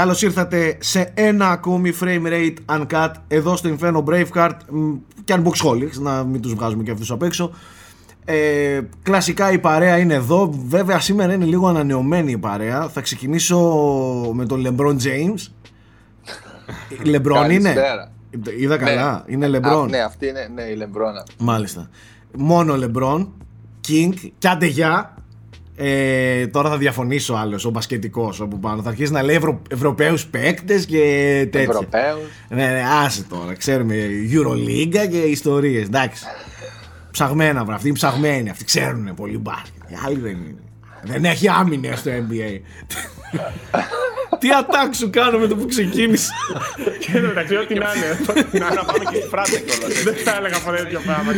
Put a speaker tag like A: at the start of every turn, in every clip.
A: Καλώς ήρθατε σε ένα ακόμη frame rate uncut εδώ στο Inferno Braveheart και Unboxholics, να μην τους βγάζουμε και αυτούς απ' έξω. Ε, κλασικά η παρέα είναι εδώ. Βέβαια σήμερα είναι λίγο ανανεωμένη η παρέα. Θα ξεκινήσω με τον LeBron James. LeBron είναι; Είδα ναι. καλά. Είναι LeBron;
B: ναι, αυτή είναι ναι, η LeBron.
A: Μάλιστα. Μόνο LeBron. King. Και άντε για. Ε, τώρα θα διαφωνήσω άλλος, ο μπασκετικός από πάνω. Θα αρχίσει να λέει Ευρω... Ευρωπαίους παίκτες και τέτοια.
B: Ευρωπαίους.
A: Ναι, ναι, άσε τώρα. Ξέρουμε Euroleague και ιστορίες. Εντάξει. Ψαγμένα βρα. Αυτοί είναι ψαγμένοι. Αυτοί ξέρουν πολύ μπάσκετ. Οι άλλοι δεν είναι. Δεν έχει άμυνε στο NBA. Τι attack σου κάνω με το που ξεκίνησα.
C: Και μεταξύ, ό,τι να είναι. Να πάμε και στη φράτα κιόλας. Δεν θα έλεγα από τέτοιο πράγμα.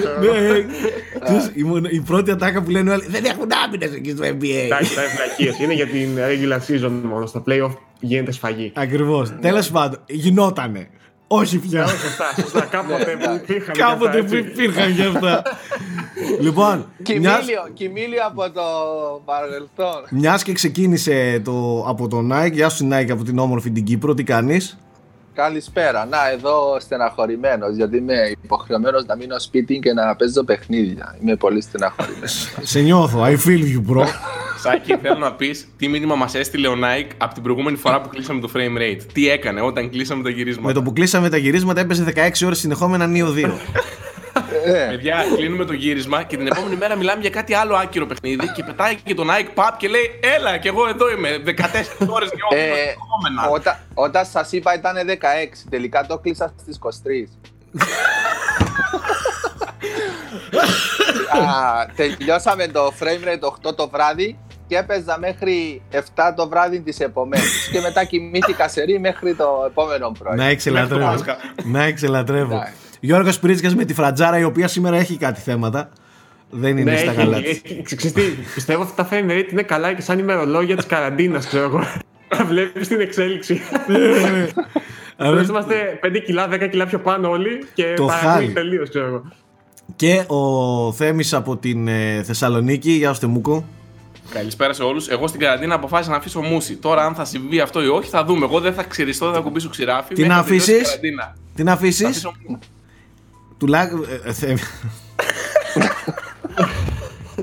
A: Ναι, η πρώτη ατάκα που λένε όλοι δεν έχουν άμυνες εκεί στο NBA.
C: Εντάξει, θα είναι Είναι για την regular season μόνο. Στο playoff γίνεται σφαγή.
A: Ακριβώς. Τέλος πάντων, γινότανε. Όχι πια.
C: Σωστά, σωστά. Κάποτε που υπήρχαν.
A: Κάποτε που υπήρχαν και αυτά. λοιπόν.
B: Κοιμήλιο από το παρελθόν.
A: Μιας και ξεκίνησε το, από το Nike. Γεια σου Nike από την όμορφη την Κύπρο. Τι κάνεις;
B: Καλησπέρα. Να, εδώ στεναχωρημένος γιατί είμαι υποχρεωμένος να μείνω σπίτι και να παίζω παιχνίδια. Είμαι πολύ στεναχωρημένος.
A: Σε νιώθω. I feel you, bro.
D: Σάκη, θέλω να πεις τι μήνυμα μας έστειλε ο Nike από την προηγούμενη φορά που κλείσαμε το frame rate. Τι έκανε όταν κλείσαμε τα γυρίσματα;
A: Με το που κλείσαμε τα γυρίσματα έπαιζε 16 ώρες συνεχόμενα νίο 2.
D: Ε. Παιδιά, κλείνουμε το γύρισμα και την επόμενη μέρα μιλάμε για κάτι άλλο άκυρο παιχνίδι και πετάει και τον Nike Pub και λέει Έλα, και εγώ εδώ είμαι. 14 ώρες και όλα ε,
B: Όταν, όταν σας είπα ήταν 16, τελικά το κλείσα στις 23. Α, τελειώσαμε το frame rate 8 το βράδυ και έπαιζα μέχρι 7 το βράδυ της επομένης. και μετά κοιμήθηκα σε ρί μέχρι το επόμενο πρωί.
A: Να εξελατρεύω. Να εξελατρεύω. Γιώργος Πρίτσικας με τη φρατζάρα η οποία σήμερα έχει κάτι θέματα. Δεν είναι ναι, στα καλά της.
C: Πιστεύω ότι τα frame rate είναι καλά και σαν ημερολόγια της καραντίνας, ξέρω εγώ. Βλέπεις την εξέλιξη. Εμείς είμαστε 5 κιλά, 10 κιλά πιο πάνω όλοι και παραγωγή τελείως, ξέρω εγώ.
A: Και ο Θέμης από την ε, Θεσσαλονίκη, γεια σου Τεμούκο.
D: Καλησπέρα σε όλους. Εγώ στην καραντίνα αποφάσισα να αφήσω μουσι. Τώρα, αν θα συμβεί αυτό ή όχι, θα δούμε. Εγώ δεν θα ξυριστώ, δεν θα κουμπίσω ξηράφι.
A: Τι να αφήσεις; Τι να αφήσεις; Τουλάχιστον. Ε, ε,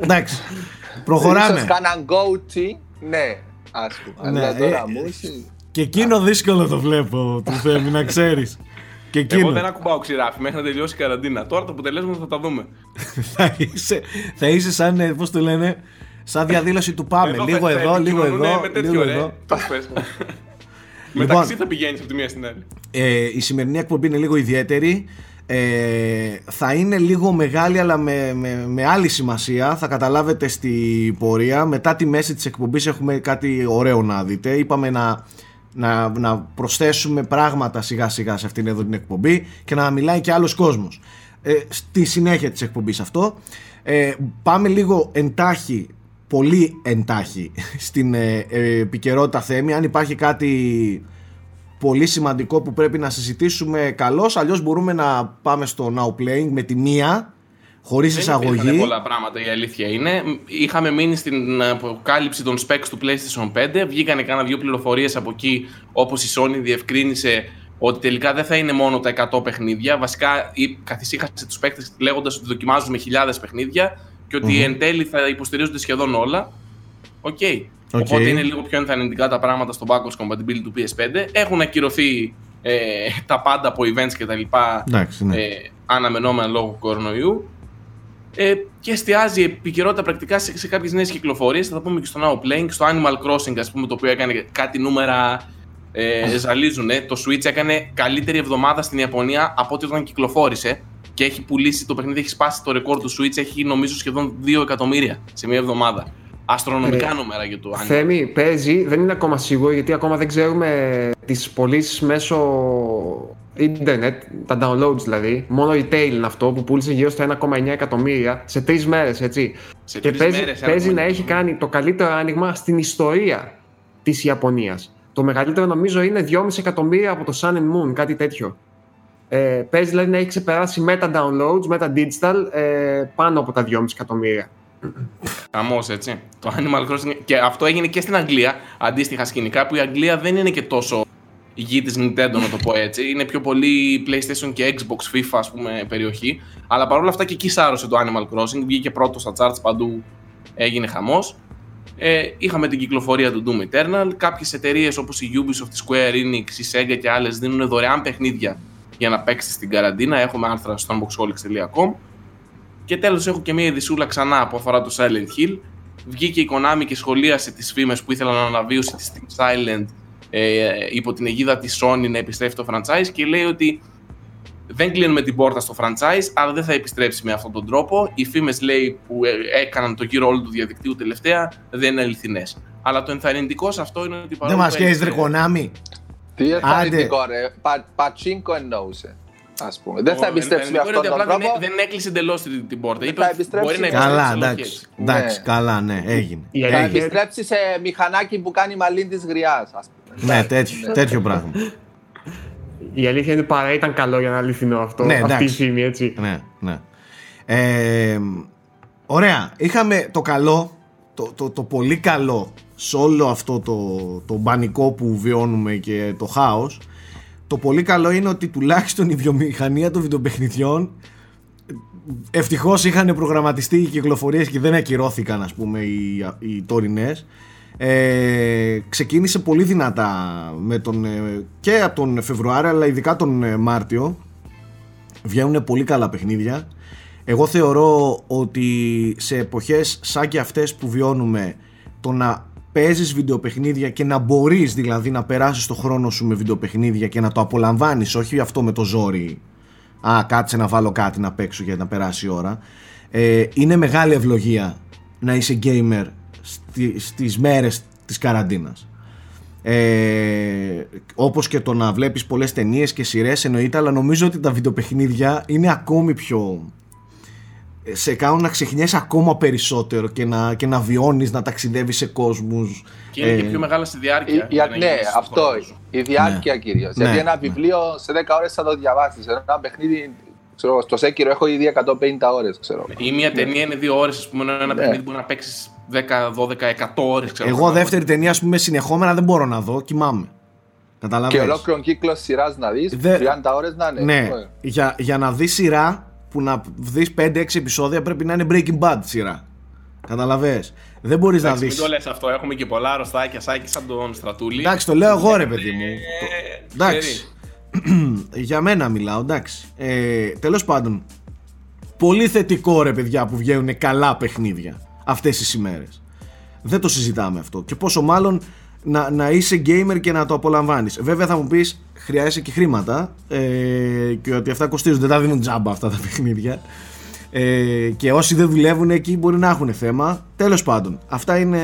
A: Εντάξει. Προχωράμε.
B: Ίσως κάναν go ναι, ας πούμε. Ναι, Αλλά τώρα ε, μουσι.
A: Και εκείνο δύσκολο το βλέπω του Θέμη, να ξέρεις.
D: Και εκείνο. Εγώ δεν ακουμπάω ξηράφι μέχρι να τελειώσει η καραντίνα. Τώρα το αποτελέσμα θα τα δούμε.
A: θα, είσαι, θα είσαι σαν, πώς το λένε, Σαν διαδήλωση του πάμε. λίγο εδώ, λίγο εδώ. λίγο εδώ.
D: Μεταξύ θα πηγαίνεις από τη μία στην άλλη.
A: Ε, η σημερινή εκπομπή είναι λίγο ιδιαίτερη. Ε, θα είναι λίγο μεγάλη αλλά με, με, με άλλη σημασία. Θα καταλάβετε στη πορεία. Μετά τη μέση της εκπομπής έχουμε κάτι ωραίο να δείτε. Είπαμε να, να, να προσθέσουμε πράγματα σιγά σιγά σε αυτήν εδώ την εκπομπή και να μιλάει και άλλος κόσμος. Ε, στη συνέχεια της εκπομπής αυτό. Ε, πάμε λίγο εντάχει πολύ εντάχει στην ε, ε, επικαιρότητα θέμη. Αν υπάρχει κάτι πολύ σημαντικό που πρέπει να συζητήσουμε καλώς αλλιώς μπορούμε να πάμε στο Now Playing με τη μία χωρίς Δεν εισαγωγή.
D: Δεν πολλά πράγματα η αλήθεια είναι. Είχαμε μείνει στην αποκάλυψη των specs του PlayStation 5. Βγήκανε κάνα δύο πληροφορίες από εκεί όπως η Sony διευκρίνησε ότι τελικά δεν θα είναι μόνο τα 100 παιχνίδια. Βασικά καθησύχασε τους παίκτες λέγοντας ότι δοκιμάζουμε χιλιάδες παιχνίδια και ότι εν τέλει θα υποστηρίζονται σχεδόν όλα. Οκ. Οκέι. Οπότε είναι λίγο πιο ενθαρρυντικά τα πράγματα στο backwards compatibility του PS5. Έχουν ακυρωθεί ε, τα πάντα από events και τα λοιπά ναι. ε, αναμενόμενα λόγω κορονοϊού. Ε, και εστιάζει η επικαιρότητα πρακτικά σε, σε κάποιες νέες κυκλοφορίες. Θα τα πούμε και στο Now Playing, στο Animal Crossing, ας πούμε, το οποίο έκανε κάτι νούμερα. Ε, ζαλίζουν. Το Switch έκανε καλύτερη εβδομάδα στην Ιαπωνία από ό,τι όταν κυκλοφόρησε και έχει πουλήσει το παιχνίδι, έχει σπάσει το ρεκόρ του Switch, έχει νομίζω σχεδόν 2 εκατομμύρια σε μία εβδομάδα. Αστρονομικά ε, νούμερα για το
C: Animal. Θέμη, παίζει, δεν είναι ακόμα σίγουρο γιατί ακόμα δεν ξέρουμε τις πωλήσεις μέσω ίντερνετ, τα downloads δηλαδή. Μόνο retail είναι αυτό που πούλησε γύρω στα 1,9 εκατομμύρια σε τρεις μέρες, έτσι.
D: Σε
C: και
D: παίζει,
C: μέρες, παίζει να έχει κάνει το καλύτερο άνοιγμα στην ιστορία της Ιαπωνίας. Το μεγαλύτερο νομίζω είναι 2,5 εκατομμύρια από το Sun and Moon, κάτι τέτοιο. Ε, παίζει δηλαδή να έχει ξεπεράσει με τα downloads, με τα digital, ε, πάνω από τα 2,5 εκατομμύρια.
D: Χαμός, έτσι. Το Animal Crossing. Και αυτό έγινε και στην Αγγλία, αντίστοιχα σκηνικά, που η Αγγλία δεν είναι και τόσο γη της Nintendo να το πω έτσι. Είναι πιο πολύ PlayStation και Xbox, FIFA ας πούμε περιοχή. Αλλά παρόλα αυτά και εκεί σάρωσε το Animal Crossing. Βγήκε πρώτος στα charts παντού, έγινε χαμός. Ε, είχαμε την κυκλοφορία του Doom Eternal. Κάποιες εταιρείες όπως η Ubisoft, η Square Enix, η Sega και άλλες δίνουν δωρεάν παιχνίδια για να παίξεις στην καραντίνα. Έχουμε άρθρα στο unboxholics.com. Και τέλος έχω και μια ειδισούλα ξανά που αφορά το Silent Hill. Βγήκε η Konami και σχολίασε τις φήμες που ήθελαν να αναβίωσει τη Steam Silent ε, υπό την αιγίδα της Sony να επιστρέφει το franchise και λέει ότι δεν κλείνουμε την πόρτα στο franchise, αλλά δεν θα επιστρέψει με αυτόν τον τρόπο. Οι φήμες λέει που ε, έκαναν το γύρο όλου του διαδικτύου τελευταία δεν είναι αληθινές. Αλλά το ενθαρρυντικό σε αυτό είναι ότι
A: Δεν μας καίεις, Ρε Konami.
B: Τι ενθαρρυντικό, ρε. Πα, πατσίνκο εννοούσε. Ας πούμε. Δεν θα επιστρέψει με αυτόν τον τρόπο.
D: Δεν, δεν έκλεισε εντελώς την, την πόρτα.
B: Είπε θα επιστρέψει.
D: Μπορεί να
A: καλά, εντάξει. εντάξει ναι. καλά, ναι, έγινε.
B: Θα έγινε. επιστρέψει σε μηχανάκι που κάνει μαλλίν της γριάς, ας
A: πούμε. Ναι, τέτοιο, ναι. τέτοιο πράγμα.
C: Η αλήθεια είναι παρά ήταν καλό για να αληθινό αυτό. Ναι, αυτή η φήμη, έτσι.
A: Ναι, ναι. Ε, ωραία. Είχαμε το καλό, το, το, το πολύ καλό σε όλο αυτό το, το μπανικό που βιώνουμε και το χάος το πολύ καλό είναι ότι τουλάχιστον η βιομηχανία των βιντεοπαιχνιδιών ευτυχώς είχαν προγραμματιστεί οι κυκλοφορίες και δεν ακυρώθηκαν ας πούμε οι, οι τωρινές. Ε, ξεκίνησε πολύ δυνατά με τον, ε, και από τον Φεβρουάριο αλλά ειδικά τον ε, Μάρτιο. Βγαίνουν πολύ καλά παιχνίδια. Εγώ θεωρώ ότι σε εποχές σαν και αυτές που βιώνουμε το να παίζεις βιντεοπαιχνίδια και να μπορείς δηλαδή να περάσεις το χρόνο σου με βιντεοπαιχνίδια και να το απολαμβάνεις, όχι αυτό με το ζόρι. Α, κάτσε να βάλω κάτι να παίξω για να περάσει η ώρα. Ε, είναι μεγάλη ευλογία να είσαι gamer στι, στις μέρες της καραντίνας. Ε, όπως και το να βλέπεις πολλές ταινίες και σειρές εννοείται αλλά νομίζω ότι τα βιντεοπαιχνίδια είναι ακόμη πιο σε κάνουν να ξεχνιέσαι ακόμα περισσότερο και να, και να βιώνεις, να ταξιδεύεις σε κόσμους.
D: Και είναι ε, και πιο μεγάλα στη διάρκεια.
B: Η, ναι, αυτό. Η διάρκεια ναι. κυρίως. Ναι, Γιατί ένα ναι. βιβλίο σε 10 ώρες θα το διαβάσεις. Ένα παιχνίδι ξέρω, στο Σέκυρο έχω ήδη 150 ώρες. Ξέρω.
D: Ή μια ταινία είναι 2 ώρες. Ας πούμε, ένα ναι. παιχνίδι μπορεί να παίξεις 10, 12, 100 ώρες. Ξέρω,
A: Εγώ δεύτερη ταινία ας πούμε, συνεχόμενα δεν μπορώ να δω. Κοιμάμαι.
B: Και ολόκληρο κύκλος σειράς να δεις, 30 ώρες να είναι.
A: Ναι, για, για να δεις σειρά που να δεις 5-6 επεισόδια πρέπει να είναι Breaking Bad σειρά. Καταλαβέ. Δεν μπορείς να δει.
D: Μην το λες αυτό. Έχουμε και πολλά αρρωστάκια σάκι σαν τον Στρατούλη.
A: Εντάξει, το λέω εγώ ρε παιδί μου. Εντάξει. Για μένα μιλάω, εντάξει. Ε, Τέλος πάντων, πολύ θετικό ρε παιδιά που βγαίνουν καλά παιχνίδια αυτές τις ημέρες. Δεν το συζητάμε αυτό. Και πόσο μάλλον να, να είσαι gamer και να το απολαμβάνεις. Βέβαια θα μου πεις χρειάζεσαι και χρήματα ε, και ότι αυτά κοστίζουν, δεν τα δίνουν τζάμπα αυτά τα παιχνίδια. Ε, και όσοι δεν δουλεύουν εκεί μπορεί να έχουν θέμα. Τέλος πάντων, αυτά είναι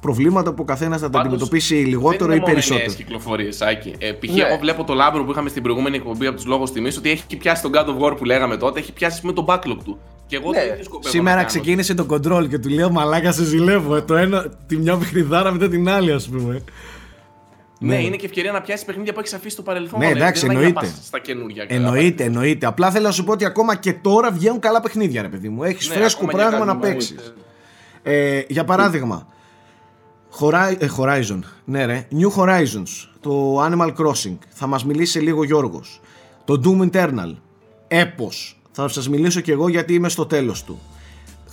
A: προβλήματα που ο καθένας θα τα αντιμετωπίσει λιγότερο ή περισσότερο.
D: Είναι κυκλοφορίες, Άκη. Ε, π.χ. Ναι. εγώ βλέπω το λάμπρο που είχαμε στην προηγούμενη εκπομπή από τους λόγους τιμής ότι έχει πιάσει τον God of War που λέγαμε τότε, έχει πιάσει με τον backlog του. Και εγώ ναι.
A: δεν Σήμερα ξεκίνησε το control και του λέω Μαλάκα σε ζηλεύω. Ε, το ένα, τη μια παιχνιδάρα μετά την άλλη, ας πούμε.
D: Ναι, ναι, είναι και ευκαιρία να πιάσεις παιχνίδια που έχεις αφήσει στο παρελθόν.
A: Ναι, εντάξει,
D: δεν
A: εννοείται.
D: Στα καινούργια,
A: εννοείται, εννοείται. Απλά θέλω να σου πω ότι ακόμα και τώρα βγαίνουν καλά παιχνίδια, ρε παιδί μου. Έχεις ναι, φρέσκο πράγμα να παίξεις. Ε, για παράδειγμα, ε, Horizon. Ναι, ρε. New Horizons. Το Animal Crossing. Θα μας μιλήσει λίγο Γιώργος. Το Doom Eternal. Έπος. Θα σας μιλήσω κι εγώ γιατί είμαι στο τέλος του.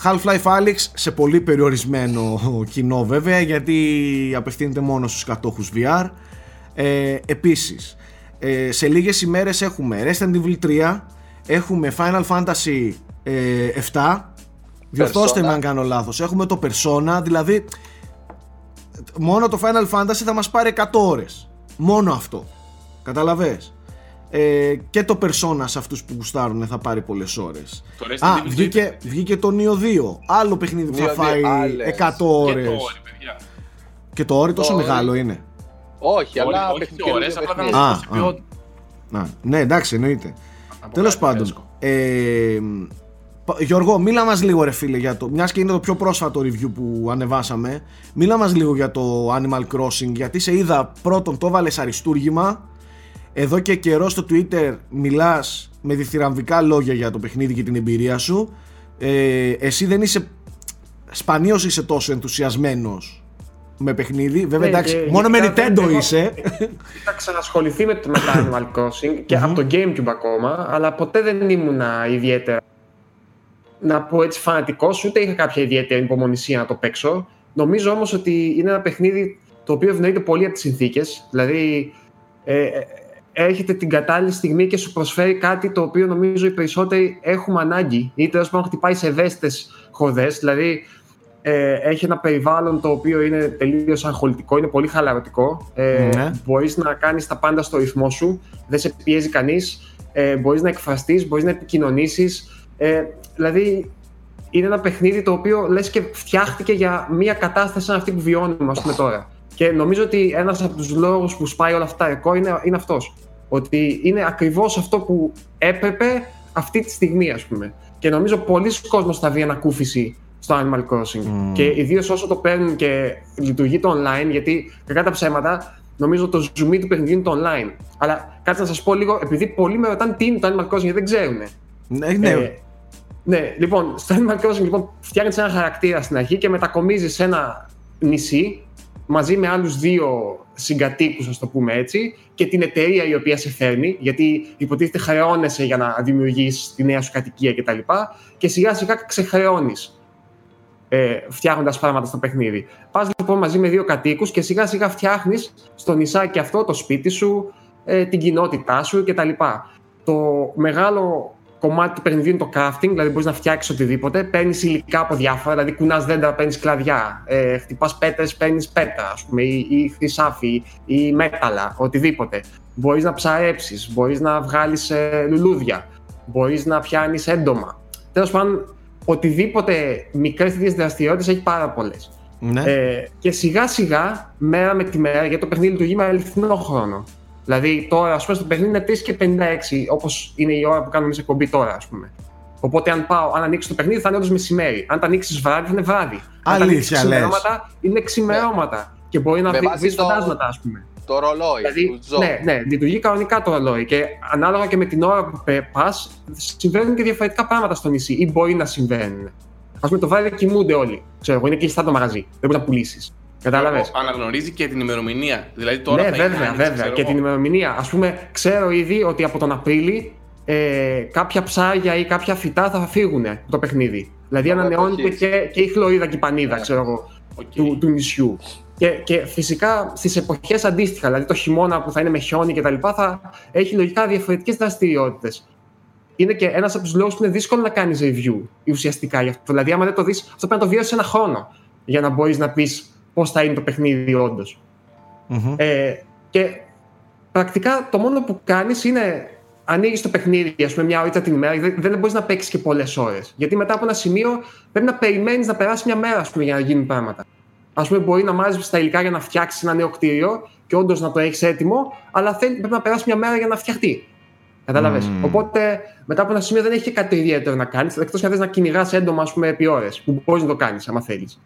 A: Half-Life Alyx σε πολύ περιορισμένο κοινό βέβαια γιατί απευθύνεται μόνο στους κατόχους VR ε, επίσης ε, σε λίγες ημέρες έχουμε Resident Evil 3 έχουμε Final Fantasy ε, 7 διορθώστε με αν κάνω λάθος. Έχουμε το Persona δηλαδή μόνο το Final Fantasy θα μας πάρει 100 ώρες. Μόνο αυτό. Καταλαβες; Ε, και το Persona σε αυτούς που γουστάρουν θα πάρει πολλές ώρες. Α, βγήκε, βγήκε το Neo 2 άλλο παιχνίδι που θα φάει 100 ώρες. Και το όρι τόσο μεγάλο είναι.
B: Όχι, αλλά
D: όχι ώρες, απλά
A: να Ναι, εντάξει, εννοείται. Τέλος πάντων, ε, Γιώργο, μίλα μας λίγο ρε φίλε για το, μιας και είναι το πιο πρόσφατο review που ανεβάσαμε, μίλα μας λίγο για το Animal Crossing, γιατί σε είδα πρώτον το έβαλες αριστούργημα εδώ και καιρό στο Twitter μιλάς με διθυραμβικά λόγια για το παιχνίδι και την εμπειρία σου. Ε, εσύ δεν είσαι, σπανίως είσαι τόσο ενθουσιασμένος με παιχνίδι. Βέβαια,
C: Ναι,
A: εντάξει,
C: και
A: μόνο με
C: γενικά δεν
A: Nintendo
C: έχω-
A: είσαι.
C: Είχα ξανασχοληθεί με το με το Animal Crossing και από το Gamecube ακόμα, αλλά ποτέ δεν ήμουνα ιδιαίτερα να πω έτσι φανατικός, ούτε είχα κάποια ιδιαίτερη υπομονησία να το παίξω. Νομίζω όμως ότι είναι ένα παιχνίδι το οποίο ευνοείται πολύ από τις συνθήκες. Δηλαδή, ε, ε, έρχεται την κατάλληλη στιγμή και σου προσφέρει κάτι το οποίο νομίζω οι περισσότεροι έχουμε ανάγκη ή τέλος πάντων χτυπάει σε ευαίσθητες χορδές. Δηλαδή, ε, έχει ένα περιβάλλον το οποίο είναι τελείως αγχολητικό, είναι πολύ χαλαρωτικό. Ε,
A: Ναι.
C: Μπορείς να κάνεις τα πάντα στο ρυθμό σου, δεν σε πιέζει κανείς, ε, μπορείς να εκφραστείς, μπορείς να επικοινωνήσεις. Ε, δηλαδή, είναι ένα παιχνίδι το οποίο λες και φτιάχτηκε για μια κατάσταση σαν αυτή που βιώνουμε ας πούμε, τώρα. Και νομίζω ότι ένας από τους λόγους που σπάει όλα αυτά τα ρεκόρ είναι, είναι αυτός. Ότι είναι ακριβώς αυτό που έπρεπε αυτή τη στιγμή, ας πούμε. Και νομίζω πολλοί κόσμος θα βρει ανακούφιση στο Animal Crossing.
A: Mm.
C: Και ιδίως όσο το παίρνουν και λειτουργεί το online, γιατί κακά τα ψέματα, νομίζω το zoom του παιχνιδιού είναι το online. Αλλά κάτσε να σας πω λίγο, επειδή πολλοί με ρωτάνε τι είναι το Animal Crossing, γιατί δεν ξέρουν.
A: Ναι, ναι.
C: Ε, ναι, λοιπόν, στο Animal Crossing λοιπόν, φτιάχνεις ένα χαρακτήρα στην αρχή και μετακομίζεις σε ένα νησί μαζί με άλλους δύο συγκατοίκους, ας το πούμε έτσι, και την εταιρεία η οποία σε φέρνει, γιατί υποτίθεται χρεώνεσαι για να δημιουργείς τη νέα σου κατοικία κτλ. Και σιγά σιγά ξεχρεώνεις ε, φτιάχνοντας πράγματα στο παιχνίδι. Πας λοιπόν μαζί με δύο κατοίκους και σιγά σιγά φτιάχνεις στο νησάκι αυτό το σπίτι σου, ε, την κοινότητά σου κτλ. Το μεγάλο κομμάτι του παιχνιδιού είναι το crafting, δηλαδή μπορείς να φτιάξεις οτιδήποτε. Παίρνεις υλικά από διάφορα, δηλαδή κουνάς δέντρα, παίρνεις κλαδιά. Ε, Χτυπάς πέτρες, παίρνεις πέτρα, ας πούμε, ή, ή χρυσάφι, ή μέταλλα, οτιδήποτε. Μπορείς να ψαρέψεις, μπορείς να βγάλεις ε, λουλούδια, μπορείς να πιάνεις έντομα. Τέλος πάντων, οτιδήποτε μικρές τέτοιες δραστηριότητες έχει πάρα πολλές.
A: ναι.
C: Ε, και σιγά σιγά, μέρα με τη μέρα, γιατί το παιχνίδι λειτουργεί με αληθινό χρόνο. Δηλαδή, τώρα, ας πούμε, στο παιχνίδι είναι 3 και 56, όπως είναι η ώρα που κάνουμε εμείς εκπομπή τώρα, ας πούμε. Οπότε, αν πάω, αν ανοίξει το παιχνίδι, θα είναι όντω μεσημέρι. Αν το ανοίξεις βράδυ, θα είναι βράδυ. αν το ανοίξεις
A: Αλήθεια, λες.
C: ξημερώματα, είναι ξημερώματα. Και μπορεί να
B: Με
C: βρει
B: βάση το-
C: φαντάσματα, ας πούμε.
B: Το ρολόι
C: Δηλαδή,
B: του Τζο.
C: ναι, ναι, λειτουργεί κανονικά το ρολόι και ανάλογα και με την ώρα που πας, συμβαίνουν και διαφορετικά πράγματα στο νησί ή μπορεί να συμβαίνουν. Ας πούμε, το βράδυ κοιμούνται όλοι. Ξέρω εγώ, είναι κλειστά το μαγαζί. Δεν μπορεί να πουλήσεις. Κατάλαβες;
D: Αναγνωρίζει και την ημερομηνία. Δηλαδή τώρα
C: Ναι,
D: θα είναι
C: βέβαια,
D: άνοιξη,
C: βέβαια.
D: ξέρω
C: Και
D: εγώ.
C: την ημερομηνία. Ας πούμε, ξέρω ήδη ότι από τον Απρίλη ε, κάποια ψάρια ή κάποια φυτά θα φύγουν από το παιχνίδι. Δηλαδή
B: Ωραία,
C: ανανεώνεται
B: το
C: και, και η χλωρίδα και η πανίδα,
B: Ναι.
C: ξέρω εγώ,
D: Οκ.
C: του, του νησιού. Και, και φυσικά στις εποχές αντίστοιχα, δηλαδή το χειμώνα που θα είναι με χιόνι κτλ., θα έχει λογικά διαφορετικές δραστηριότητες. Είναι και ένας από τους λόγους που είναι δύσκολο να κάνεις review ουσιαστικά γι' αυτό. Δηλαδή, άμα δεν το δεις, αυτό πρέπει να το βιώσεις ένα χρόνο για να μπορείς να πεις πώς θα είναι το παιχνίδι όντως.
A: Μμμ.
C: Ε, και πρακτικά το μόνο που κάνεις είναι ανοίγεις το παιχνίδι, ας πούμε, μια ώρα την ημέρα, δεν, δεν μπορείς να παίξεις και πολλές ώρες. Γιατί μετά από ένα σημείο πρέπει να περιμένεις να περάσει μια μέρα, ας πούμε, για να γίνουν πράγματα. Α πούμε, μπορεί να μάζεψει τα υλικά για να φτιάξεις ένα νέο κτίριο και όντως να το έχεις έτοιμο, αλλά θέλει, πρέπει να περάσει μια μέρα για να φτιαχτεί. Κατάλαβες;
A: Μμμ.
C: Οπότε μετά από ένα σημείο δεν έχει και κάτι ιδιαίτερο να κάνεις, εκτός αν θες να κυνηγάς έντομα, ας πούμε, επί ώρες, που μπορείς να το κάνεις, άμα θέλεις.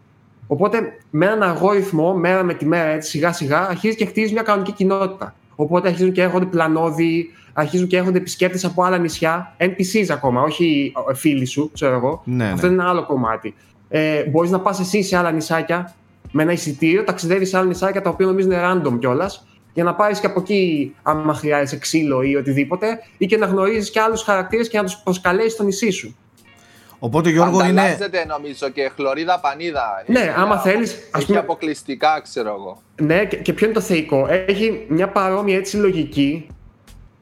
C: Οπότε με έναν αργό ρυθμό, μέρα με τη μέρα, έτσι, σιγά σιγά, αρχίζει και χτίζει μια κανονική κοινότητα. Οπότε αρχίζουν και έρχονται πλανόδιοι, αρχίζουν και έρχονται επισκέπτες από άλλα νησιά, NPCs ακόμα, όχι ε, φίλοι σου, ξέρω εγώ.
A: Ναι,
C: Αυτό
A: ναι.
C: είναι ένα άλλο κομμάτι. Ε, Μπορείς να πας εσύ σε άλλα νησάκια με ένα εισιτήριο, ταξιδεύεις σε άλλα νησάκια τα οποία νομίζω είναι random κιόλας, για να πάρεις και από εκεί, άμα χρειάζεσαι ξύλο ή οτιδήποτε, ή και να γνωρίζεις και άλλους χαρακτήρες και να τους προσκαλέσεις στο νησί σου.
A: Οπότε Γιώργο είναι.
B: Ανταλλάσσεται νομίζω και χλωρίδα πανίδα.
C: Ναι,
B: Έχει
C: άμα
B: ένα-
C: θέλεις, ας
B: Έχει
C: πούμε-
B: αποκλειστικά, ξέρω εγώ.
C: Ναι, και, και ποιο είναι το θεϊκό. Έχει μια παρόμοια έτσι λογική.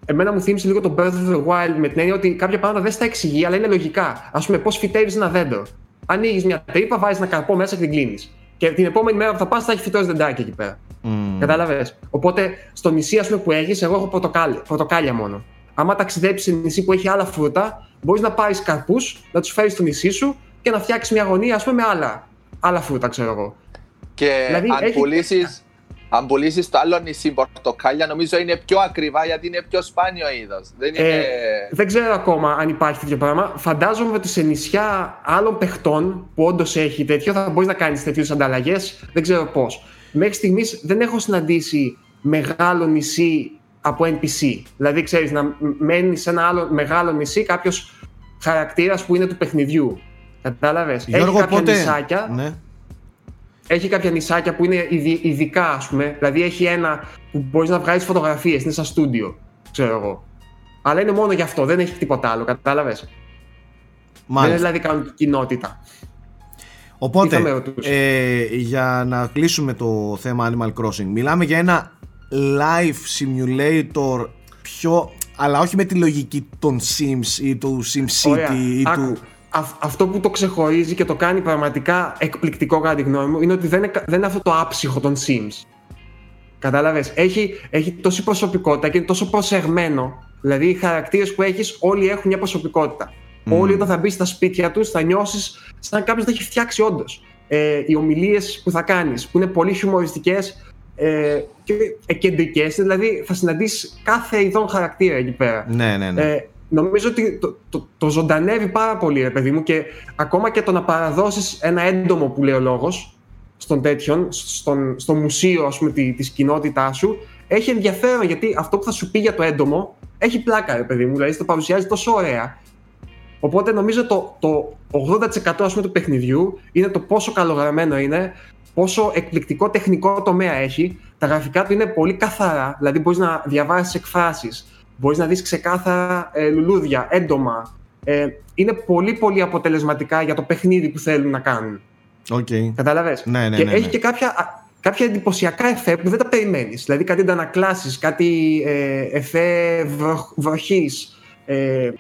C: Εμένα μου θύμισε λίγο το Breath of the Wild με την έννοια ότι κάποια πράγματα δεν στα εξηγεί, αλλά είναι λογικά. Α πούμε, πώς φυτεύει ένα δέντρο. Ανοίγεις μια τρύπα, βάζεις ένα καρπό μέσα και την κλείνεις. Και την επόμενη μέρα που θα πας θα έχει φυτώσει δεντάκι εκεί πέρα.
A: Μμ.
C: Κατάλαβες; Οπότε στο νησί ας πούμε, που έχεις, εγώ έχω πορτοκάλι, πορτοκάλια μόνο. Άμα ταξιδέψεις σε νησί που έχει άλλα φρούτα, μπορείς να πάρεις καρπούς, να τους φέρεις στο νησί σου και να φτιάξεις μια γωνία ας πούμε, με άλλα, άλλα φρούτα, ξέρω εγώ.
B: Και
C: Δηλαδή,
B: αν
C: έχει-
B: πουλήσεις, αν πουλήσεις το άλλο νησί πορτοκάλια, νομίζω είναι πιο ακριβά γιατί είναι πιο σπάνιο είδος. Δεν είναι...
C: Ε, δεν ξέρω ακόμα αν υπάρχει τέτοιο πράγμα. Φαντάζομαι ότι σε νησιά άλλων παιχτών που όντως έχει τέτοιο θα μπορείς να κάνεις τέτοιου ανταλλαγές. Δεν ξέρω πώς. Μέχρι στιγμής δεν έχω συναντήσει μεγάλο νησί από NPC. Δηλαδή, ξέρεις, να μένει σε ένα άλλο μεγάλο νησί κάποιος χαρακτήρας που είναι του παιχνιδιού. Κατάλαβες; Έχει
A: Γιώργο,
C: κάποια
A: πότε;
C: νησάκια.
A: Ναι.
C: έχει κάποια νησάκια που είναι ειδικά, ας πούμε. Δηλαδή έχει ένα που μπορείς να βγάλεις φωτογραφίες, είναι σαν στούντιο, ξέρω εγώ. Αλλά είναι μόνο γι' αυτό, δεν έχει τίποτα άλλο, κατάλαβες; Δεν είναι δηλαδή κανονική κοινότητα.
A: Οπότε, ε, για να κλείσουμε το θέμα Animal Crossing, μιλάμε για ένα life simulator πιο αλλά όχι με τη λογική των Sims ή του SimCity ή του...
C: αυτό που το ξεχωρίζει και το κάνει πραγματικά εκπληκτικό κατά τη γνώμη μου είναι ότι δεν είναι, δεν είναι αυτό το άψυχο των Sims. Κατάλαβες, έχει, έχει τόση προσωπικότητα και είναι τόσο προσεγμένο. Δηλαδή οι χαρακτήρες που έχεις όλοι έχουν μια προσωπικότητα. Mm. Όλοι όταν θα μπεις στα σπίτια τους θα νιώσεις σαν κάποιος θα έχει φτιάξει όντως. Ε, οι ομιλίες που θα κάνεις που είναι πολύ χιουμοριστικές ε, και κεντρικέ, δηλαδή θα συναντήσεις κάθε ειδών χαρακτήρα εκεί πέρα.
A: Ναι, ναι, ναι. Ε,
C: νομίζω ότι το, το, το, ζωντανεύει πάρα πολύ, ρε παιδί μου, και ακόμα και το να παραδώσεις ένα έντομο που λέει ο λόγος στον τέτοιον, στον, στο μουσείο ας πούμε, τη, της κοινότητάς σου, έχει ενδιαφέρον γιατί αυτό που θα σου πει για το έντομο έχει πλάκα, ρε παιδί μου, δηλαδή το παρουσιάζει τόσο ωραία. Οπότε νομίζω το, το 80% ας πούμε, του παιχνιδιού είναι το πόσο καλογραμμένο είναι, πόσο εκπληκτικό τεχνικό τομέα έχει. Τα γραφικά του είναι πολύ καθαρά, δηλαδή μπορείς να διαβάσεις εκφράσεις, μπορείς να δεις ξεκάθαρα ε, λουλούδια, έντομα. Ε, είναι πολύ πολύ αποτελεσματικά για το παιχνίδι που θέλουν να κάνουν.
A: Okay.
C: Κατάλαβες.
A: Ναι, ναι,
C: και
A: ναι,
C: έχει
A: ναι.
C: και κάποια, κάποια εντυπωσιακά εφέ που δεν τα περιμένεις. Δηλαδή κάτι αντανακλάσεις, κάτι ε, εφέ βροχής. Ε,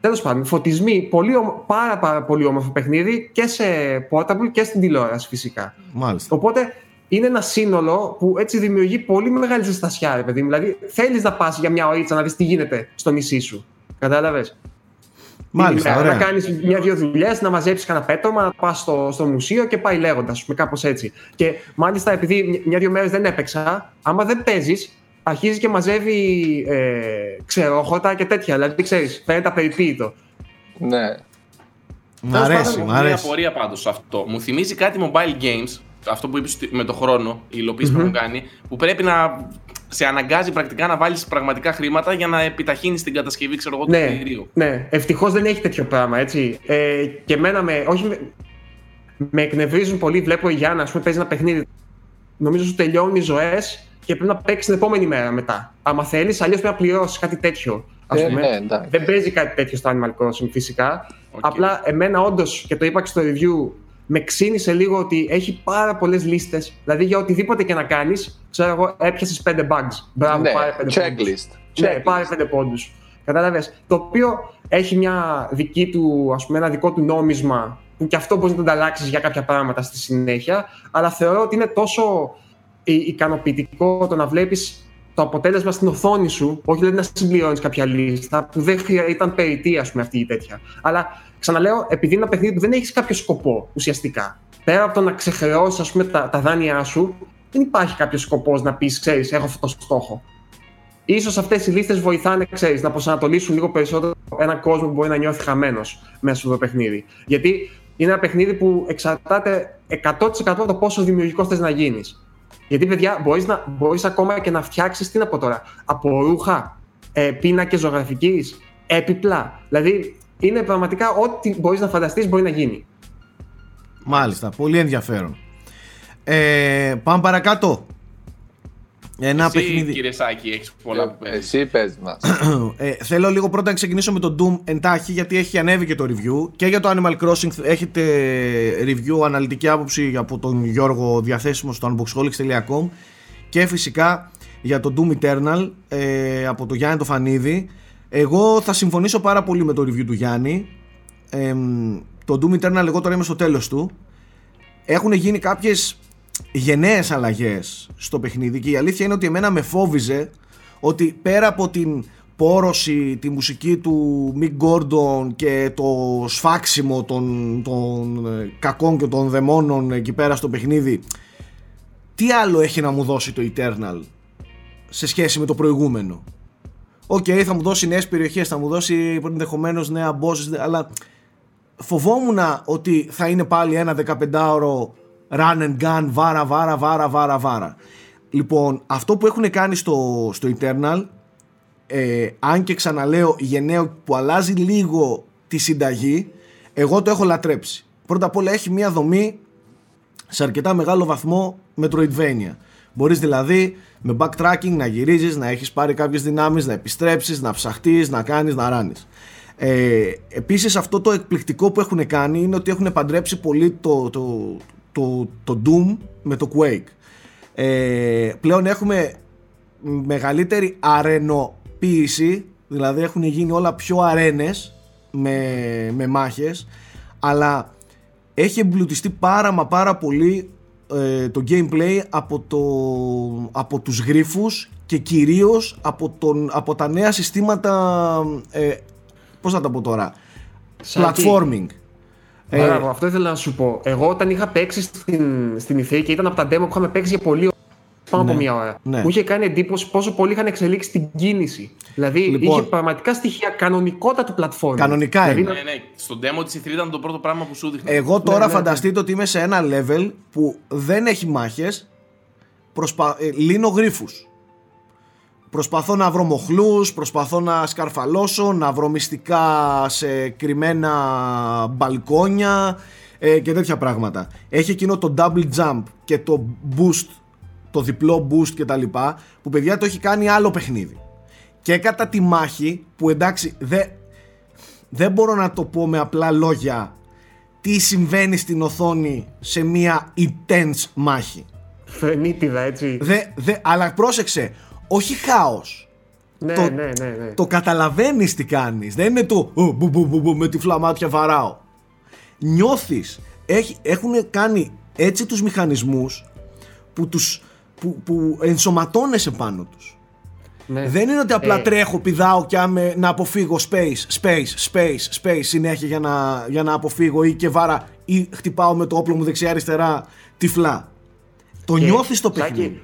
C: Τέλος πάντων, φωτισμοί, πολύ, πάρα, πάρα πολύ όμορφο παιχνίδι και σε portable και στην τηλεόραση φυσικά.
A: Μάλιστα.
C: Οπότε είναι ένα σύνολο που έτσι δημιουργεί πολύ μεγάλη ζεστασιά, ρε παιδί Δηλαδή θέλεις να πας για μια ωρίτσα να δεις τι γίνεται στο νησί σου. Κατάλαβες;
A: Μάλιστα. Ωραία.
C: Να κάνεις μια-δύο δουλειές, να μαζέψεις κανένα πέτρωμα, να πας στο, στο μουσείο και πάει λέγοντας, με κάπως έτσι. Και μάλιστα επειδή μια-δύο μέρες δεν έπαιξα, άμα δεν παίζεις, αρχίζει και μαζεύει ε, ξερόχωτα και τέτοια. Δηλαδή, ξέρεις, φαίνεται απεριποίητο.
B: Ναι.
A: Μ' αρέσει, μ' αρέσει.
D: Μια απορία πάντως αυτό. Μου θυμίζει κάτι mobile games, αυτό που είπες με το χρόνο, η υλοποίηση που έχουν κάνει, που πρέπει να σε αναγκάζει πρακτικά να βάλεις πραγματικά χρήματα για να επιταχύνεις την κατασκευή ξέρω εγώ, του
C: ναι,
D: κτηρίου.
C: Ναι, ευτυχώς δεν έχει τέτοιο πράγμα έτσι. Ε, και εμένα με. Όχι, με, με εκνευρίζουν πολύ. Βλέπω η Γιάννα, ας πούμε, παίζει ένα παιχνίδι. Νομίζω ότι τελειώνει ζωές και πρέπει να παίξεις την επόμενη μέρα μετά. Άμα θέλεις, αλλιώς πρέπει να πληρώσεις κάτι τέτοιο. Ας
B: Ε,
C: πούμε.
B: ναι,
C: δεν παίζει κάτι τέτοιο στο Animal Crossing φυσικά.
D: Οκ.
C: Απλά εμένα όντως, και το είπα και στο review, με ξένισε λίγο ότι έχει πάρα πολλές λίστες. Δηλαδή για οτιδήποτε και να κάνεις, ξέρω εγώ, έπιασες 5 bugs. Μπράβο,
B: Ναι,
C: πάρε 5
B: checklist.
C: Ναι,
B: Checklist.
C: πάρε 5 πόντους. Κατάλαβες; Το οποίο έχει μια δική του, ας πούμε, ένα δικό του νόμισμα που και αυτό μπορείς να το ανταλλάξεις για κάποια πράγματα στη συνέχεια. Αλλά θεωρώ ότι είναι τόσο ε, ικανοποιητικό το να βλέπεις το αποτέλεσμα στην οθόνη σου, όχι δηλαδή να συμπληρώνεις κάποια λίστα που δεν χρεια- ήταν περιττή, ας πούμε, αυτή η τέτοια. Αλλά ξαναλέω, επειδή είναι ένα παιχνίδι που δεν έχεις κάποιο σκοπό ουσιαστικά. Πέρα από το να ξεχρεώσεις, ας πούμε, τα, τα δάνειά σου, δεν υπάρχει κάποιος σκοπός να πεις, ξέρεις, έχω αυτό το στόχο. Ίσως αυτές οι λίστες βοηθάνε, ξέρεις, να προσανατολίσουν λίγο περισσότερο έναν κόσμο που μπορεί να νιώθει χαμένος μέσα στο παιχνίδι. Γιατί είναι ένα παιχνίδι που εξαρτάται 100% από το πόσο δημιουργικός θες να γίνεις. Γιατί, παιδιά, μπορείς, να, μπορείς ακόμα και να φτιάξεις, τι να πω τώρα, από ρούχα, ε, πίνακες ζωγραφικής, έπιπλα. Δηλαδή, είναι πραγματικά ό,τι μπορείς να φανταστείς μπορεί να γίνει.
A: Μάλιστα, πολύ ενδιαφέρον. Ε, πάμε παρακάτω. Ένα
D: Εσύ,
A: παιχνίδι.
D: κύριε Σάκη, έχεις πολλά που παίζεις.
B: Εσύ πες μας.
A: Ε, θέλω λίγο πρώτα να ξεκινήσω με το Doom εντάχει γιατί έχει ανέβει και το review και για το Animal Crossing έχετε review αναλυτική άποψη από τον Γιώργο διαθέσιμος στο unboxholics.com και φυσικά για το Doom Eternal ε, από το Γιάννη το Φανίδη εγώ θα συμφωνήσω πάρα πολύ με το review του Γιάννη ε, το Doom Eternal εγώ τώρα είμαι στο τέλος του έχουν γίνει κάποιες γενναίες αλλαγές στο παιχνίδι και η αλήθεια είναι ότι εμένα με φόβιζε ότι πέρα από την πόρωση, τη μουσική του Mick Gordon και το σφάξιμο των, των ε, κακών και των δαιμόνων εκεί πέρα στο παιχνίδι τι άλλο έχει να μου δώσει το Eternal σε σχέση με το προηγούμενο; Οκ, θα μου δώσει νέες περιοχές, θα μου δώσει ενδεχομένως νέα bosses, αλλά φοβόμουν ότι θα είναι πάλι ένα 15ωρο run and gun, βάρα, βάρα, βάρα, βάρα, βάρα. Λοιπόν, αυτό που έχουν κάνει στο, στο Eternal, ε, αν και ξαναλέω γενναίο που αλλάζει λίγο τη συνταγή, εγώ το έχω λατρέψει. Πρώτα απ' όλα έχει μια δομή σε αρκετά μεγάλο βαθμό Metroidvania. Μπορείς δηλαδή με backtracking να γυρίζεις, να έχεις πάρει κάποιες δυνάμεις, να επιστρέψεις, να ψαχτείς, να κάνεις, να ράνεις. Ε, επίσης αυτό το εκπληκτικό που έχουν κάνει είναι ότι έχουν παντρέψει πολύ το, το, το, το Doom με το Quake. Ε, πλέον έχουμε μεγαλύτερη αρενοποίηση, δηλαδή έχουν γίνει όλα πιο αρένες με, με μάχες, αλλά έχει εμπλουτιστεί πάρα μα πάρα πολύ ε, το gameplay από, το, από τους γρίφους και κυρίως από, τον, από τα νέα συστήματα ε, πώς θα τα πω τώρα platforming
C: ε, αυτό ήθελα να σου πω. Εγώ όταν είχα παίξει στην, στην ηθίκη και ήταν από τα demo που είχαμε παίξει για πολύ πάνω ναι, από μία ώρα. Ναι. Μου είχε κάνει εντύπωση πόσο πολύ είχαν εξελίξει την κίνηση. Δηλαδή λοιπόν, είχε πραγματικά στοιχεία κανονικότητα του platform.
A: Κανονικά
C: δηλαδή,
A: είναι.
D: Ναι, ναι. Στον demo της E3 ήταν το πρώτο πράγμα που σου δείχνει.
A: Εγώ τώρα ναι, ναι, φανταστείτε ότι είμαι σε ένα level που δεν έχει μάχες. Προσπα... Ε, λύνω γρήφου. Προσπαθώ να βρω μοχλούς, προσπαθώ να σκαρφαλώσω, να βρω μυστικά σε κρυμμένα μπαλκόνια ε, και τέτοια πράγματα. Έχει εκείνο το double jump και το boost, το διπλό boost και τα λοιπά, που παιδιά το έχει κάνει άλλο παιχνίδι. Και κατά τη μάχη, που εντάξει δεν, δεν μπορώ να το πω με απλά λόγια τι συμβαίνει στην οθόνη σε μια intense μάχη.
C: Φαινίτιδα έτσι.
A: Δε, δε, αλλά πρόσεξε, όχι χάος.
C: Ναι,
A: το,
C: ναι, ναι, ναι.
A: Το καταλαβαίνεις τι κάνεις. Δεν είναι το «Ω, μπου, μπου, μπου, μπου, με τη φλαμάτια βαράω. Νιώθεις. Έχει, έχουν κάνει έτσι τους μηχανισμούς που, τους, που, που ενσωματώνεσαι πάνω τους.
C: Ναι.
A: Δεν είναι ότι απλά
C: Ε.
A: τρέχω, πηδάω και άμε να αποφύγω space, space, space, space συνέχεια για να, για να αποφύγω ή και βάρα ή χτυπάω με το όπλο μου δεξιά-αριστερά τυφλά. Το
C: Και,
A: νιώθεις το
C: Σάκη,
A: παιχνίδι.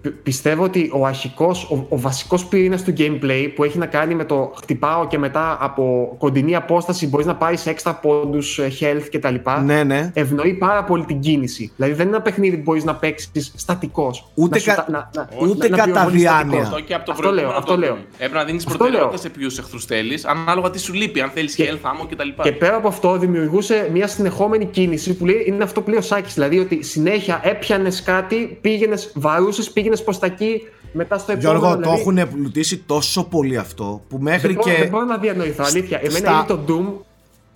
C: Πι- Πιστεύω ότι ο αρχικός, ο, ο βασικός πυρήνας του gameplay που έχει να κάνει με το χτυπάω και μετά από κοντινή απόσταση μπορείς να πάρεις έξτρα πόντους, ε, health κτλ.
A: Ναι, ναι.
C: Ευνοεί πάρα πολύ την κίνηση. Δηλαδή δεν είναι ένα παιχνίδι που μπορείς να παίξεις στατικός.
A: Ούτε
C: να σου
A: κα-
C: τα- να- να-
A: ούτε
C: να
A: κατά
C: πυροβολείς
A: διάνοια.
C: στατικός.
D: Αυτό και από το
C: Αυτό
D: προηγούμενο
C: λέω, αυτό
D: το
C: λέω.
D: Doom. Έπρεπε να δίνεις
C: Αυτό
D: προτεραιότητα
C: λέω.
D: σε ποιους εχθρούς θέλεις, ανάλογα τι σου λείπει. Αν θέλεις
C: Και-
D: health, ammo κτλ.
C: Και πέρα από αυτό, δημιουργούσε μια συνεχόμενη κίνηση που λέει, είναι αυτό που λέει ο Σάκης. Δηλαδή ότι συνέχεια έπιανες κάτι, πήγαινες, βαρούσες, πήγαινε προς τα εκεί, μετά στο επόμενο.
A: Γιώργο, το
C: δηλαδή,
A: έχουν πλουτίσει τόσο πολύ αυτό που μέχρι
C: δεν, μπορώ,
A: και.
C: δεν μπορώ να διανοηθώ, αλήθεια. Εμένα
A: στα-
C: είναι το Doom,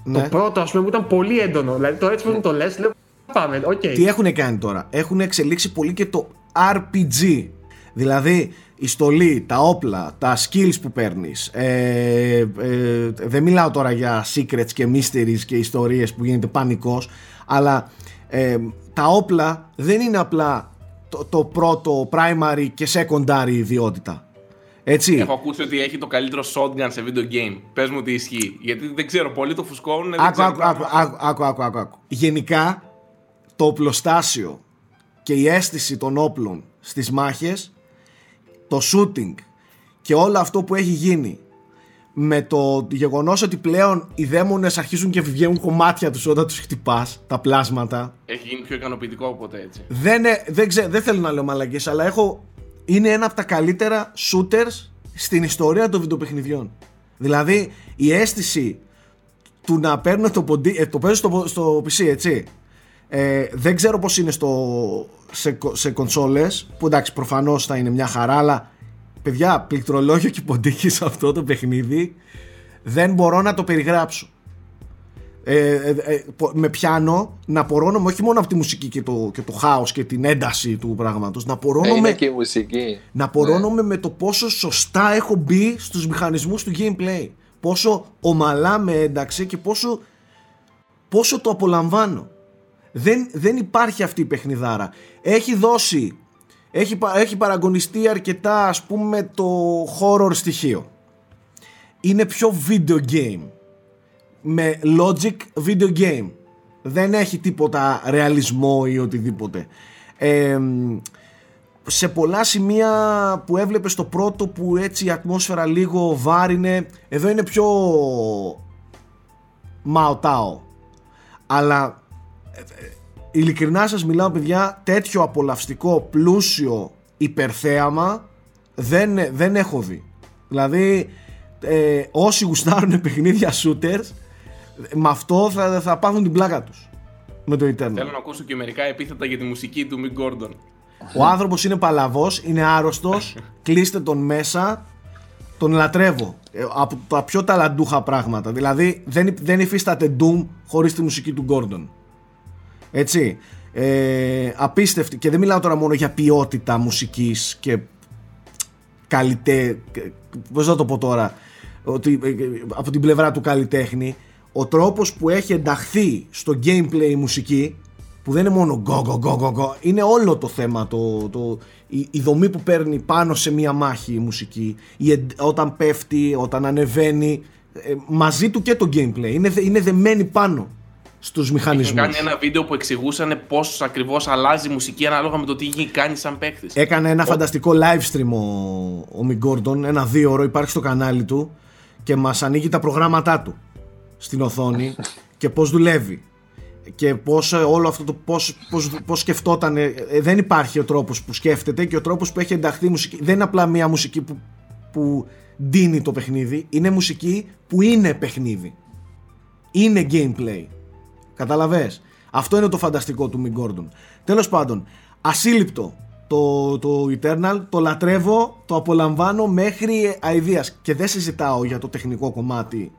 A: Ναι.
C: το πρώτο, ας πούμε, που ήταν πολύ έντονο. Δηλαδή το έτσι που μου το λες, λέω πάμε, οκ.
A: Τι έχουν κάνει τώρα, έχουν εξελίξει πολύ και το RPG. Δηλαδή, η στολή, τα όπλα, τα skills που παίρνεις ε, ε, Δεν μιλάω τώρα για secrets και mysteries και ιστορίες που γίνεται πανικός Αλλά ε, τα όπλα δεν είναι απλά το, το πρώτο primary και secondary ιδιότητα Έτσι
D: Έχω ακούσει ότι έχει το καλύτερο shotgun σε video game. Πες μου τι ισχύει. Γιατί δεν ξέρω, πολλοί το φουσκώνουν. δεν
A: Άκου,
D: ξέρω
A: άκου,
D: καν.
A: άκου, άκου, άκου, άκου, άκου, άκου. Γενικά, το οπλοστάσιο και η αίσθηση των όπλων στις μάχες, το shooting και όλο αυτό που έχει γίνει με το γεγονός ότι πλέον οι δαίμονες αρχίζουν και βγαίνουν κομμάτια τους όταν τους χτυπάς, τα πλάσματα,
D: Έχει γίνει πιο ικανοποιητικό από ποτέ έτσι.
A: δεν, ε- δεν, ξέ, δεν θέλω να λέω μαλακίες, αλλά έχω, είναι ένα από τα καλύτερα shooters στην ιστορία των βιντεοπαιχνιδιών. Δηλαδή, η αίσθηση του να παίρνω το ποντί, ε, το παίζω στο, στο PC, έτσι. Ε, δεν ξέρω πώς είναι στο, σε, κο- σε κονσόλες, που εντάξει προφανώς θα είναι μια χαρά, αλλά παιδιά, πληκτρολόγιο και ποντίκι σε αυτό το παιχνίδι δεν μπορώ να το περιγράψω. Ε, ε, ε, πο- με πιάνω να απορρώνομαι όχι μόνο από τη μουσική και το, και το χάος και την ένταση του πράγματος να
B: Ε,
A: απορρώνομαι,
B: είναι και η μουσική.
A: να απορρώνομαι με το πόσο σωστά έχω μπει στους μηχανισμούς του gameplay πόσο ομαλά με ένταξε και πόσο, πόσο το απολαμβάνω δεν, δεν υπάρχει αυτή η παιχνιδάρα έχει δώσει έχει, πα- έχει παραγωνιστεί αρκετά ας πούμε το horror στοιχείο. Είναι πιο video game. Με logic video game. Δεν έχει τίποτα ρεαλισμό ή οτιδήποτε. Ε, σε πολλά σημεία που έβλεπες στο πρώτο που έτσι η ατμόσφαιρα λίγο βάρινε εδώ είναι πιο μαοτάο. Αλλά ε, ε, ειλικρινά σας μιλάω παιδιά τέτοιο απολαυστικό πλούσιο υπερθέαμα δεν, δεν έχω δει δηλαδή ε, όσοι γουστάρουν παιχνίδια shooters με αυτό θα, θα πάθουν την πλάκα τους με το Eternal.
D: Θέλω να ακούσω και μερικά επίθετα για τη μουσική του Mick Gordon.
A: Ο άνθρωπος είναι παλαβός, είναι άρρωστος. κλείστε τον μέσα. Τον λατρεύω. Ε, από τα πιο ταλαντούχα πράγματα. Δηλαδή δεν, δεν υφίσταται Doom χωρίς τη μουσική του Gordon. Έτσι. Ε, απίστευτη. Και δεν μιλάω τώρα μόνο για ποιότητα μουσικής και καλλιτέ... Πώς να το πω τώρα. Ότι, ε, από την πλευρά του καλλιτέχνη ο τρόπος που έχει ενταχθεί στο gameplay η μουσική που δεν είναι μόνο go go go go go είναι όλο το θέμα το, το, η, η δομή που παίρνει πάνω σε μια μάχη η μουσική η, εν- όταν πέφτει, όταν ανεβαίνει ε, μαζί του και το gameplay είναι, δε- είναι δεμένη πάνω στους
D: Είχαν
A: μηχανισμούς
D: κάνει ένα βίντεο που εξηγούσαν πώς ακριβώς αλλάζει η μουσική ανάλογα με το τι έχει κάνει σαν παίχτη.
A: Έκανε ένα φανταστικό live stream ο, ο Mick Gordon, ένα δύο ώρο, υπάρχει στο κανάλι του και μας ανοίγει τα προγράμματά του στην οθόνη και πώς δουλεύει και πώς ε, όλο αυτό το πώς, πώς, πώς σκεφτόταν ε, ε, δεν υπάρχει ο τρόπος που σκέφτεται και ο τρόπος που έχει ενταχθεί η μουσική. Δεν είναι απλά μια μουσική που, που ντύνει το παιχνίδι είναι μουσική που είναι παιχνίδι. Είναι gameplay Κατάλαβες. Αυτό είναι το φανταστικό του Mick Gordon. Τέλος πάντων, ασύλληπτο το, το Eternal, το λατρεύω, το απολαμβάνω μέχρι αηδίας και δεν συζητάω για το τεχνικό κομμάτι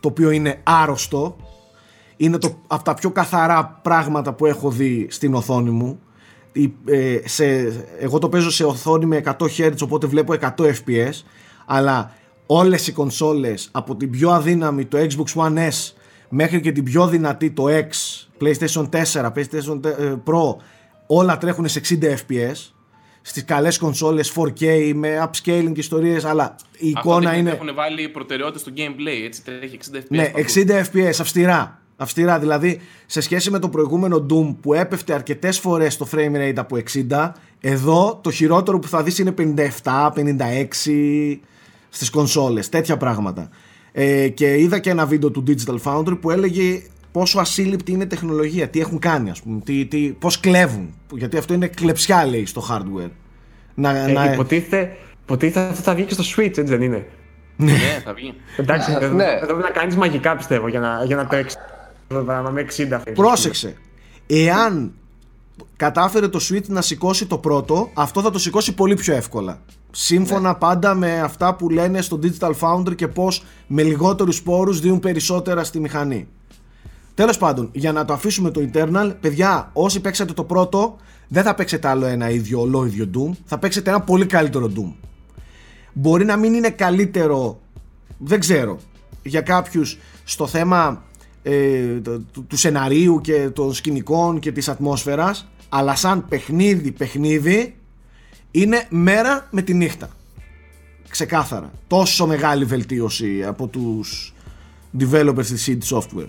A: το οποίο είναι άρρωστο. Είναι το, από τα πιο καθαρά πράγματα που έχω δει στην οθόνη μου. Η- ε, σε, εγώ το παίζω σε οθόνη με 100 Hz οπότε βλέπω 100 FPS αλλά όλες οι κονσόλες από την πιο αδύναμη το Xbox One S μέχρι και την πιο δυνατή το X PlayStation 4, PlayStation ε, Pro όλα τρέχουν σε 60 FPS στις καλές κονσόλες 4K με upscaling και ιστορίες αλλά η εικόνα είναι
D: Έχουν βάλει προτεραιότητε στο gameplay, έτσι τρέχει 60 FPS.
A: ναι,
D: παντού.
A: 60 FPS, αυστηρά. Αυστηρά, δηλαδή σε σχέση με το προηγούμενο Doom που έπεφτε αρκετές φορές το frame rate από 60, εδώ το χειρότερο που θα δεις είναι 57, 56 στις κονσόλες, τέτοια πράγματα. Ε, και είδα και ένα βίντεο του Digital Foundry που έλεγε πόσο ασύλληπτη είναι η τεχνολογία, τι έχουν κάνει ας πούμε, τι, τι, πώς κλέβουν, γιατί αυτό είναι κλεψιά λέει στο hardware. Να,
C: Ε,
A: να,
C: υποτίθεται, υποτίθεται αυτό θα βγει και στο Switch, έτσι δεν είναι;
D: Ναι, θα βγει.
C: Εντάξει, εδώ,
B: Ναι.
C: εδώ πρέπει να κάνεις μαγικά πιστεύω για να, για να τρέξεις. Το πράγμα με 60 frames.
A: Πρόσεξε. Εάν κατάφερε το Switch να σηκώσει το πρώτο, αυτό θα το σηκώσει πολύ πιο εύκολα. Σύμφωνα πάντα με αυτά που λένε στο Digital Foundry και πως με λιγότερους σπόρους δίνουν περισσότερα στη μηχανή. Τέλος πάντων, για να το αφήσουμε το internal, παιδιά, όσοι παίξατε το πρώτο, δεν θα παίξετε άλλο ένα ίδιο ολόιδιο Doom, θα παίξετε ένα πολύ καλύτερο Doom. Μπορεί να μην είναι καλύτερο, δεν ξέρω, για κάποιους στο θέμα ε, το- του, του σεναρίου και των σκηνικών και της ατμόσφαιρας, αλλά σαν παιχνίδι, παιχνίδι, είναι μέρα με τη νύχτα. Ξεκάθαρα. Τόσο μεγάλη βελτίωση από τους developers της CD Software.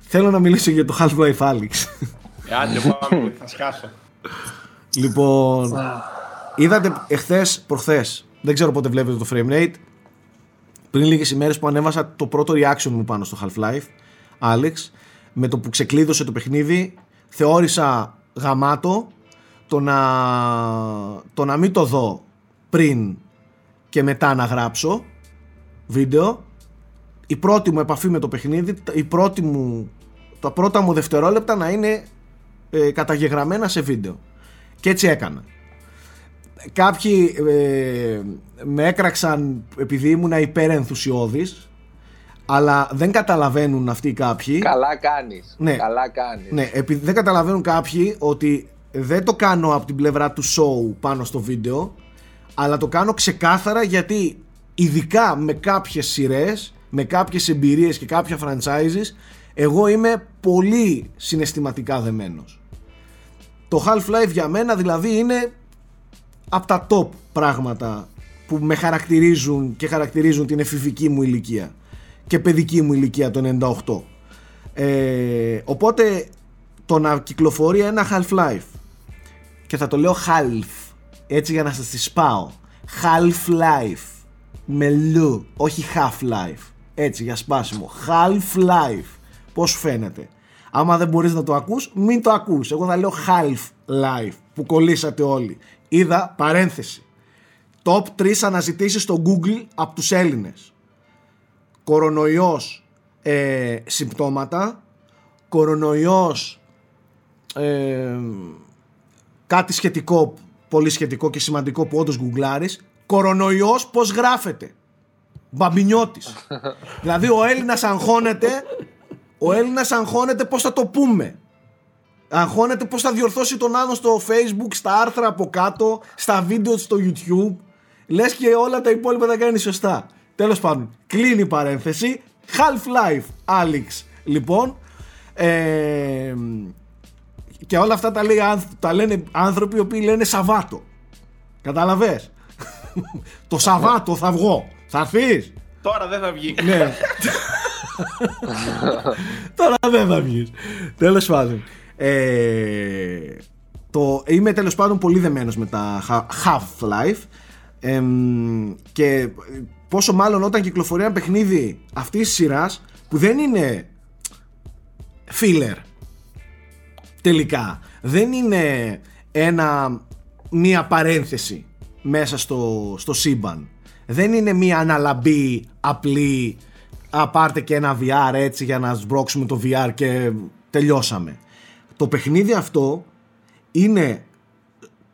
A: Θέλω να μιλήσω για το Half-Life Alyx.
D: Ε, άντε, πάμε, θα σκάσω.
A: λοιπόν, είδατε εχθές, προχθές, δεν ξέρω πότε βλέπετε το frame rate, πριν λίγες ημέρες που ανέβασα το πρώτο reaction μου πάνω στο Half-Life, Alex, με το που ξεκλείδωσε το παιχνίδι, θεώρησα γαμάτο το να, το να μην το δω πριν και μετά να γράψω βίντεο. Η πρώτη μου επαφή με το παιχνίδι, η πρώτη μου, τα πρώτα μου δευτερόλεπτα να είναι ε, καταγεγραμμένα σε βίντεο. Και έτσι έκανα. Κάποιοι ε, με έκραξαν επειδή ήμουν υπερενθουσιώδης αλλά δεν καταλαβαίνουν αυτοί οι κάποιοι
B: Καλά κάνεις.
A: Ναι.
B: Καλά κάνεις.
A: ναι, επειδή δεν καταλαβαίνουν κάποιοι ότι δεν το κάνω από την πλευρά του show πάνω στο βίντεο αλλά το κάνω ξεκάθαρα γιατί ειδικά με κάποιες σειρές με κάποιες εμπειρίες και κάποια franchises εγώ είμαι πολύ συναισθηματικά δεμένος το Half-Life για μένα δηλαδή είναι από τα top πράγματα που με χαρακτηρίζουν και χαρακτηρίζουν την εφηβική μου ηλικία και παιδική μου ηλικία το 98 ε, οπότε το να κυκλοφορεί ένα Half-Life και θα το λέω Half έτσι για να σας τη σπάω. Half-Life με λου όχι Half-Life. Έτσι για σπάσιμο. Half-Life. Πως σου φαίνεται. Άμα δεν μπορείς να το ακούς μην το ακούς. Εγώ θα λέω Half-Life που κολλήσατε όλοι είδα παρένθεση. Top 3 αναζητήσεις στο Google από τους Έλληνες. Κορονοϊός ε, συμπτώματα. Κορονοϊός ε, κάτι σχετικό πολύ σχετικό και σημαντικό που όντως γκουγκλάρεις. Κορονοϊός πως γράφεται; Μπαμπινιώτης. Δηλαδή ο Έλληνας αγχώνεται ο Έλληνας αγχώνεται πως θα το πούμε; Αγχώνεται πως θα διορθώσει τον άλλο στο facebook στα άρθρα από κάτω στα βίντεο στο youtube λες και όλα τα υπόλοιπα τα κάνει σωστά τέλος πάντων κλείνει η παρένθεση Half-Life Alex λοιπόν ε, και όλα αυτά τα, λέει, τα λένε άνθρωποι οι οποίοι λένε Σαββάτο. Καταλαβες; το Σαββάτο θα βγω. Θα έρθεις;
D: Τώρα δεν θα βγει.
A: ναι. Τώρα δεν θα βγεις. Τέλος πάντων. Ε, το, είμαι τέλος πάντων πολύ δεμένος με τα Half-Life. Και πόσο μάλλον όταν κυκλοφορεί ένα παιχνίδι αυτής της σειράς που δεν είναι filler τελικά δεν είναι ένα, μία παρένθεση μέσα στο, στο σύμπαν. Δεν είναι μία αναλαμπή απλή α, πάρτε και ένα VR έτσι για να σμπρώξουμε το VR και τελειώσαμε το παιχνίδι αυτό είναι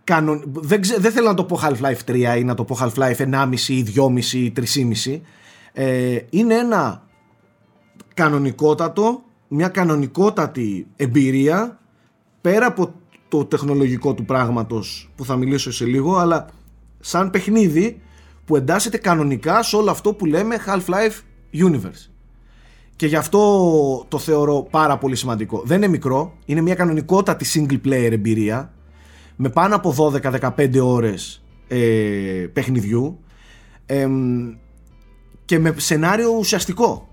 A: κανον... δεν, δεν θέλω να το πω Half-Life 3 ή να το πω Half-Life 1,5 ή 2,5 ή 3,5 ε, είναι ένα κανονικότατο μια κανονικότατη εμπειρία πέρα από το τεχνολογικό του πράγματος που θα μιλήσω σε λίγο αλλά σαν παιχνίδι που εντάσσεται κανονικά σε όλο αυτό που λέμε Half-Life Universe και γι' αυτό το θεωρώ πάρα πολύ σημαντικό. Δεν είναι μικρό, είναι μια κανονικότατη single player εμπειρία με πάνω από 12-15 ώρες ε, παιχνιδιού και με σενάριο ουσιαστικό.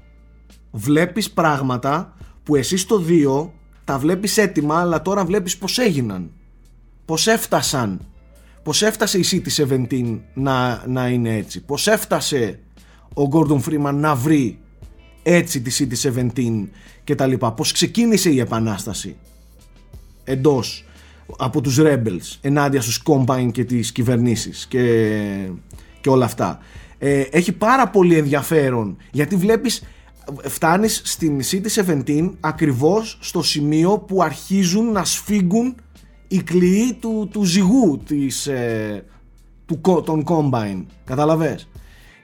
A: Βλέπεις πράγματα που εσύ στο 2 τα βλέπεις έτοιμα αλλά τώρα βλέπεις πως έγιναν πως έφτασαν πως έφτασε η City 17 να, να είναι έτσι πως έφτασε ο Gordon Freeman να βρει έτσι τη City 17 και τα λοιπά πως ξεκίνησε η επανάσταση; Εντός από τους Rebels ενάντια στους Combine και τις κυβερνήσεις και, και όλα αυτά ε, έχει πάρα πολύ ενδιαφέρον γιατί βλέπεις φτάνεις στην City 17 ακριβώς στο σημείο που αρχίζουν να σφίγγουν οι κλειοί του, του ζυγού της, ε, του, των Combine. Καταλαβες;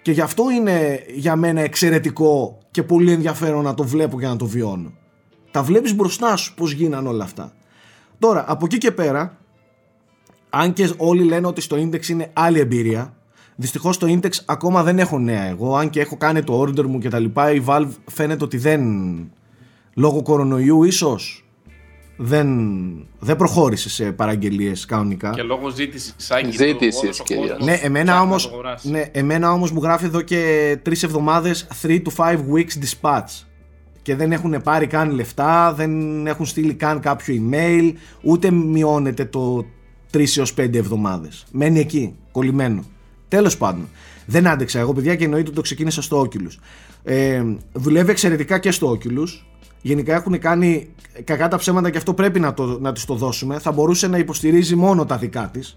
A: Και γι' αυτό είναι για μένα εξαιρετικό και πολύ ενδιαφέρον να το βλέπω και να το βιώνω. Τα βλέπεις μπροστά σου πώς γίνανε όλα αυτά. Τώρα, από εκεί και πέρα, αν και όλοι λένε ότι στο Index είναι άλλη εμπειρία, Δυστυχώς το Intex ακόμα δεν έχω νέα εγώ. Αν και έχω κάνει το order μου και τα λοιπά, η Valve φαίνεται ότι δεν. λόγω κορονοϊού, ίσως δεν, δεν προχώρησε σε παραγγελίες κανονικά.
D: Και λόγω ζήτησης Σάκη.
B: Ζήτησης
A: Ναι, εμένα όμως, ναι, εμένα όμως μου γράφει εδώ και τρεις εβδομάδες 3 to 5 weeks dispatch. Και δεν έχουν πάρει καν λεφτά, δεν έχουν στείλει καν κάποιο email, ούτε μειώνεται το 3 έως 5 εβδομάδες. Μένει εκεί, κολλημένο. Τέλος πάντων. Δεν άντεξα εγώ, παιδιά, και εννοείται ότι το ξεκίνησα στο Oculus. Ε, δουλεύει εξαιρετικά και στο Oculus. Γενικά έχουν κάνει κακά τα ψέματα και αυτό πρέπει να, το, να της το δώσουμε. Θα μπορούσε να υποστηρίζει μόνο τα δικά της.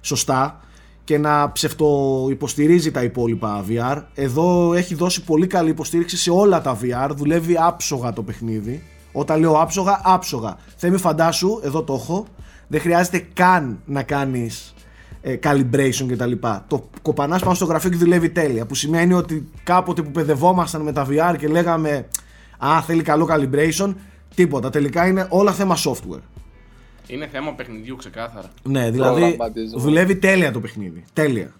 A: Σωστά. Και να ψευτοϊποστηρίζει τα υπόλοιπα VR. Εδώ έχει δώσει πολύ καλή υποστήριξη σε όλα τα VR. Δουλεύει άψογα το παιχνίδι. Όταν λέω άψογα, άψογα. Θέμη φαντάσου, εδώ το έχω. Δεν χρειάζεται καν να κάνεις ε, calibration κτλ. Το κοπανάς πάνω στο γραφείο και δουλεύει τέλεια. Που σημαίνει ότι κάποτε που παιδευόμασταν με τα VR και λέγαμε Α, θέλει καλό calibration, τίποτα. Τελικά είναι όλα θέμα software.
D: Είναι θέμα παιχνιδιού ξεκάθαρα.
A: Ναι, δηλαδή δουλεύει τέλεια το παιχνίδι. Τέλεια.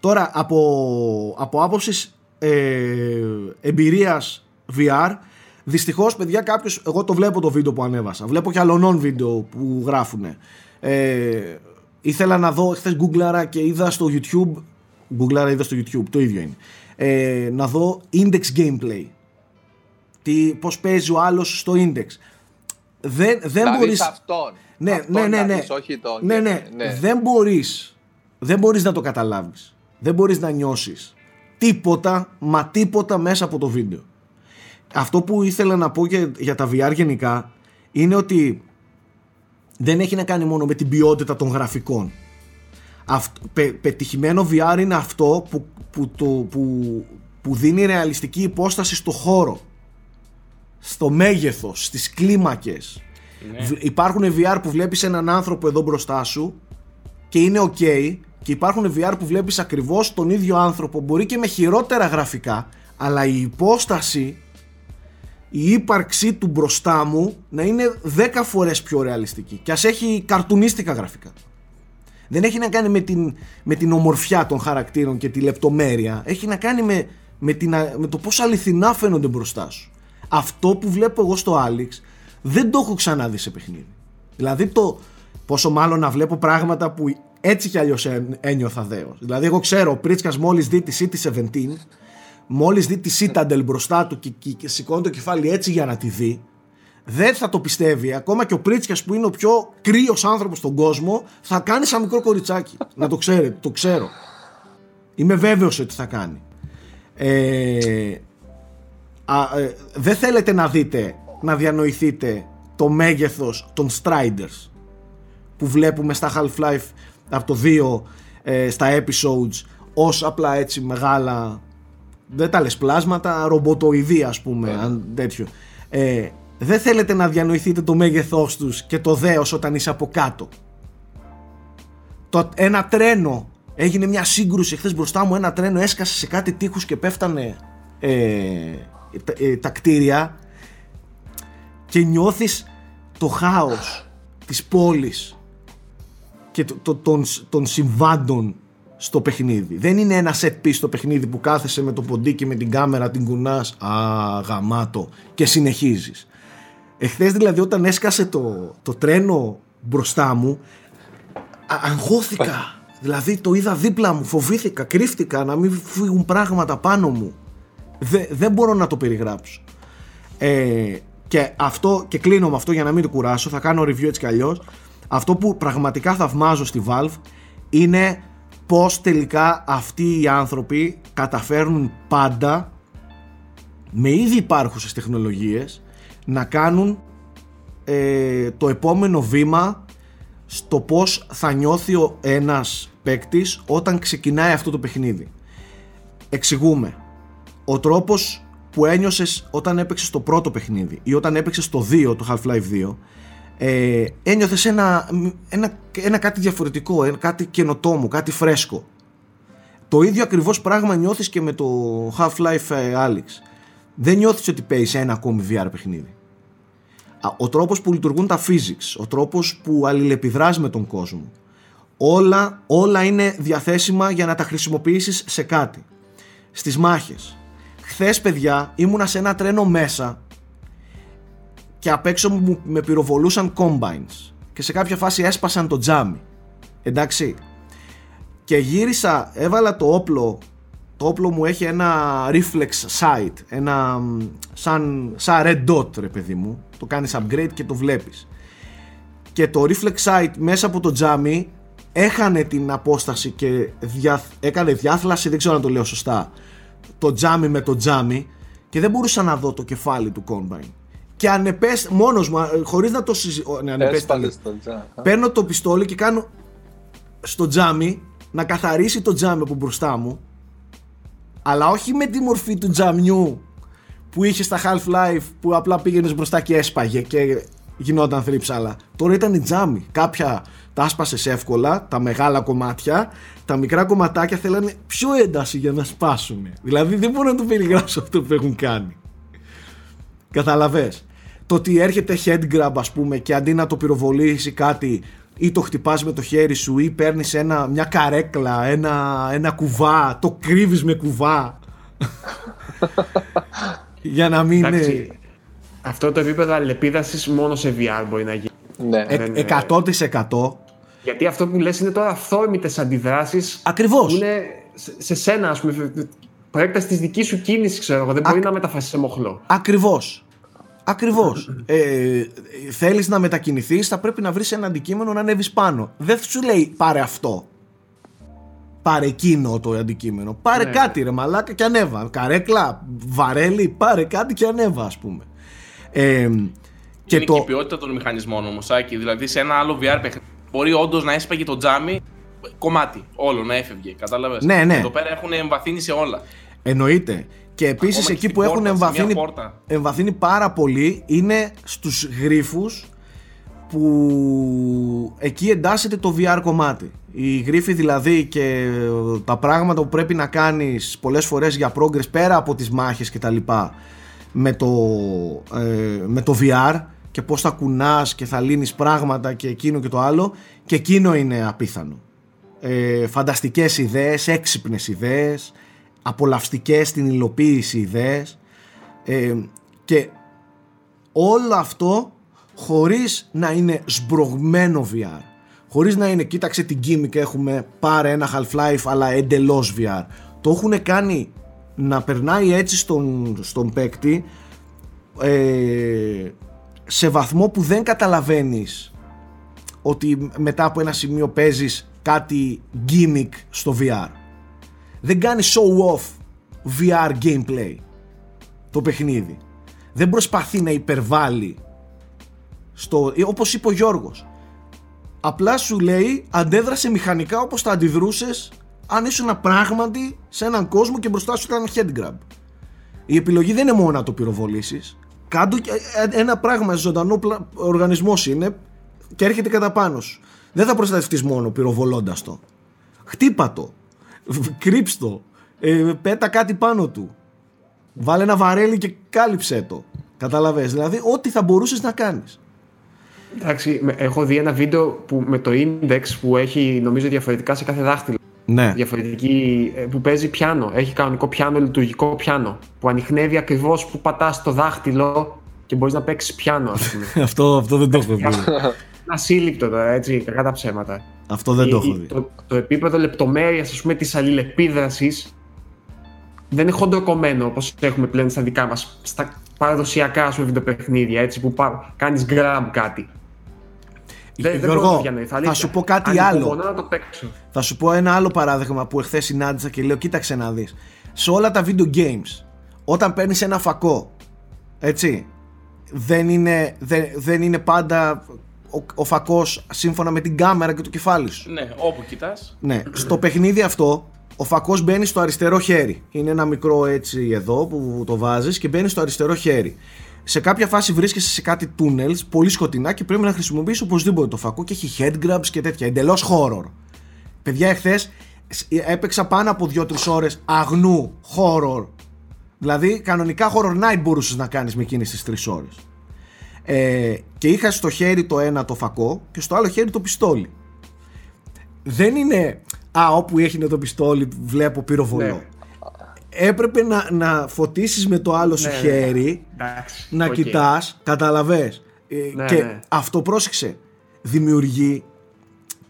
A: Τώρα από, από άποψης ε, εμπειρίας VR, δυστυχώς παιδιά κάποιος. Εγώ το βλέπω το βίντεο που ανέβασα. Βλέπω και αλλονών βίντεο που γράφουν. Ε, ήθελα να δω, χθες γκούγκλαρα και είδα στο YouTube, γκούγκλαρα είδα στο YouTube, το ίδιο είναι, ε, να δω index gameplay. Τι, πώς παίζει ο άλλος στο index. Δεν, δεν
B: να
A: μπορείς...
B: αυτόν.
A: Ναι,
B: αυτόν
A: ναι, ναι, ναι.
B: Δεις, όχι τον.
A: ναι, ναι.
B: ναι.
A: Δεν μπορείς, δεν μπορείς να το καταλάβεις. Δεν μπορείς να νιώσεις τίποτα, μα τίποτα μέσα από το βίντεο. Αυτό που ήθελα να πω για, για τα VR γενικά είναι ότι δεν έχει να κάνει μόνο με την ποιότητα των γραφικών. Αυτό, πε, πετυχημένο VR είναι αυτό που, που, το, που, που δίνει ρεαλιστική υπόσταση στο χώρο. Στο μέγεθος, στις κλίμακες.
D: Ναι.
A: Β- Υπάρχουν VR που βλέπεις έναν άνθρωπο εδώ μπροστά σου και είναι ok και υπάρχουν VR που βλέπεις ακριβώς τον ίδιο άνθρωπο, μπορεί και με χειρότερα γραφικά, αλλά η υπόσταση, η ύπαρξή του μπροστά μου να είναι 10 φορές πιο ρεαλιστική και ας έχει καρτουνίστικα γραφικά. Δεν έχει να κάνει με την, με την ομορφιά των χαρακτήρων και τη λεπτομέρεια. Έχει να κάνει με, με, την, α- με το πώς αληθινά φαίνονται μπροστά σου. Αυτό που βλέπω εγώ στο Alex δεν το έχω ξαναδεί σε παιχνίδι. Δηλαδή το πόσο μάλλον να βλέπω πράγματα που έτσι κι αλλιώς έ- ένιωθα δέος. Δηλαδή εγώ ξέρω ο Πρίτσκας μόλις δει τη CT17 μόλις δει τη Citadel μπροστά του και, και, και σηκώνει το κεφάλι έτσι για να τη δει δεν θα το πιστεύει. Ακόμα και ο Πρίτσκας που είναι ο πιο κρύος άνθρωπος στον κόσμο θα κάνει σαν μικρό κοριτσάκι. να το ξέρετε, το ξέρω. Είμαι βέβαιος ότι θα κάνει. Ε, α, ε, δεν θέλετε να δείτε, να διανοηθείτε το μέγεθος των Striders που βλέπουμε στα Half-Life από το 2 ε, στα episodes ως απλά έτσι μεγάλα δεν τα λες πλάσματα, ρομποτοειδή ας πούμε, αν τέτοιο. Ε, δεν θέλετε να διανοηθείτε το μέγεθός τους και το δέος όταν είσαι από κάτω. Το, ένα τρένο, έγινε μια σύγκρουση χθες μπροστά μου, ένα τρένο έσκασε σε κάτι τείχους και πέφτανε ε, τα, ε, τα κτίρια και νιώθεις το χάος της πόλης και το, το- των, των συμβάντων στο παιχνίδι. Δεν είναι ένα set piece στο παιχνίδι που κάθεσαι με το ποντίκι με την κάμερα, την κουνάς, α, γαμάτο και συνεχίζεις. Εχθές δηλαδή όταν έσκασε το, το τρένο μπροστά μου, α, αγχώθηκα. Δηλαδή το είδα δίπλα μου, φοβήθηκα, κρύφτηκα να μην φύγουν πράγματα πάνω μου. Δε- δεν μπορώ να το περιγράψω. Ε, και αυτό, και κλείνω με αυτό για να μην το κουράσω, θα κάνω review έτσι κι αλλιώς. Αυτό που πραγματικά θαυμάζω στη Valve είναι πως τελικά αυτοί οι άνθρωποι καταφέρνουν πάντα με ήδη υπάρχουσες τεχνολογίες να κάνουν ε, το επόμενο βήμα στο πως θα νιώθει ο ένας παίκτης όταν ξεκινάει αυτό το παιχνίδι. Εξηγούμε. Ο τρόπος που ένιωσες όταν έπαιξες το πρώτο παιχνίδι ή όταν έπαιξες το 2, το Half-Life 2 ε, ένιωθες ένα, ένα, ένα κάτι διαφορετικό, ένα, κάτι καινοτόμο, κάτι φρέσκο. Το ίδιο ακριβώς πράγμα νιώθεις και με το Half-Life ε, Alyx. Δεν νιώθεις ότι παίζεις ένα ακόμη VR παιχνίδι. Α, Ο τρόπος που λειτουργούν τα physics, ο τρόπος που αλληλεπιδράς με τον κόσμο, όλα, όλα είναι διαθέσιμα για να τα χρησιμοποιήσεις σε κάτι. Στις μάχες. Χθες παιδιά ήμουνα σε ένα τρένο μέσα και απ' έξω μου με πυροβολούσαν combines και σε κάποια φάση έσπασαν το τζάμι. Εντάξει. Και γύρισα, έβαλα το όπλο το όπλο μου έχει ένα reflex sight ένα μ, σαν, σαν red dot ρε παιδί μου το κάνεις upgrade και το βλέπεις και το reflex sight μέσα από το τζάμι έχανε την απόσταση και δια, έκανε διάθλαση δεν ξέρω αν το λέω σωστά το τζάμι με το τζάμι και δεν μπορούσα να δω το κεφάλι του combine και ανεπές, μόνος μου, χωρίς να το συζητήσω, ναι,
B: Έσπαλες το τζα.
A: παίρνω το πιστόλι και κάνω στο τζάμι να καθαρίσει το τζάμι από μπροστά μου αλλά όχι με τη μορφή του τζαμιού που είχε στα Half-Life που απλά πήγαινες μπροστά και έσπαγε και γινόταν θρύψαλα. Τώρα ήταν η τζάμι. Κάποια τα άσπασες εύκολα, τα μεγάλα κομμάτια, τα μικρά κομματάκια θέλανε πιο ένταση για να σπάσουν. Δηλαδή δεν μπορώ να το περιγράψω αυτό που έχουν κάνει. Καταλαβες. Το ότι έρχεται head grab ας πούμε και αντί να το πυροβολήσει κάτι ή το χτυπάς με το χέρι σου ή παίρνεις ένα, μια καρέκλα, ένα, ένα κουβά, το κρύβεις με κουβά. Για να μην είναι
C: Εντάξει, αυτό το επίπεδο αλληλεπίδραση μόνο σε VR μπορεί να γίνει.
B: Ναι.
A: ε-
C: δεν είναι-
A: 100%
C: Γιατί αυτό που λες είναι τώρα αυθόρμητες αντιδράσεις
A: Ακριβώς.
C: που είναι σε- σε σένα, ας πούμε, προέκταση της δικής σου κίνησης, ξέρω εγώ. Δεν μπορεί
A: Ακ-
C: να μεταφράσεις σε μοχλό.
A: Ακριβώς. Ακριβώς. ε, θέλεις να μετακινηθείς, θα πρέπει να βρεις ένα αντικείμενο να ανέβεις πάνω. Δεν σου λέει πάρε αυτό. Πάρε εκείνο το αντικείμενο. Πάρε
C: Ναι.
A: κάτι ρε μαλάκα και ανέβα. Καρέκλα, βαρέλι, πάρε κάτι και ανέβα ας πούμε. Ε, και
D: είναι
A: το...
D: και η ποιότητα των μηχανισμών όμως, Άκη. Δηλαδή σε ένα άλλο VR παιχνίδι μπορεί όντως να έσπαγε το τζάμι κομμάτι. Όλο να έφευγε. Κατάλαβες;
A: Ναι, ναι.
D: Εδώ πέρα έχουν εμβαθύνει σε όλα.
A: Εννοείται. Και επίσης
D: Ακόμα και
A: εκεί
D: στην
A: που έχουν
D: πόρτα, σε μια
A: εμβαθύνει,
D: πόρτα.
A: εμβαθύνει πάρα πολύ είναι στους γρίφους που εκεί εντάσσεται το VR κομμάτι. Οι γρίφοι δηλαδή και τα πράγματα που πρέπει να κάνεις πολλές φορές για progress πέρα από τις μάχες και τα λοιπά με το, ε, με το VR και πώς θα κουνάς και θα λύνεις πράγματα και εκείνο και το άλλο και εκείνο είναι απίθανο. Ε, φανταστικές ιδέες, έξυπνες ιδέες, απολαυστικές στην υλοποίηση ιδέες ε, και όλο αυτό χωρίς να είναι σμπρογμένο VR χωρίς να είναι κοίταξε την gimmick έχουμε πάρε ένα Half-Life αλλά εντελώς VR το έχουν κάνει να περνάει έτσι στον, στον παίκτη ε, σε βαθμό που δεν καταλαβαίνεις ότι μετά από ένα σημείο παίζεις κάτι gimmick στο VR δεν κάνεις show off VR gameplay το παιχνίδι. Δεν προσπαθεί να υπερβάλλει στο, ε, όπως είπε ο Γιώργος απλά σου λέει αντέδρασε μηχανικά όπως θα αντιδρούσες αν ήσουν πράγματι σε έναν κόσμο και μπροστά σου ήταν head grab. Η επιλογή δεν είναι μόνο να το πυροβολήσεις κάντο και- ε, ένα πράγμα ζωντανό πλα- οργανισμός είναι και έρχεται κατά πάνω σου. Δεν θα προστατευτείς μόνο πυροβολώντας το. Χτύπα το. Β- κρύψ' το. Ε, πέτα κάτι πάνω του. Βάλε ένα βαρέλι και κάλυψε το. Καταλαβες. Δηλαδή ό,τι θα μπορούσες να κάνεις.
C: Εντάξει, με- έχω δει ένα βίντεο που, με το index που έχει νομίζω διαφορετικά σε κάθε δάχτυλο.
A: Ναι
C: Διαφορετική, ε, που παίζει πιάνο. Έχει κανονικό πιάνο, λειτουργικό πιάνο. Που ανοιχνεύει ακριβώς που πατάς το δάχτυλο και μπορείς να παίξεις πιάνο, ας πούμε.
A: αυτό, αυτό δεν το έχω δει
C: Είναι ασύλληπτο τώρα, έτσι, κακά τα ψέματα.
A: αυτό δεν το
C: Η-
A: έχω δει
C: Το, το επίπεδο λεπτομέρειας, ας πούμε, της αλληλεπίδρασης δεν είναι χοντροκομμένο όπως έχουμε πλέον στα δικά μας, στα παραδοσιακά σου βιντεοπαιχνίδια, έτσι, που κάνεις grab κάτι. Δεν, δεν μπορώ να
A: Γιώργο,
C: το διανοηθώ,
A: θα
C: αλήθεια.
A: σου πω κάτι άλλο.
C: Ανυπομονώ να το παίξω.
A: Θα σου πω ένα άλλο παράδειγμα που εχθές συνάντησα και λέω: Κοίταξε να δεις. Σε όλα τα video games, όταν παίρνεις ένα φακό, έτσι, δεν είναι, δεν, δεν είναι πάντα ο, ο φακός σύμφωνα με την κάμερα και το κεφάλι σου.
D: Ναι, όπου κοιτάς.
A: Ναι, στο παιχνίδι αυτό ο φακός μπαίνει στο αριστερό χέρι. Είναι ένα μικρό έτσι εδώ που το βάζεις και μπαίνει στο αριστερό χέρι. Σε κάποια φάση βρίσκεσαι σε κάτι tunnels, πολύ σκοτεινά και πρέπει να χρησιμοποιήσει οπωσδήποτε το φακό και έχει head grabs και τέτοια. Εντελώς horror. Παιδιά, εχθές έπαιξα πάνω από 2-3 ώρες αγνού horror. Δηλαδή, κανονικά horror night μπορούσες να κάνεις με εκείνες τις 3 ώρες. Ε, και είχα στο χέρι το ένα το φακό και στο άλλο χέρι το πιστόλι. Δεν είναι Α, όπου έχει το πιστόλι, βλέπω πυροβολό.
C: Ναι.
A: Έπρεπε να, να φωτίσεις με το άλλο σου
C: Ναι, ναι.
A: χέρι,
C: Εντάξει,
A: να
C: οκ.
A: κοιτάς, κατάλαβες. Ε,
C: Ναι,
A: και
C: ναι.
A: αυτό πρόσεξε, δημιουργεί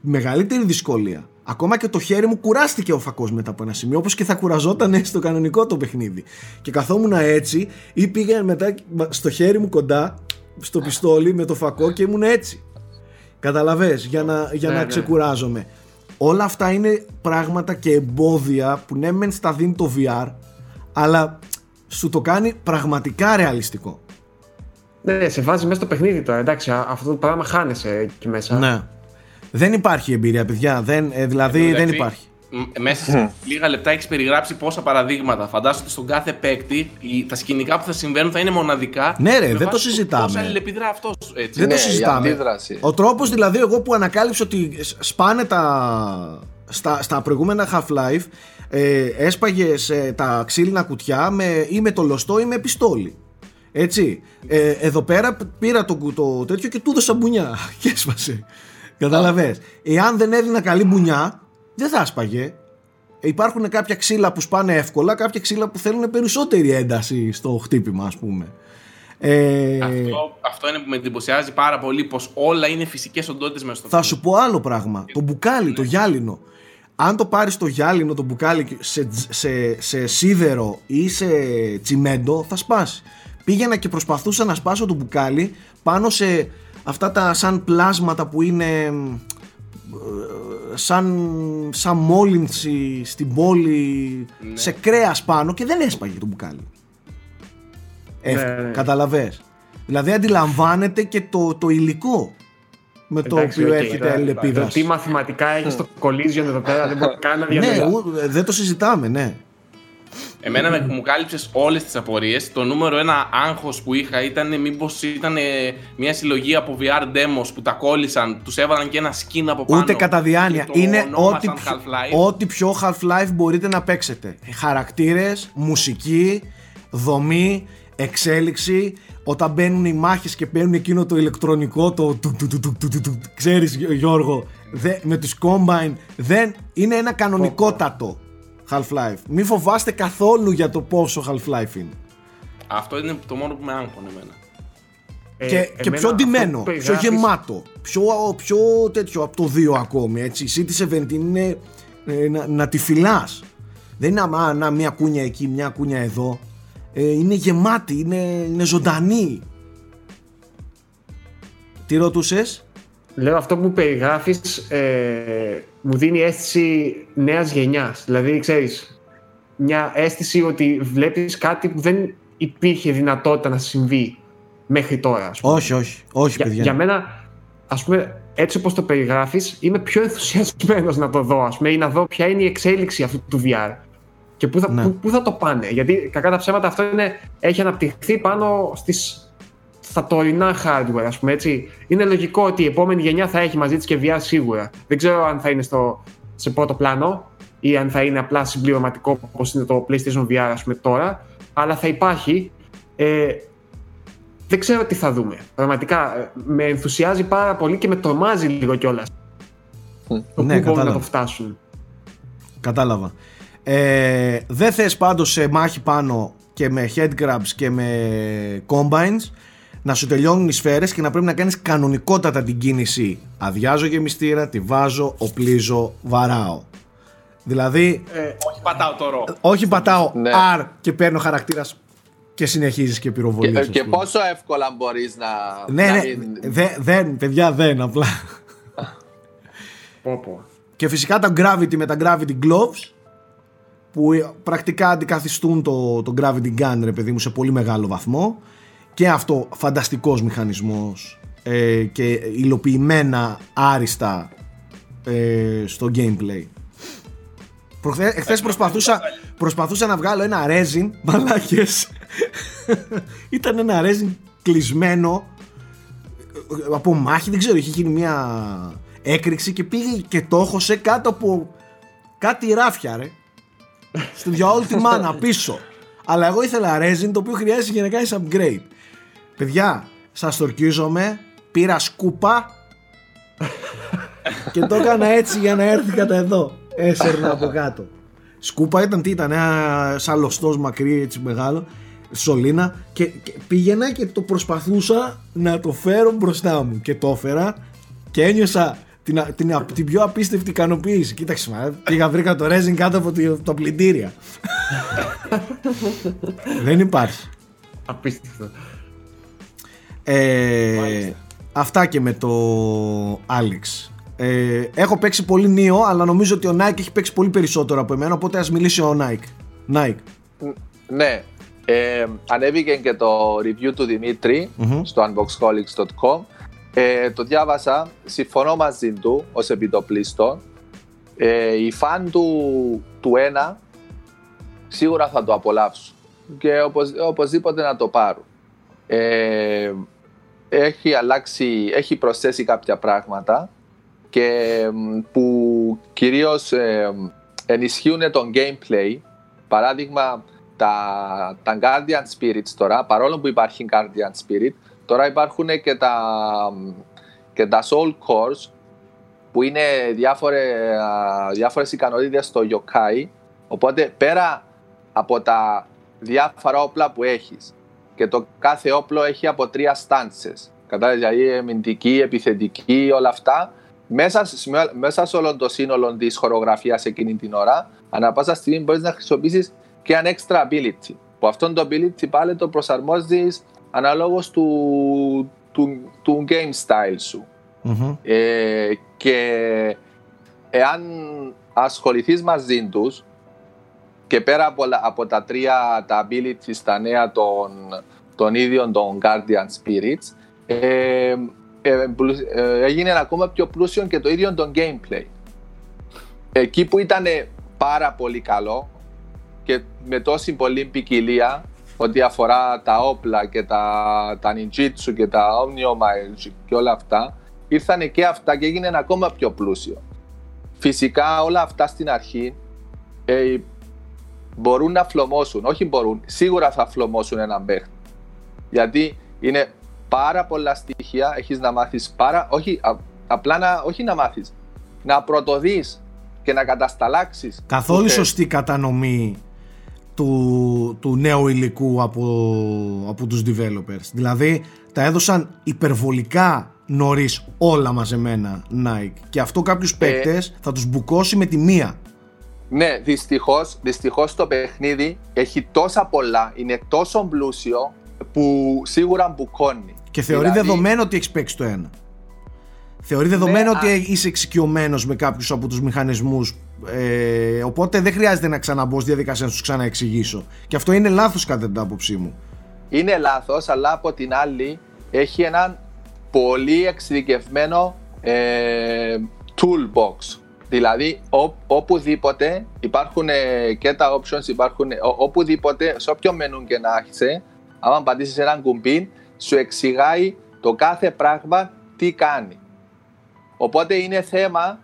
A: μεγαλύτερη δυσκολία. Ακόμα και το χέρι μου κουράστηκε ο φακός μετά από ένα σημείο, όπως και θα κουραζόταν στο κανονικό το παιχνίδι. Και καθόμουν έτσι ή πήγα μετά στο χέρι μου κοντά, στο πιστόλι με το φακό και ήμουν έτσι. Κατάλαβες, για να, για
C: Ναι,
A: να
C: ναι.
A: ξεκουράζομαι. Όλα αυτά είναι πράγματα και εμπόδια που ναι μεν στα δίνει το VR, αλλά σου το κάνει πραγματικά ρεαλιστικό.
C: Ναι, σε βάζει μέσα στο παιχνίδι τώρα. Εντάξει, α- αυτό το πράγμα χάνεσαι εκεί μέσα.
A: Ναι. Δεν υπάρχει εμπειρία, παιδιά. Δεν, ε, δηλαδή δεν
D: Εντάξει,
A: υπάρχει.
D: Μ- Μέσα σε λίγα λεπτά έχεις περιγράψει πόσα παραδείγματα. Φαντάζομαι ότι στον κάθε παίκτη οι- τα σκηνικά που θα συμβαίνουν θα είναι μοναδικά.
A: Ναι, ρε,
D: με
A: δεν το
D: βάση
A: συζητάμε.
D: Πώ αλληλεπιδρά αυτός. Έτσι.
A: Δεν
B: Ναι,
A: το
B: η
A: συζητάμε.
B: αντίδραση.
A: Ο τρόπος δηλαδή εγώ που ανακάλυψα ότι σπάνε τα... Στα, στα προηγούμενα Half-Life ε, έσπαγες ε, τα ξύλινα κουτιά με, ή με το λωστό ή με πιστόλι. Έτσι. Ε, εδώ πέρα πήρα το, κου- το τέτοιο και του έδωσα μπουνιά και έσπασε. Καταλαβες. Εάν δεν έδινα καλή μπουνιά, δεν θα έσπαγε. Υπάρχουν κάποια ξύλα που σπάνε εύκολα, κάποια ξύλα που θέλουν περισσότερη ένταση στο χτύπημα, ας πούμε. Ε,
D: Αυτό, αυτό είναι που με εντυπωσιάζει πάρα πολύ πως όλα είναι φυσικές οντότητες μέσα στο
A: Θα
D: film.
A: σου πω άλλο πράγμα. Το μπουκάλι, το γυάλινο. Αν το πάρεις το γυάλινο, το μπουκάλι σε, σε, σε σίδερο ή σε τσιμέντο, θα σπάσει. Πήγαινα και προσπαθούσα να σπάσω το μπουκάλι πάνω σε αυτά τα σαν πλάσματα που είναι μ, ε, σαν, σαν μόλυνση στην πόλη σε κρέας πάνω και δεν έσπαγε το μπουκάλι. Ε,
C: Ναι, ναι.
A: Κατάλαβες. Δηλαδή αντιλαμβάνεται και το, το υλικό με το
C: Εντάξει,
A: οποίο
C: οκ,
A: έρχεται
C: τώρα,
A: αλληλεπίδραση.
C: Το τι μαθηματικά έχεις στο collision εδώ πέρα δεν μπορεί καν να
A: Ναι,
C: διανοηθώ.
A: ου- δεν το συζητάμε, ναι.
D: Εμένα με, μου κάλυψες όλες τις απορίες. Το νούμερο ένα άγχος που είχα ήταν μήπως ήταν μια συλλογή από VR demos που τα κόλλησαν, τους έβαλαν και ένα skin από πάνω.
A: Ούτε κατά διάνοια.
D: και το
A: Είναι ό,τι,
D: ονόμασαν
A: πιο-
D: Half-Life.
A: ό,τι πιο Half-Life μπορείτε να παίξετε. Χαρακτήρες, μουσική, δομή, εξέλιξη. Όταν μπαίνουν οι μάχες και παίρνουν εκείνο το ηλεκτρονικό, το του του του του του του του, ξέρεις Γιώργο, δε, με τους Combine, δεν, είναι ένα κανονικότατο Half-Life. Μην φοβάστε καθόλου για το πόσο Half-Life είναι.
D: Αυτό είναι το μόνο που με άγχωνε εμένα.
C: Ε,
A: και, και
C: εμένα
A: πιο
C: αυτό
A: ντυμένο,
C: που
A: πιο
C: περιγράφεις-
A: γεμάτο, πιο, πιο τέτοιο από το 2 ακόμη. Έτσι. Η City 17 είναι ε, να, να τη φυλάς. Δεν είναι αμά, να, μια κούνια εκεί, μια κούνια εδώ. Ε, είναι γεμάτη, είναι, είναι ζωντανή. Τι ρωτούσες;
C: Λέω αυτό που περιγράφεις ε, μου δίνει αίσθηση νέας γενιάς. Δηλαδή, ξέρεις, μια αίσθηση ότι βλέπεις κάτι που δεν υπήρχε δυνατότητα να συμβεί μέχρι τώρα. ας πούμε.
A: Όχι, όχι, όχι
C: για,
A: παιδιά.
C: για μένα, ας πούμε, έτσι όπως το περιγράφεις, είμαι πιο ενθουσιασμένος να το δω, ας πούμε, ή να δω ποια είναι η εξέλιξη αυτού του VR. Και πού θα,
A: Ναι.
C: πού, πού θα το πάνε. Γιατί κακά τα ψέματα αυτό είναι, έχει αναπτυχθεί πάνω στις, στα τωρινά hardware, ας πούμε έτσι. Είναι λογικό ότι η επόμενη γενιά θα έχει μαζί της και VR σίγουρα. Δεν ξέρω αν θα είναι στο, σε πρώτο πλάνο ή αν θα είναι απλά συμπληρωματικό όπως είναι το PlayStation VR ας πούμε τώρα, αλλά θα υπάρχει. Ε, δεν ξέρω τι θα δούμε. Πραγματικά ε, με ενθουσιάζει πάρα πολύ και με τρομάζει λίγο κιόλας.
B: Μμ.
C: Το
A: Ναι,
C: πού μπορούν να
A: κατάλαβα.
C: το φτάσουν.
A: Κατάλαβα. Ε, δεν θες πάντως σε μάχη πάνω και με head grabs και με combines; Να σου τελειώνουν οι σφαίρες και να πρέπει να κάνεις κανονικότατα την κίνηση. Αδειάζω γεμιστήρα, τη βάζω, οπλίζω, βαράω. Δηλαδή,
C: Ε,
D: Όχι πατάω το ρο.
A: όχι πατάω
B: Ναι.
A: R και παίρνω χαρακτήρας και συνεχίζεις και πυροβολείς.
B: Και,
A: ας
B: και
A: πούμε.
B: πόσο εύκολα μπορείς να...
A: Ναι,
B: να
A: ναι,
B: μην-
A: δε- δεν, παιδιά, δεν, απλά.
C: πω, πω.
A: Και φυσικά τα Gravity με τα Gravity Gloves που ε, πρακτικά αντικαθιστούν το, το Gravity Gun ρε παιδί μου σε πολύ μεγάλο βαθμό και αυτό φανταστικός μηχανισμός ε, και υλοποιημένα άριστα ε, στο gameplay. Προχθέ, εχθές προσπαθούσα, προσπαθούσα να βγάλω ένα resin, μαλάκες. Ήταν ένα resin κλεισμένο ε, από μάχη, δεν ξέρω, είχε γίνει μια έκρηξη και πήγε και το έχωσε κάτω από κάτι ράφια ρε. Στην για όλη τη μάνα πίσω. Αλλά εγώ ήθελα resin το οποίο χρειάζεται για να κάνεις upgrade. Παιδιά, σας τορκίζομαι, πήρα σκούπα και το έκανα έτσι για να έρθει κατά εδώ. Έσαιρνα από κάτω. Σκούπα ήταν τι ήταν, ένα σαλωστός μακρύ έτσι μεγάλο, σωλήνα και, και πήγαινα και το προσπαθούσα να το φέρω μπροστά μου και το έφερα και ένιωσα την, α- την, α- την πιο απίστευτη ικανοποίηση. Κοίταξε, μα, πήγα βρήκα το resin κάτω από τη- τα πλυντήρια. Δεν υπάρχει.
C: Απίστευτο.
A: Ε, αυτά και με το Alex. Ε, έχω παίξει πολύ νίο, αλλά νομίζω ότι ο Nike έχει παίξει πολύ περισσότερο από εμένα, οπότε ας μιλήσει ο Nike. Nike.
B: Ναι. Ε, ανέβηκε και το review του δημητρη
A: Μμμ.
B: στο unboxholics.com. Ε, το διάβασα, συμφωνώ μαζί του ως επιτοπλίστων. Ε, οι φαν του, του ένα σίγουρα θα το απολαύσουν και οπωσ, οπωσδήποτε να το πάρουν. Ε, έχει αλλάξει, έχει προσθέσει κάποια πράγματα και μ, που κυρίως ε, ενισχύουν τον gameplay. Παράδειγμα, τα, τα Guardian Spirits τώρα, παρόλο που υπάρχει Guardian Spirit, τώρα υπάρχουν και τα, και τα Soul Cores που είναι διάφορε, α, διάφορες ικανότητες στο yokai οπότε πέρα από τα διάφορα όπλα που έχεις και το κάθε όπλο έχει από τρία stances. Κατάλαβες δηλαδή αμυντική, επιθετική, όλα αυτά. Μέσα, σε- μέσα σε όλο το σύνολο της χορογραφίας εκείνη την ώρα ανά πάσα στιγμή μπορείς να χρησιμοποιήσεις και ένα extra ability που αυτό το ability πάλι το προσαρμόζεις αναλόγως του, του, του game style σου.
A: Μμμ.
B: ε, και εάν ασχοληθείς μαζί τους και πέρα από, όλα- από τα τρία τα abilities τα νέα των, των ίδιων των Guardian Spirits ε, ε, πλου- ε, έγινε ακόμα πιο πλούσιο και το ίδιο το gameplay εκεί που ήταν πάρα πολύ καλό και με τόση πολλή ποικιλία ό,τι αφορά τα όπλα και τα, τα ninjitsu και τα omnio και όλα αυτά, ήρθαν και αυτά και έγινε ακόμα πιο πλούσιο. Φυσικά όλα αυτά στην αρχή ε, μπορούν να φλωμώσουν, όχι μπορούν, σίγουρα θα φλωμώσουν έναν παίχτη. Γιατί είναι πάρα πολλά στοιχεία, έχεις να μάθεις πάρα, όχι, απλά να, όχι να μάθεις, να πρωτοδείς και να κατασταλάξεις.
A: Καθόλου σωστή κατανομή του, του νέου υλικού από, από τους developers. Δηλαδή τα έδωσαν υπερβολικά νωρίς όλα μαζεμένα Nike και αυτό κάποιους ε, θα τους μπουκώσει με τη μία.
B: Ναι, δυστυχώς, δυστυχώς το παιχνίδι έχει τόσα πολλά, είναι τόσο πλούσιο που σίγουρα μπουκώνει.
A: Και θεωρεί δηλαδή... δεδομένο ότι έχεις παίξει το ένα. Θεωρεί δεδομένο ναι, ότι είσαι εξοικειωμένος με κάποιους από τους μηχανισμούς. Ε, οπότε δεν χρειάζεται να ξαναμπω στη διαδικασία να τους ξαναεξηγήσω. Και αυτό είναι λάθος κατά την άποψή μου.
B: Είναι λάθος, αλλά από την άλλη έχει έναν πολύ εξειδικευμένο ε, toolbox. Δηλαδή, ό, οπουδήποτε υπάρχουν ε, και τα options, υπάρχουν οπουδήποτε, σε όποιο μενού και να έχει, άμα πατήσει ένα κουμπί, σου εξηγάει το κάθε πράγμα τι κάνει. Οπότε είναι θέμα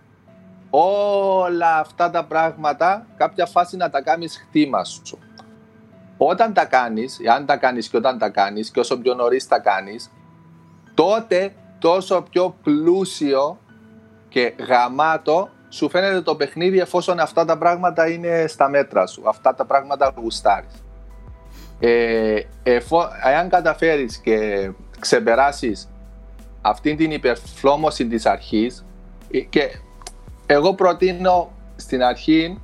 B: όλα αυτά τα πράγματα κάποια φάση να τα κάνεις χτήμα σου. Όταν τα κάνεις, αν τα κάνεις και όταν τα κάνεις και όσο πιο νωρίς τα κάνεις, τότε τόσο πιο πλούσιο και γαμάτο σου φαίνεται το παιχνίδι εφόσον αυτά τα πράγματα είναι στα μέτρα σου, αυτά τα πράγματα γουστάρεις. Ε, εφο, εάν καταφέρεις και ξεπεράσεις αυτή την υπερφλόμωση της αρχής ε, και εγώ προτείνω στην αρχή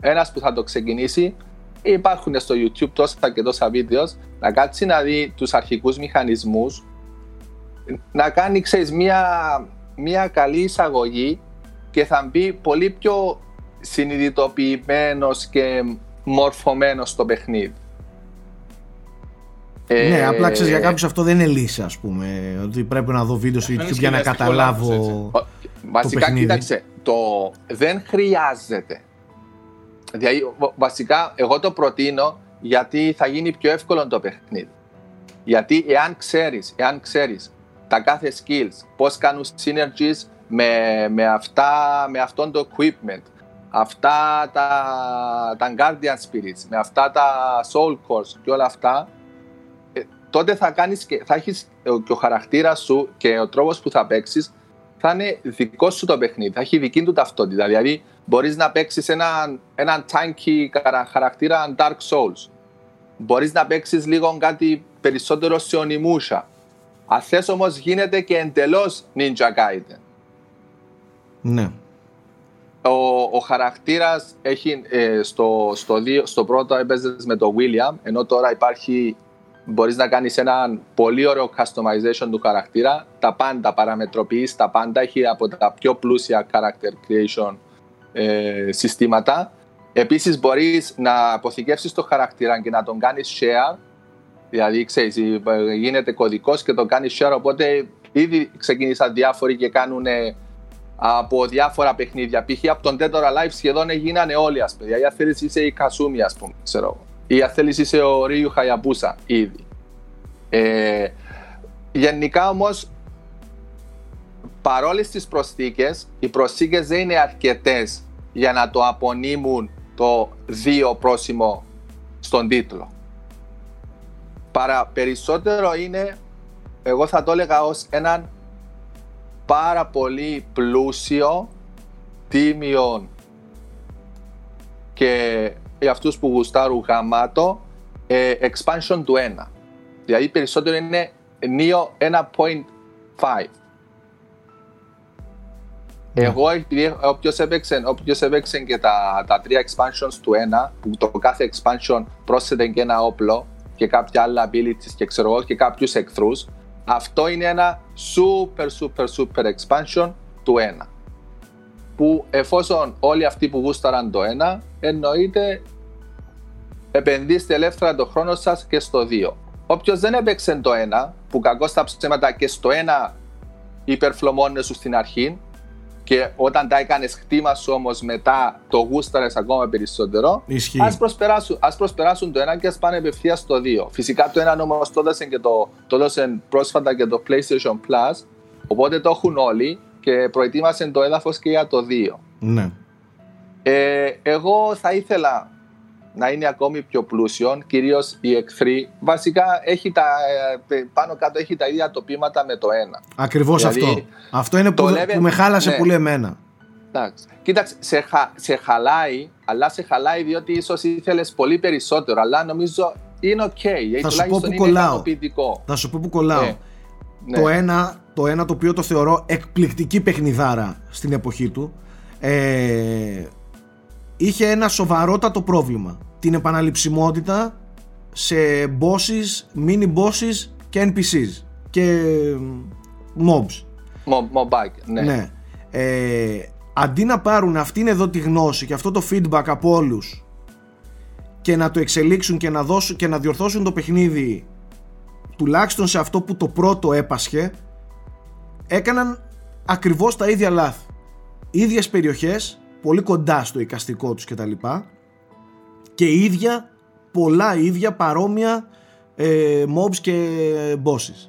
B: ένας που θα το ξεκινήσει. Υπάρχουν στο YouTube τόσα και τόσα βίντεος. Να κάτσεις να δει τους αρχικούς μηχανισμούς. Να κάνει ξέρεις, μια, μια καλή εισαγωγή και θα μπει πολύ πιο συνειδητοποιημένος και μορφωμένος στο παιχνίδι.
A: Ναι, ε, απλά ξέρεις για κάποιους αυτό δεν είναι λύση, ας πούμε. Ότι πρέπει να δω βίντεο στο YouTube για να καταλάβω.
B: Βασικά, το κοίταξε, το δεν χρειάζεται. Δηλαδή, βασικά, εγώ το προτείνω γιατί θα γίνει πιο εύκολο το παιχνίδι. Γιατί εάν ξέρεις, εάν ξέρεις τα κάθε skills, πώς κάνουν synergies με, με, αυτά, με αυτόν το equipment, αυτά τα, τα Guardian Spirits, με αυτά τα Soul Cores και όλα αυτά, ε, τότε θα, κάνεις και, θα έχεις ε, και ο χαρακτήρας σου και ο τρόπος που θα παίξεις θα είναι δικό σου το παιχνίδι, θα έχει δική του ταυτότητα. Δηλαδή, μπορείς να παίξεις έναν, έναν tanky χαρακτήρα Dark Souls. Μπορείς να παίξεις λίγο κάτι περισσότερο σε ονειμούσα. Αν θες όμως γίνεται και εντελώς Ninja Gaiden.
A: Ναι.
B: Ο, ο χαρακτήρας έχει ε, στο, στο, δύο, στο πρώτο έπαιζες με το William, ενώ τώρα υπάρχει μπορείς να κάνεις ένα πολύ ωραίο customization του χαρακτήρα. Τα πάντα παραμετροποιείς, τα πάντα έχει από τα πιο πλούσια character creation ε, συστήματα. Επίσης μπορείς να αποθηκεύσεις το χαρακτήρα και να τον κάνεις share. Δηλαδή, ξέρεις, γίνεται κωδικός και τον κάνεις share, οπότε ήδη ξεκίνησαν διάφοροι και κάνουν από διάφορα παιχνίδια. Π.χ. από τον Dead or Alive σχεδόν έγιναν όλοι, ας πούμε. Για θέλεις είσαι η Κασούμι, ας πούμε, ξέρω ή αν θέλει είσαι ο Ρίου Χαϊαμπούσα ήδη. Ε, γενικά όμως, παρόλες τις προσθήκες, οι προσθήκες δεν είναι αρκετές για να το απονείμουν το δύο πρόσημο στον τίτλο. Παρά περισσότερο είναι, εγώ θα το έλεγα ως έναν πάρα πολύ πλούσιο, τίμιο και για αυτούς που γουστάρουν γαμάτο ε, expansion του 1. Δηλαδή περισσότερο είναι νίο 1.5. Εγώ, επειδή όποιος έπαιξε, όποιος έπαιξε και τα, τα τρία expansions του 1, που το κάθε expansion πρόσθεται και ένα όπλο και κάποια άλλα abilities και ξέρω εγώ και κάποιους εχθρούς, αυτό είναι ένα super super super expansion του 1 που εφόσον όλοι αυτοί που γούσταραν το ένα, εννοείται επενδύστε ελεύθερα το χρόνο σας και στο δύο. Όποιος δεν έπαιξε το ένα, που κακό στα ψέματα και στο ένα υπερφλωμώνε σου στην αρχή, και όταν τα έκανες χτήμα σου όμως μετά το γούσταρες ακόμα περισσότερο.
A: Ισχύει.
B: Α προσπεράσουν, ας προσπεράσουν το ένα και ας πάνε απευθείας στο δύο. Φυσικά το ένα όμως το έδωσε και το, το έδωσε πρόσφατα και το PlayStation Plus. Οπότε το έχουν όλοι και προετοίμασαν το έδαφος και για το δύο.
A: Ναι.
B: Ε, εγώ θα ήθελα να είναι ακόμη πιο πλούσιο, κυρίως η εχθρή. Βασικά έχει τα, ε, πάνω κάτω έχει τα ίδια τοπήματα με το ένα.
A: Ακριβώς
B: Δηλαδή,
A: αυτό. Αυτό είναι
B: το
A: που,
B: level-
A: που με χάλασε
B: ναι.
A: πολύ εμένα.
B: Εντάξει. Κοίταξε, σε, χα- σε χαλάει, αλλά σε χαλάει διότι ίσως ήθελες πολύ περισσότερο. Αλλά νομίζω είναι οκ. Οκέι,
A: Θα σου πω που
B: είναι
A: κολλάω.
B: ικανοποιητικό.
A: Θα σου πω που κολλάω.
B: Ε, ναι.
A: Το, ένα, το ένα το οποίο το θεωρώ εκπληκτική παιχνιδάρα στην εποχή του ε, είχε ένα σοβαρότατο πρόβλημα. Την επαναληψιμότητα σε bosses, mini bosses και NPCs και mobs.
B: Μο- Μομπάκ, ναι.
A: Ναι. Ε, αντί να πάρουν αυτήν εδώ τη γνώση και αυτό το feedback από όλους και να το εξελίξουν και να, δώσουν, και να διορθώσουν το παιχνίδι τουλάχιστον σε αυτό που το πρώτο έπασχε έκαναν ακριβώς τα ίδια λάθη ίδιες περιοχές πολύ κοντά στο εικαστικό τους κτλ και ίδια πολλά ίδια παρόμοια ε, mobs και bosses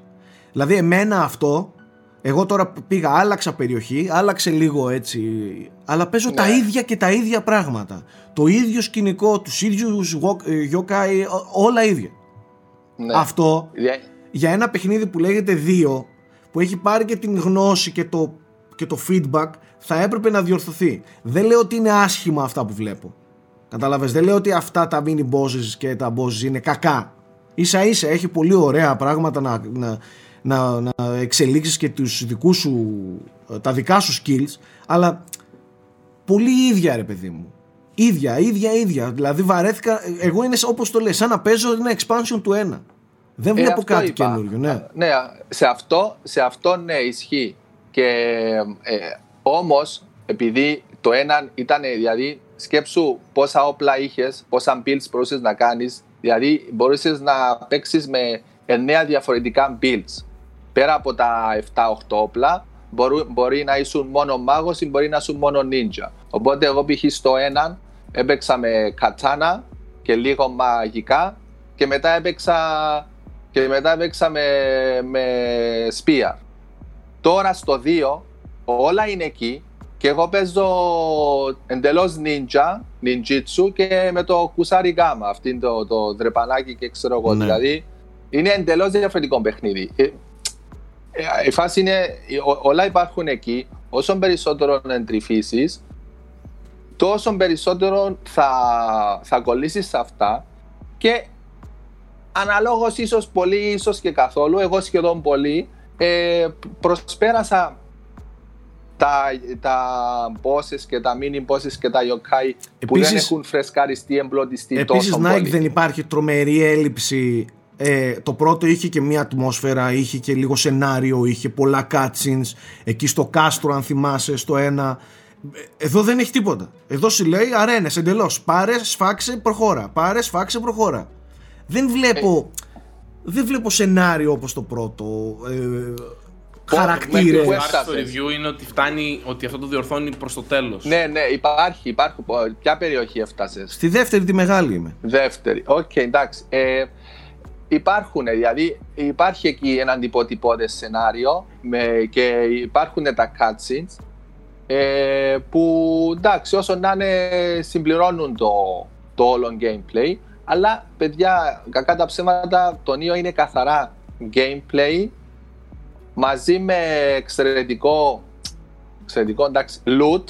A: δηλαδή εμένα αυτό εγώ τώρα πήγα, άλλαξα περιοχή, άλλαξε λίγο έτσι, αλλά παίζω
B: Ναι.
A: τα ίδια και τα ίδια πράγματα. Το ίδιο σκηνικό, τους ίδιους γο- ε, yokai, ό- όλα ίδια.
B: ναι.
A: Αυτό
B: Δια-
A: για ένα παιχνίδι που λέγεται 2, που έχει πάρει και την γνώση και το, και το feedback, θα έπρεπε να διορθωθεί. Δεν λέω ότι είναι άσχημα αυτά που βλέπω. Κατάλαβες, δεν λέω ότι αυτά τα mini bosses και τα bosses είναι κακά. Ίσα ίσα έχει πολύ ωραία πράγματα να, να, να, να εξελίξεις και τους δικούς σου, τα δικά σου skills, αλλά πολύ ίδια ρε παιδί μου. Ίδια, ίδια, ίδια. Δηλαδή βαρέθηκα, εγώ είναι όπως το λες, σαν να παίζω ένα expansion του ένα. Δεν
B: Ε,
A: βλέπω
B: αυτό
A: κάτι
B: είπα.
A: καινούριο, ναι.
B: Ναι, σε αυτό, σε αυτό ναι, ισχύει. Και ε, όμως, επειδή το ένα ήταν, δηλαδή, σκέψου πόσα όπλα είχες, πόσα builds μπορούσες να κάνεις, δηλαδή μπορούσες να παίξεις με εννέα διαφορετικά builds. Πέρα από τα 7-8 όπλα, μπορού, μπορεί να ήσουν μόνο μάγος ή μπορεί να ήσουν μόνο ninja. Οπότε εγώ π.χ. στο έναν έπαιξα με κατάνα και λίγο μαγικά και μετά έπαιξα, και μετά έπαιξα με, με spear. Τώρα στο 2 όλα είναι εκεί και εγώ παίζω εντελώς ninja, ninjitsu και με το κουσάρι γκάμα, αυτήν το, το δρεπανάκι και ξέρω εγώ.
A: Ναι.
B: Δηλαδή είναι εντελώς διαφορετικό παιχνίδι. Ε, ε, η φάση είναι, ό- όλα υπάρχουν εκεί. Όσο περισσότερο εντρυφήσεις, τόσο περισσότερο θα, θα κολλήσεις σε αυτά και αναλόγως ίσως πολύ, ίσως και καθόλου, εγώ σχεδόν πολύ, ε, προσπέρασα τα, τα bosses και τα mini bosses και τα yokai που δεν
A: Επίσης-
B: έχουν φρεσκαριστεί, εμπλωτιστεί
A: Επίσης
B: τόσο
A: Nike
B: πολύ.
A: δεν υπάρχει τρομερή έλλειψη. Ε, το πρώτο είχε και μια ατμόσφαιρα, είχε και λίγο σενάριο, είχε πολλά cutscenes. Εκεί στο κάστρο αν θυμάσαι στο ένα. Ε, εδώ δεν έχει τίποτα. Εδώ σου λέει αρένες εντελώς. Πάρε, σφάξε, προχώρα. Πάρε, σφάξε, προχώρα δεν βλέπω δεν βλέπω σενάριο όπως το πρώτο. Ε, χαρακτήρες
B: μέχρι που
D: Το στο
B: έφτασες.
D: review είναι ότι φτάνει, ότι αυτό το διορθώνει προς το τέλος.
B: Ναι, ναι, υπάρχει, υπάρχουν. Ποια περιοχή έφτασες;
A: στη δεύτερη τη μεγάλη είμαι
B: Δεύτερη. Οκ, εντάξει. Ε, υπάρχουν, δηλαδή υπάρχει εκεί ένα υποτυπώδες σενάριο με, και υπάρχουν τα cutscenes ε, που εντάξει όσο να είναι συμπληρώνουν το, το όλο gameplay αλλά παιδιά κακά τα ψέματα το νέο είναι καθαρά gameplay μαζί με εξαιρετικό εξαιρετικό εντάξει loot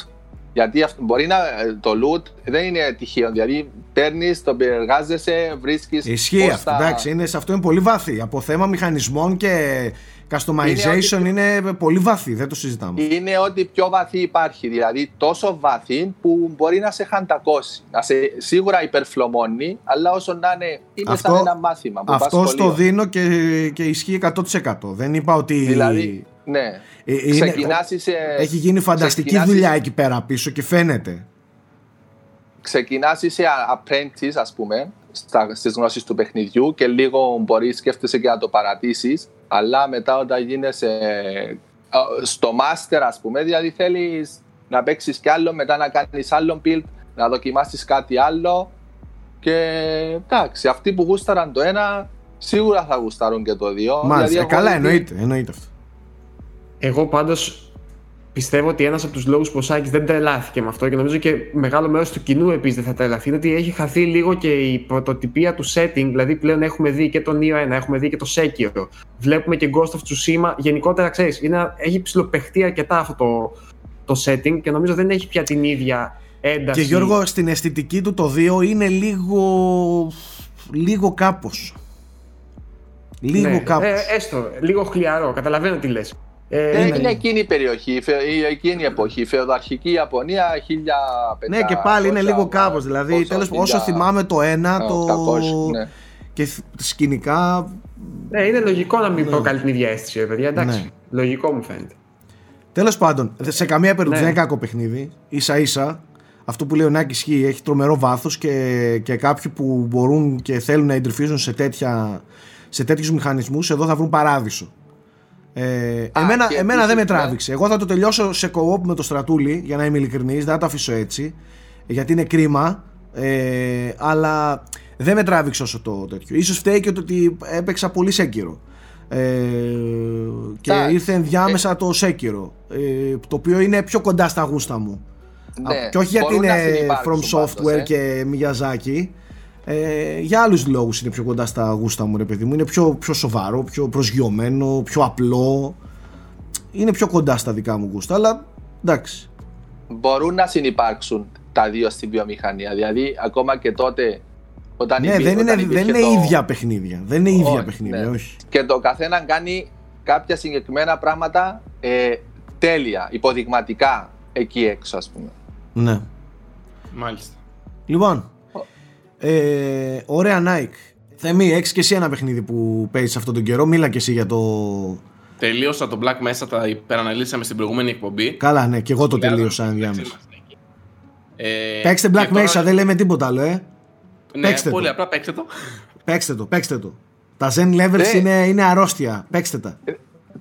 B: γιατί αυτό, μπορεί να, το loot δεν είναι τυχαίο. Δηλαδή παίρνεις, το επεξεργάζεσαι, βρίσκεις.
A: Ισχύει αυτό, εντάξει, είναι, σε αυτό είναι πολύ βαθύ. Από θέμα μηχανισμών και customization είναι,
B: ότι-
A: πολύ βαθύ, δεν το συζητάμε.
B: Είναι ότι πιο βαθύ υπάρχει. Δηλαδή τόσο βαθύ που μπορεί να σε χαντακώσει. Να σε σίγουρα υπερφλωμώνει, αλλά όσο να είναι, είναι
A: Αυτό-
B: σαν ένα μάθημα. Που
A: Αυτό
B: πας
A: το
B: σχολείο.
A: δίνω και, και ισχύει 100%. Δεν είπα ότι.
B: Δηλαδή, ναι.
A: ε, είναι-
B: Ξεκινάς είσαι-
A: Έχει γίνει φανταστική
B: ξεκινάς
A: δουλειά
B: είσαι-
A: εκεί πέρα πίσω και φαίνεται.
B: ξεκινάς είσαι apprentice ας πούμε στα, στις γνώσεις του παιχνιδιού και λίγο μπορείς σκέφτεσαι και να το παρατήσεις αλλά μετά όταν γίνεσαι ε, στο master, ας πούμε, δηλαδή θέλεις να παίξεις κι άλλο, μετά να κάνεις άλλο build, να δοκιμάσεις κάτι άλλο. Και εντάξει, αυτοί που γούσταραν το ένα, σίγουρα θα γουστάρουν και το δύο.
A: Μάλιστα,
B: Δηλαδή,
A: ε, καλά,
B: εγώ-
A: εννοείται, εννοείται αυτό.
C: Εγώ πάντως πιστεύω ότι ένας από τους λόγους που ο Σάκης δεν τρελάθηκε με αυτό και νομίζω και μεγάλο μέρος του κοινού επίσης δεν θα τρελαθεί είναι ότι έχει χαθεί λίγο και η πρωτοτυπία του setting. Δηλαδή πλέον έχουμε δει και τον Neo 1, έχουμε δει και το Sekiro. Βλέπουμε και Ghost of Tsushima. Γενικότερα ξέρεις, έχει ψηλοπαιχτεί αρκετά αυτό το, το setting και νομίζω δεν έχει πια την ίδια ένταση.
A: Και Γιώργο, στην αισθητική του το 2 είναι λίγο. λίγο κάπως. Λίγο
C: ναι,
A: κάπως.
C: ε, έστω, λίγο χλιαρό, καταλαβαίνω τι λες. Ε,
B: Ε,
C: είναι-
B: είναι εκείνη η περιοχή, η φε- η- εκείνη η εποχή, η φεοδαρχική Ιαπωνία 1500.
A: ναι, και πάλι είναι λίγο κάπως. Δηλαδή,
B: πόσο,
A: τέλος, όσο
B: 1000,
A: θυμάμαι το ένα,
B: ε,
A: το.
B: 800, ναι.
A: και θ- σκηνικά.
C: Ναι, είναι λογικό να μην προκαλεί την ίδια αίσθηση, ρε παιδιά. Εντάξει.
A: Ναι.
C: Λογικό μου φαίνεται.
A: Τέλος πάντων, σε καμία περίπτωση
C: Ναι.
A: δεν είναι κακό παιχνίδι. σα ίσα αυτό που λέει ο Νάκης ισχύει, έχει τρομερό βάθος και, και κάποιοι που μπορούν και θέλουν να εντρυφίζουν σε, τέτοια, σε τέτοιους μηχανισμούς, εδώ θα βρουν παράδεισο. Ε,
B: Α,
A: εμένα
B: και
A: εμένα δεν με
B: επίσης, ναι.
A: τράβηξε. Εγώ θα το τελειώσω σε co-op με το στρατούλι, για να είμαι ειλικρινής, δεν θα το αφήσω έτσι. Γιατί είναι κρίμα. Ε, αλλά δεν με τράβηξε όσο το τέτοιο. Ίσως φταίει και το ότι έπαιξα πολύ σέκυρο. Ε, και
B: Εντάξει.
A: ήρθε ενδιάμεσα το σέκυρο. Ε, το οποίο είναι πιο κοντά στα γούστα μου.
B: Ναι,
A: Α, και όχι γιατί
B: μπορούν να
A: είναι
B: συνυπάρξουν
A: From
B: πάντως,
A: Software
B: ε.
A: και Miyazaki. Ε, για άλλους λόγους είναι πιο κοντά στα γούστα μου ρε παιδί μου. Είναι πιο, πιο σοβαρό, πιο προσγειωμένο, πιο απλό. Είναι πιο κοντά στα δικά μου γούστα. Αλλά εντάξει.
B: Μπορούν να συνυπάρξουν τα δύο στη βιομηχανία. Δηλαδή, ακόμα και τότε. Όταν
A: Ναι,
B: υπήρχε-
A: δεν είναι,
B: όταν
A: δεν
B: υπήρχε
A: είναι
B: το-
A: ίδια παιχνίδια. Δεν είναι ίδια
B: Όχι,
A: παιχνίδια,
B: ναι.
A: όχι.
B: Και το καθένα κάνει κάποια συγκεκριμένα πράγματα ε, τέλεια, υποδειγματικά εκεί έξω, ας πούμε.
A: Ναι.
D: Μάλιστα.
A: Λοιπόν, ε, ωραία Nike. Θεμή, έχεις και εσύ ένα παιχνίδι που παίζεις αυτόν τον καιρό. Μίλα και εσύ για το...
D: Τελείωσα το Black Mesa, τα υπεραναλύσαμε στην προηγούμενη εκπομπή.
A: Καλά, ναι, και εγώ το
D: Σχολιάζαμε
A: τελείωσα
D: μεταξύ
A: ενδιάμεσα.
D: μας, ναι. Ε,
A: Παίξτε
D: και
A: Black
D: τώρα-
A: Mesa, δεν λέμε τίποτα άλλο, ε.
D: Ναι,
A: παίξτε
D: πολύ
A: το.
D: απλά παίξτε το.
A: Παίξτε το, παίξτε το. Τα Zen Levels
B: Ναι.
A: είναι, είναι αρρώστια. Παίξτε τα.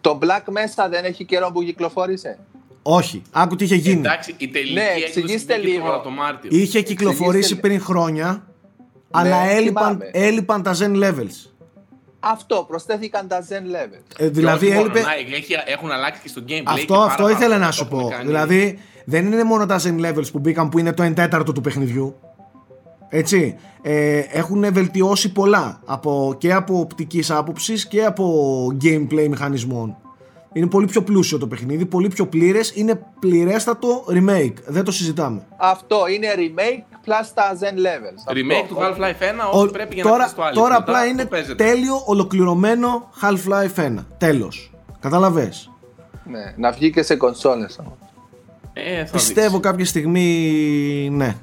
B: Το Black Mesa δεν έχει καιρό που κυκλοφόρησε;
A: Όχι, άκου τι είχε γίνει.
D: Εντάξει, η τελική
B: Ναι,
D: έκδοση
B: εξηγήστε
D: βγήκε
B: λίγο.
D: τώρα το Μάρτιο.
A: Είχε κυκλοφορήσει
B: Εξηγήστε-
A: πριν χρόνια, αλλά
B: Ναι,
A: έλειπαν,
B: θυμάμαι.
A: έλειπαν τα Zen Levels.
B: Αυτό, προσθέθηκαν τα Zen Levels.
A: Ε, δηλαδή
D: Και όχι
A: έλειπε.
D: μόνο, Nike, έχει- έχουν αλλάξει και στο gameplay.
A: Αυτό,
D: και πάρα
A: αυτό
D: πάρα
A: ήθελα
D: πολλά
A: να
D: το
A: σου
D: έχουν
A: πω.
D: κάνει.
A: Δηλαδή, δεν είναι μόνο τα Zen Levels που μπήκαν που είναι το 1 τέταρτο του παιχνιδιού. Έτσι. Ε, έχουν βελτιώσει πολλά από, και από οπτικής άποψης και από gameplay μηχανισμών. Είναι πολύ πιο πλούσιο το παιχνίδι, πολύ πιο πλήρες, είναι πληρέστατο remake, δεν το συζητάμε.
B: Αυτό είναι remake plus τα Zen Levels.
D: Remake
B: Αυτό.
D: του Half-Life 1, όσο
A: Ο-
D: πρέπει για να
A: τώρα
D: παίξει το άλλο.
A: τώρα
D: Μετά
A: απλά
D: το
A: είναι
D: παίζετε.
A: τέλειο ολοκληρωμένο Half-Life 1. Τέλος. Καταλαβες.
B: Ναι, να βγει και σε κονσόλες. όμως.
D: Ε, θα
A: Πιστεύω
D: δείξει.
A: κάποια στιγμή ναι.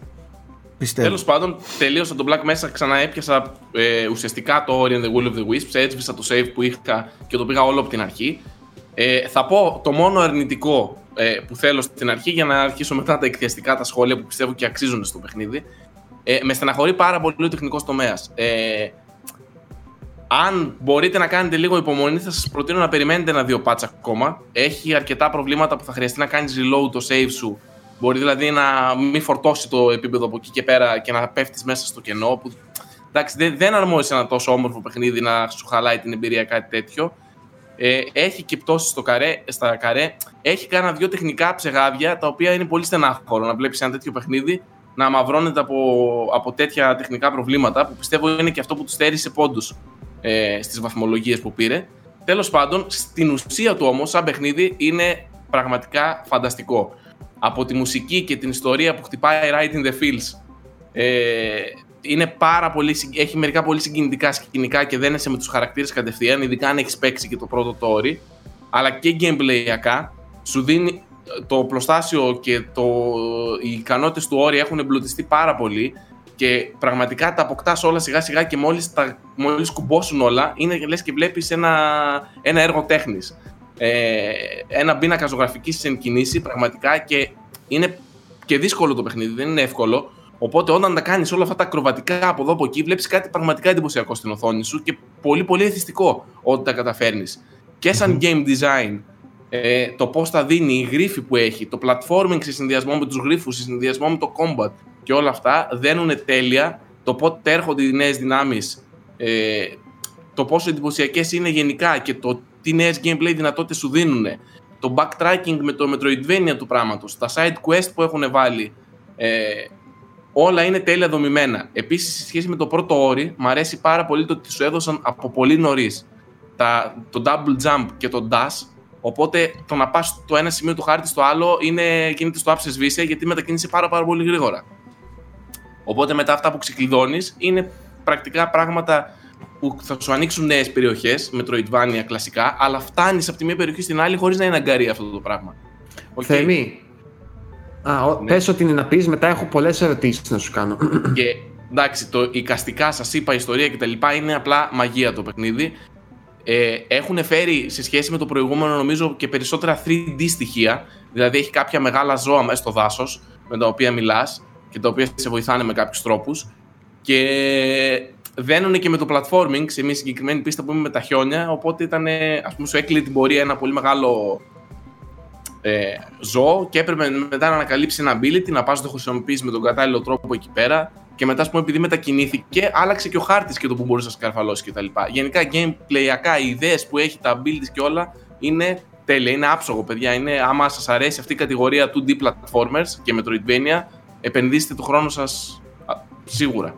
A: Πιστεύω.
D: Τέλος πάντων, τελείωσα τον Black Mesa, ξανά έπιασα ε, ουσιαστικά το Ori and the Will of the Wisps, έσβησα το save που είχα και το πήγα όλο από την αρχή. Ε, θα πω το μόνο αρνητικό ε, που θέλω στην αρχή για να αρχίσω μετά τα εκθεστικά, τα σχόλια που πιστεύω και αξίζουν στο παιχνίδι. Ε, με στεναχωρεί πάρα πολύ ο τεχνικός τομέας. Ε, αν μπορείτε να κάνετε λίγο υπομονή, θα σας προτείνω να περιμένετε ένα-δύο πάτσα ακόμα. Έχει αρκετά προβλήματα που θα χρειαστεί να κάνεις reload το save σου. Μπορεί δηλαδή να μην φορτώσει το επίπεδο από εκεί και πέρα και να πέφτεις μέσα στο κενό. Που, εντάξει, δεν, δεν αρμόζει σε ένα τόσο όμορφο παιχνίδι να σου χαλάει την εμπειρία κάτι τέτοιο. Ε, έχει και πτώσεις στο καρέ, στα καρέ. Έχει κάνα δύο τεχνικά ψεγάδια τα οποία είναι πολύ στενάχωρο να βλέπεις ένα τέτοιο παιχνίδι να αμαυρώνεται από, από τέτοια τεχνικά προβλήματα που πιστεύω είναι και αυτό που τους στέρισε πόντους ε, στις βαθμολογίες που πήρε. Τέλος πάντων, στην ουσία του όμως, σαν παιχνίδι, είναι πραγματικά φανταστικό. Από τη μουσική και την ιστορία που χτυπάει Right in the Fields. Ε, είναι πάρα πολύ, συγκ- έχει μερικά πολύ συγκινητικά σκηνικά και δεν είσαι με τους χαρακτήρες κατευθείαν, ειδικά αν έχεις παίξει και το πρώτο το όρι, αλλά και gameplayακά σου δίνει το πλωστάσιο και το, οι ικανότητες του όρι έχουν εμπλουτιστεί πάρα πολύ και πραγματικά τα αποκτάς όλα σιγά σιγά και μόλις, τα, μόλις κουμπώσουν όλα είναι λες και βλέπεις ένα, ένα έργο τέχνης. Ε, ένα πίνακα ζωγραφική εν κινήσει πραγματικά και είναι και δύσκολο το παιχνίδι, δεν είναι εύκολο. Οπότε όταν τα κάνεις όλα αυτά τα ακροβατικά από εδώ από εκεί, βλέπεις κάτι πραγματικά εντυπωσιακό στην οθόνη σου και πολύ πολύ εθιστικό όταν τα καταφέρνεις. Και σαν game design ε, το πώς τα δίνει, η γρίφη που έχει, το platforming σε συνδυασμό με τους γρίφους, σε συνδυασμό με το combat και όλα αυτά δένουν τέλεια το πότε έρχονται οι νέες δυνάμεις, ε, το πόσο εντυπωσιακές είναι γενικά και το τι νέες gameplay δυνατότητες σου δίνουν. Το backtracking με το Metroidvania του πράγματος, τα side quest που έχουν βάλει. Ε, όλα είναι τέλεια δομημένα. Επίσης, σε σχέση με το πρώτο όρι, μου αρέσει πάρα πολύ το ότι σου έδωσαν από πολύ νωρίς το double jump και το dash. Οπότε το να πας το ένα σημείο του χάρτη στο άλλο είναι, γίνεται στο άψες βίσια γιατί μετακίνησε πάρα, πάρα πολύ γρήγορα. Οπότε μετά αυτά που ξεκλειδώνεις είναι πρακτικά πράγματα που θα σου ανοίξουν νέες περιοχές, Metroidvania κλασικά, αλλά φτάνεις από τη μία περιοχή στην άλλη χωρίς να είναι αγκαρία αυτό το πράγμα.
C: Okay. Θέμη, Α, ναι. πες ό,τι είναι να πεις, μετά έχω πολλές ερωτήσεις να σου κάνω.
D: Και εντάξει, το εικαστικά σας είπα, η ιστορία κτλ. είναι απλά μαγεία το παιχνίδι. Ε, έχουν φέρει σε σχέση με το προηγούμενο νομίζω και περισσότερα 3D στοιχεία. Δηλαδή έχει κάποια μεγάλα ζώα μέσα στο δάσος με τα οποία μιλάς και τα οποία σε βοηθάνε με κάποιους τρόπους. Και δένουν και με το platforming σε μια συγκεκριμένη πίστα που είμαι με τα χιόνια. Οπότε ήταν, ας πούμε, σου έκλεινε την πορεία ένα πολύ μεγάλο ε, ζώο και έπρεπε μετά να ανακαλύψει ένα ability, να πας να το χρησιμοποιήσεις με τον κατάλληλο τρόπο εκεί πέρα. Και μετά, ας πούμε, επειδή μετακινήθηκε, άλλαξε και ο χάρτης και το που μπορούσες να σκαρφαλώσει κτλ. Γενικά, gameplayακά, οι ιδέες που έχει, τα abilities και όλα είναι τέλεια. Είναι άψογο, παιδιά. Είναι, άμα σας αρέσει αυτή η κατηγορία 2D platformers και Metroidvania, επενδύστε το χρόνο σας σίγουρα.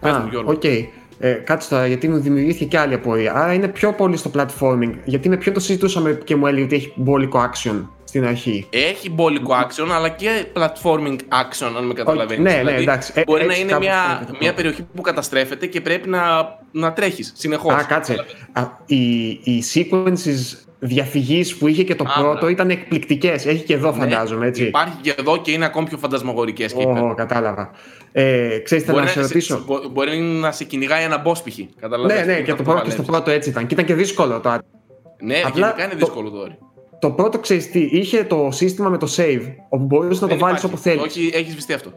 C: Α, οκ. Οκέι. Ε, κάτσε τώρα, γιατί μου δημιουργήθηκε και άλλη απορία. Άρα είναι πιο πολύ στο platforming. Γιατί με ποιον το συζητούσαμε και μου έλεγε ότι έχει μπόλικο action στην αρχή.
D: Έχει μπόλικο action, αλλά και platforming action, αν με καταλαβαίνεις.
C: Ναι, ναι, δηλαδή, εντάξει.
D: Ε, μπορεί να είναι μια, μια περιοχή που καταστρέφεται και πρέπει να, να τρέχεις συνεχώς.
C: Α, κάτσε. Α, οι, οι sequences διαφυγής που είχε και το πρώτο ήταν εκπληκτικές. Έχει και εδώ, ναι, φαντάζομαι. Έτσι.
D: Υπάρχει και εδώ και είναι ακόμη πιο φαντασμογορικέ.
C: Oh, κατάλαβα. Ε, ξέρετε, να σε ρωτήσω;
D: μπορεί να σε κυνηγάει ένα boss π.χ.
C: Ναι, ναι, και το πρώτο, και στο πρώτο έτσι ήταν. Και ήταν και δύσκολο το
D: Ναι, Απλά, γενικά είναι δύσκολο το,
C: το πρώτο ξέρεις τι, είχε το σύστημα με το save, όπου μπορούσες να το βάλεις όπου θέλεις.
D: Όχι, έχεις βυστεί αυτό.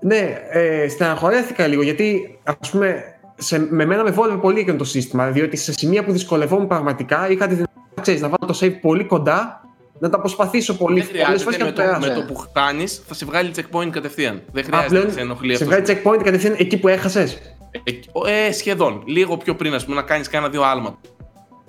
C: Ναι, ε, στεναχωρέθηκα λίγο γιατί ας πούμε σε, με μένα με βόλευε πολύ και το σύστημα. Διότι σε σημεία που δυσκολευόμουν πραγματικά είχα τη δυνατότητα να βάλω το save πολύ κοντά να τα προσπαθήσω πολύ.
D: Δεν χρειάζεται με, το, με το που χάνεις, θα σε βγάλει checkpoint κατευθείαν. Δεν χρειάζεται να σε ενοχλεί
C: αυτό. Σε βγάλει checkpoint κατευθείαν εκεί που έχασες;
D: Ε, ε, σχεδόν. Λίγο πιο πριν, ας πούμε, να κάνεις κάνα δύο άλματα.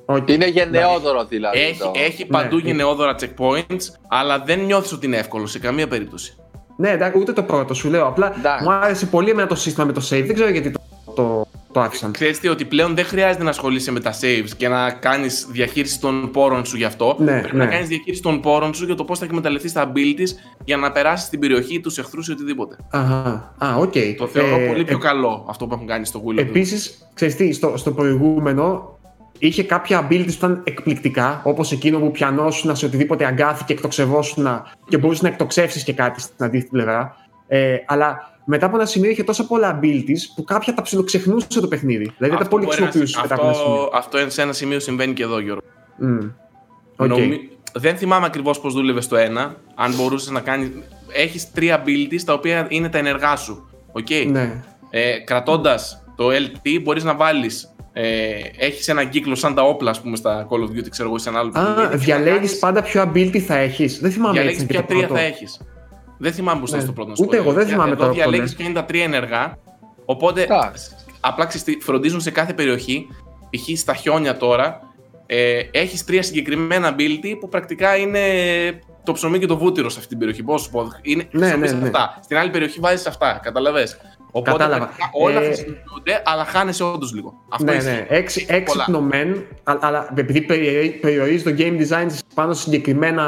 B: Okay. Είναι γενναιόδωρο δηλαδή.
D: Έχει, το... έχει παντού ναι. γενναιόδωρα checkpoints, αλλά δεν νιώθεις ότι είναι εύκολο σε καμία περίπτωση.
C: Ναι, εντάξει, ούτε το πρώτο σου λέω. Απλά μου άρεσε πολύ εμένα το σύστημα με το save. Δεν ξέρω γιατί το, το, το άφησαν.
D: Ξέρετε ότι πλέον δεν χρειάζεται να ασχολείσαι με τα saves και να κάνεις διαχείριση των πόρων σου γι' αυτό.
C: Ναι, Πρέπει
D: ναι. να κάνεις διαχείριση των πόρων σου για το πώς θα εκμεταλλευτείς τα abilities για να περάσεις την περιοχή, τους εχθρούς ή οτιδήποτε.
C: Αχα. Α, okay.
D: Το θεωρώ ε, πολύ πιο ε, καλό αυτό που έχουν κάνει στο Wheel
C: Επίσης, ξέρεις τι, στο, στο προηγούμενο είχε κάποια abilities που ήταν εκπληκτικά, όπως εκείνο που πιανόσουν σε οτιδήποτε αγκάθι και εκτοξευόσουν και μπορούσες να εκτοξεύσεις και κάτι στην αντίθετη πλευρά. Ε, αλλά μετά από ένα σημείο είχε τόσα πολλά abilities που κάποια τα ψιλοξεχνούσε το παιχνίδι. Δηλαδή δεν τα πολύ χρησιμοποιούσες
D: μετά από ένα σημείο. Αυτό σε ένα σημείο συμβαίνει και εδώ, Γιώργο. Mm. Okay. Νομι... Δεν θυμάμαι ακριβώς πώς δούλευες στο ένα. Αν μπορούσες να κάνει. Έχεις τρία abilities τα οποία είναι τα ενεργά σου. Okay?
C: Ναι.
D: Ε, Κρατώντας το LT, μπορείς να βάλεις ε, έχεις έναν κύκλο σαν τα όπλα, ας πούμε, στα Call of Duty, ξέρω εγώ, σε ένα άλλο
C: Α, διαλέγεις πάντα ποιο ability θα έχεις. Δεν θυμάμαι
D: Διαλέγεις ποια τρία θα έχεις. Δεν θυμάμαι πώ ναι. ήταν στο πρώτο
C: Ούτε εγώ δεν θυμάμαι τώρα.
D: Διαλέγεις ποια είναι τα τρία ενεργά. Οπότε απλά φροντίζουν σε κάθε περιοχή. Π.χ. στα χιόνια τώρα ε, έχεις τρία συγκεκριμένα ability που πρακτικά είναι το ψωμί και το βούτυρο σε αυτή την περιοχή. Πώς σου πω. Είναι, ναι, ναι, ναι. Αυτά. Στην άλλη περιοχή βάζεις αυτά. Καταλαβέ. Οπότε
C: Κατάλαβα.
D: όλα ε... χρησιμοποιούνται, αλλά χάνεσαι όντως λίγο.
C: Αυτό ναι, ναι. Έξι, έξυπνο μεν, αλλά επειδή περιορίζεις το game design πάνω σε συγκεκριμένα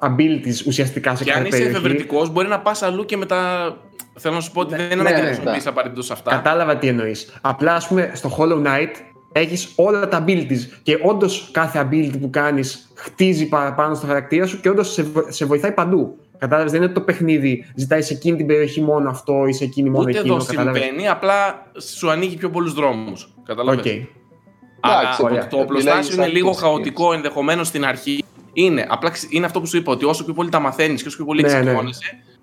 C: abilities ουσιαστικά σε
D: και
C: κάθε
D: περιοχή. Και αν είσαι εφευρετικός, μπορεί να πας αλλού και μετά. Θέλω να σου πω ότι ναι, δεν είναι ναι, ανάγκη να χρησιμοποιήσει ναι. απαραίτητος αυτά.
C: Κατάλαβα τι εννοείς. Απλά, ας πούμε, στο Hollow Knight έχεις όλα τα abilities και όντως κάθε ability που κάνεις χτίζει παραπάνω στο χαρακτήρα σου και όντως σε, σε βοηθάει παντού. Κατάλαβες, δεν είναι το παιχνίδι. Ζητάει σε εκείνη την περιοχή μόνο αυτό ή σε εκείνη μόνο
D: Ούτε
C: εκείνο.
D: Ούτε εδώ συμβαίνει, απλά σου ανοίγει πιο πολλούς δρόμους. Κατάλαβες;
C: Okay.
D: Αλλά το, το οπλοστάσιο είναι λίγο χαοτικό ενδεχομένως στην αρχή. Είναι, απλά είναι αυτό που σου είπα, ότι όσο πιο πολύ τα μαθαίνεις και όσο πιο πολύ ναι, ναι.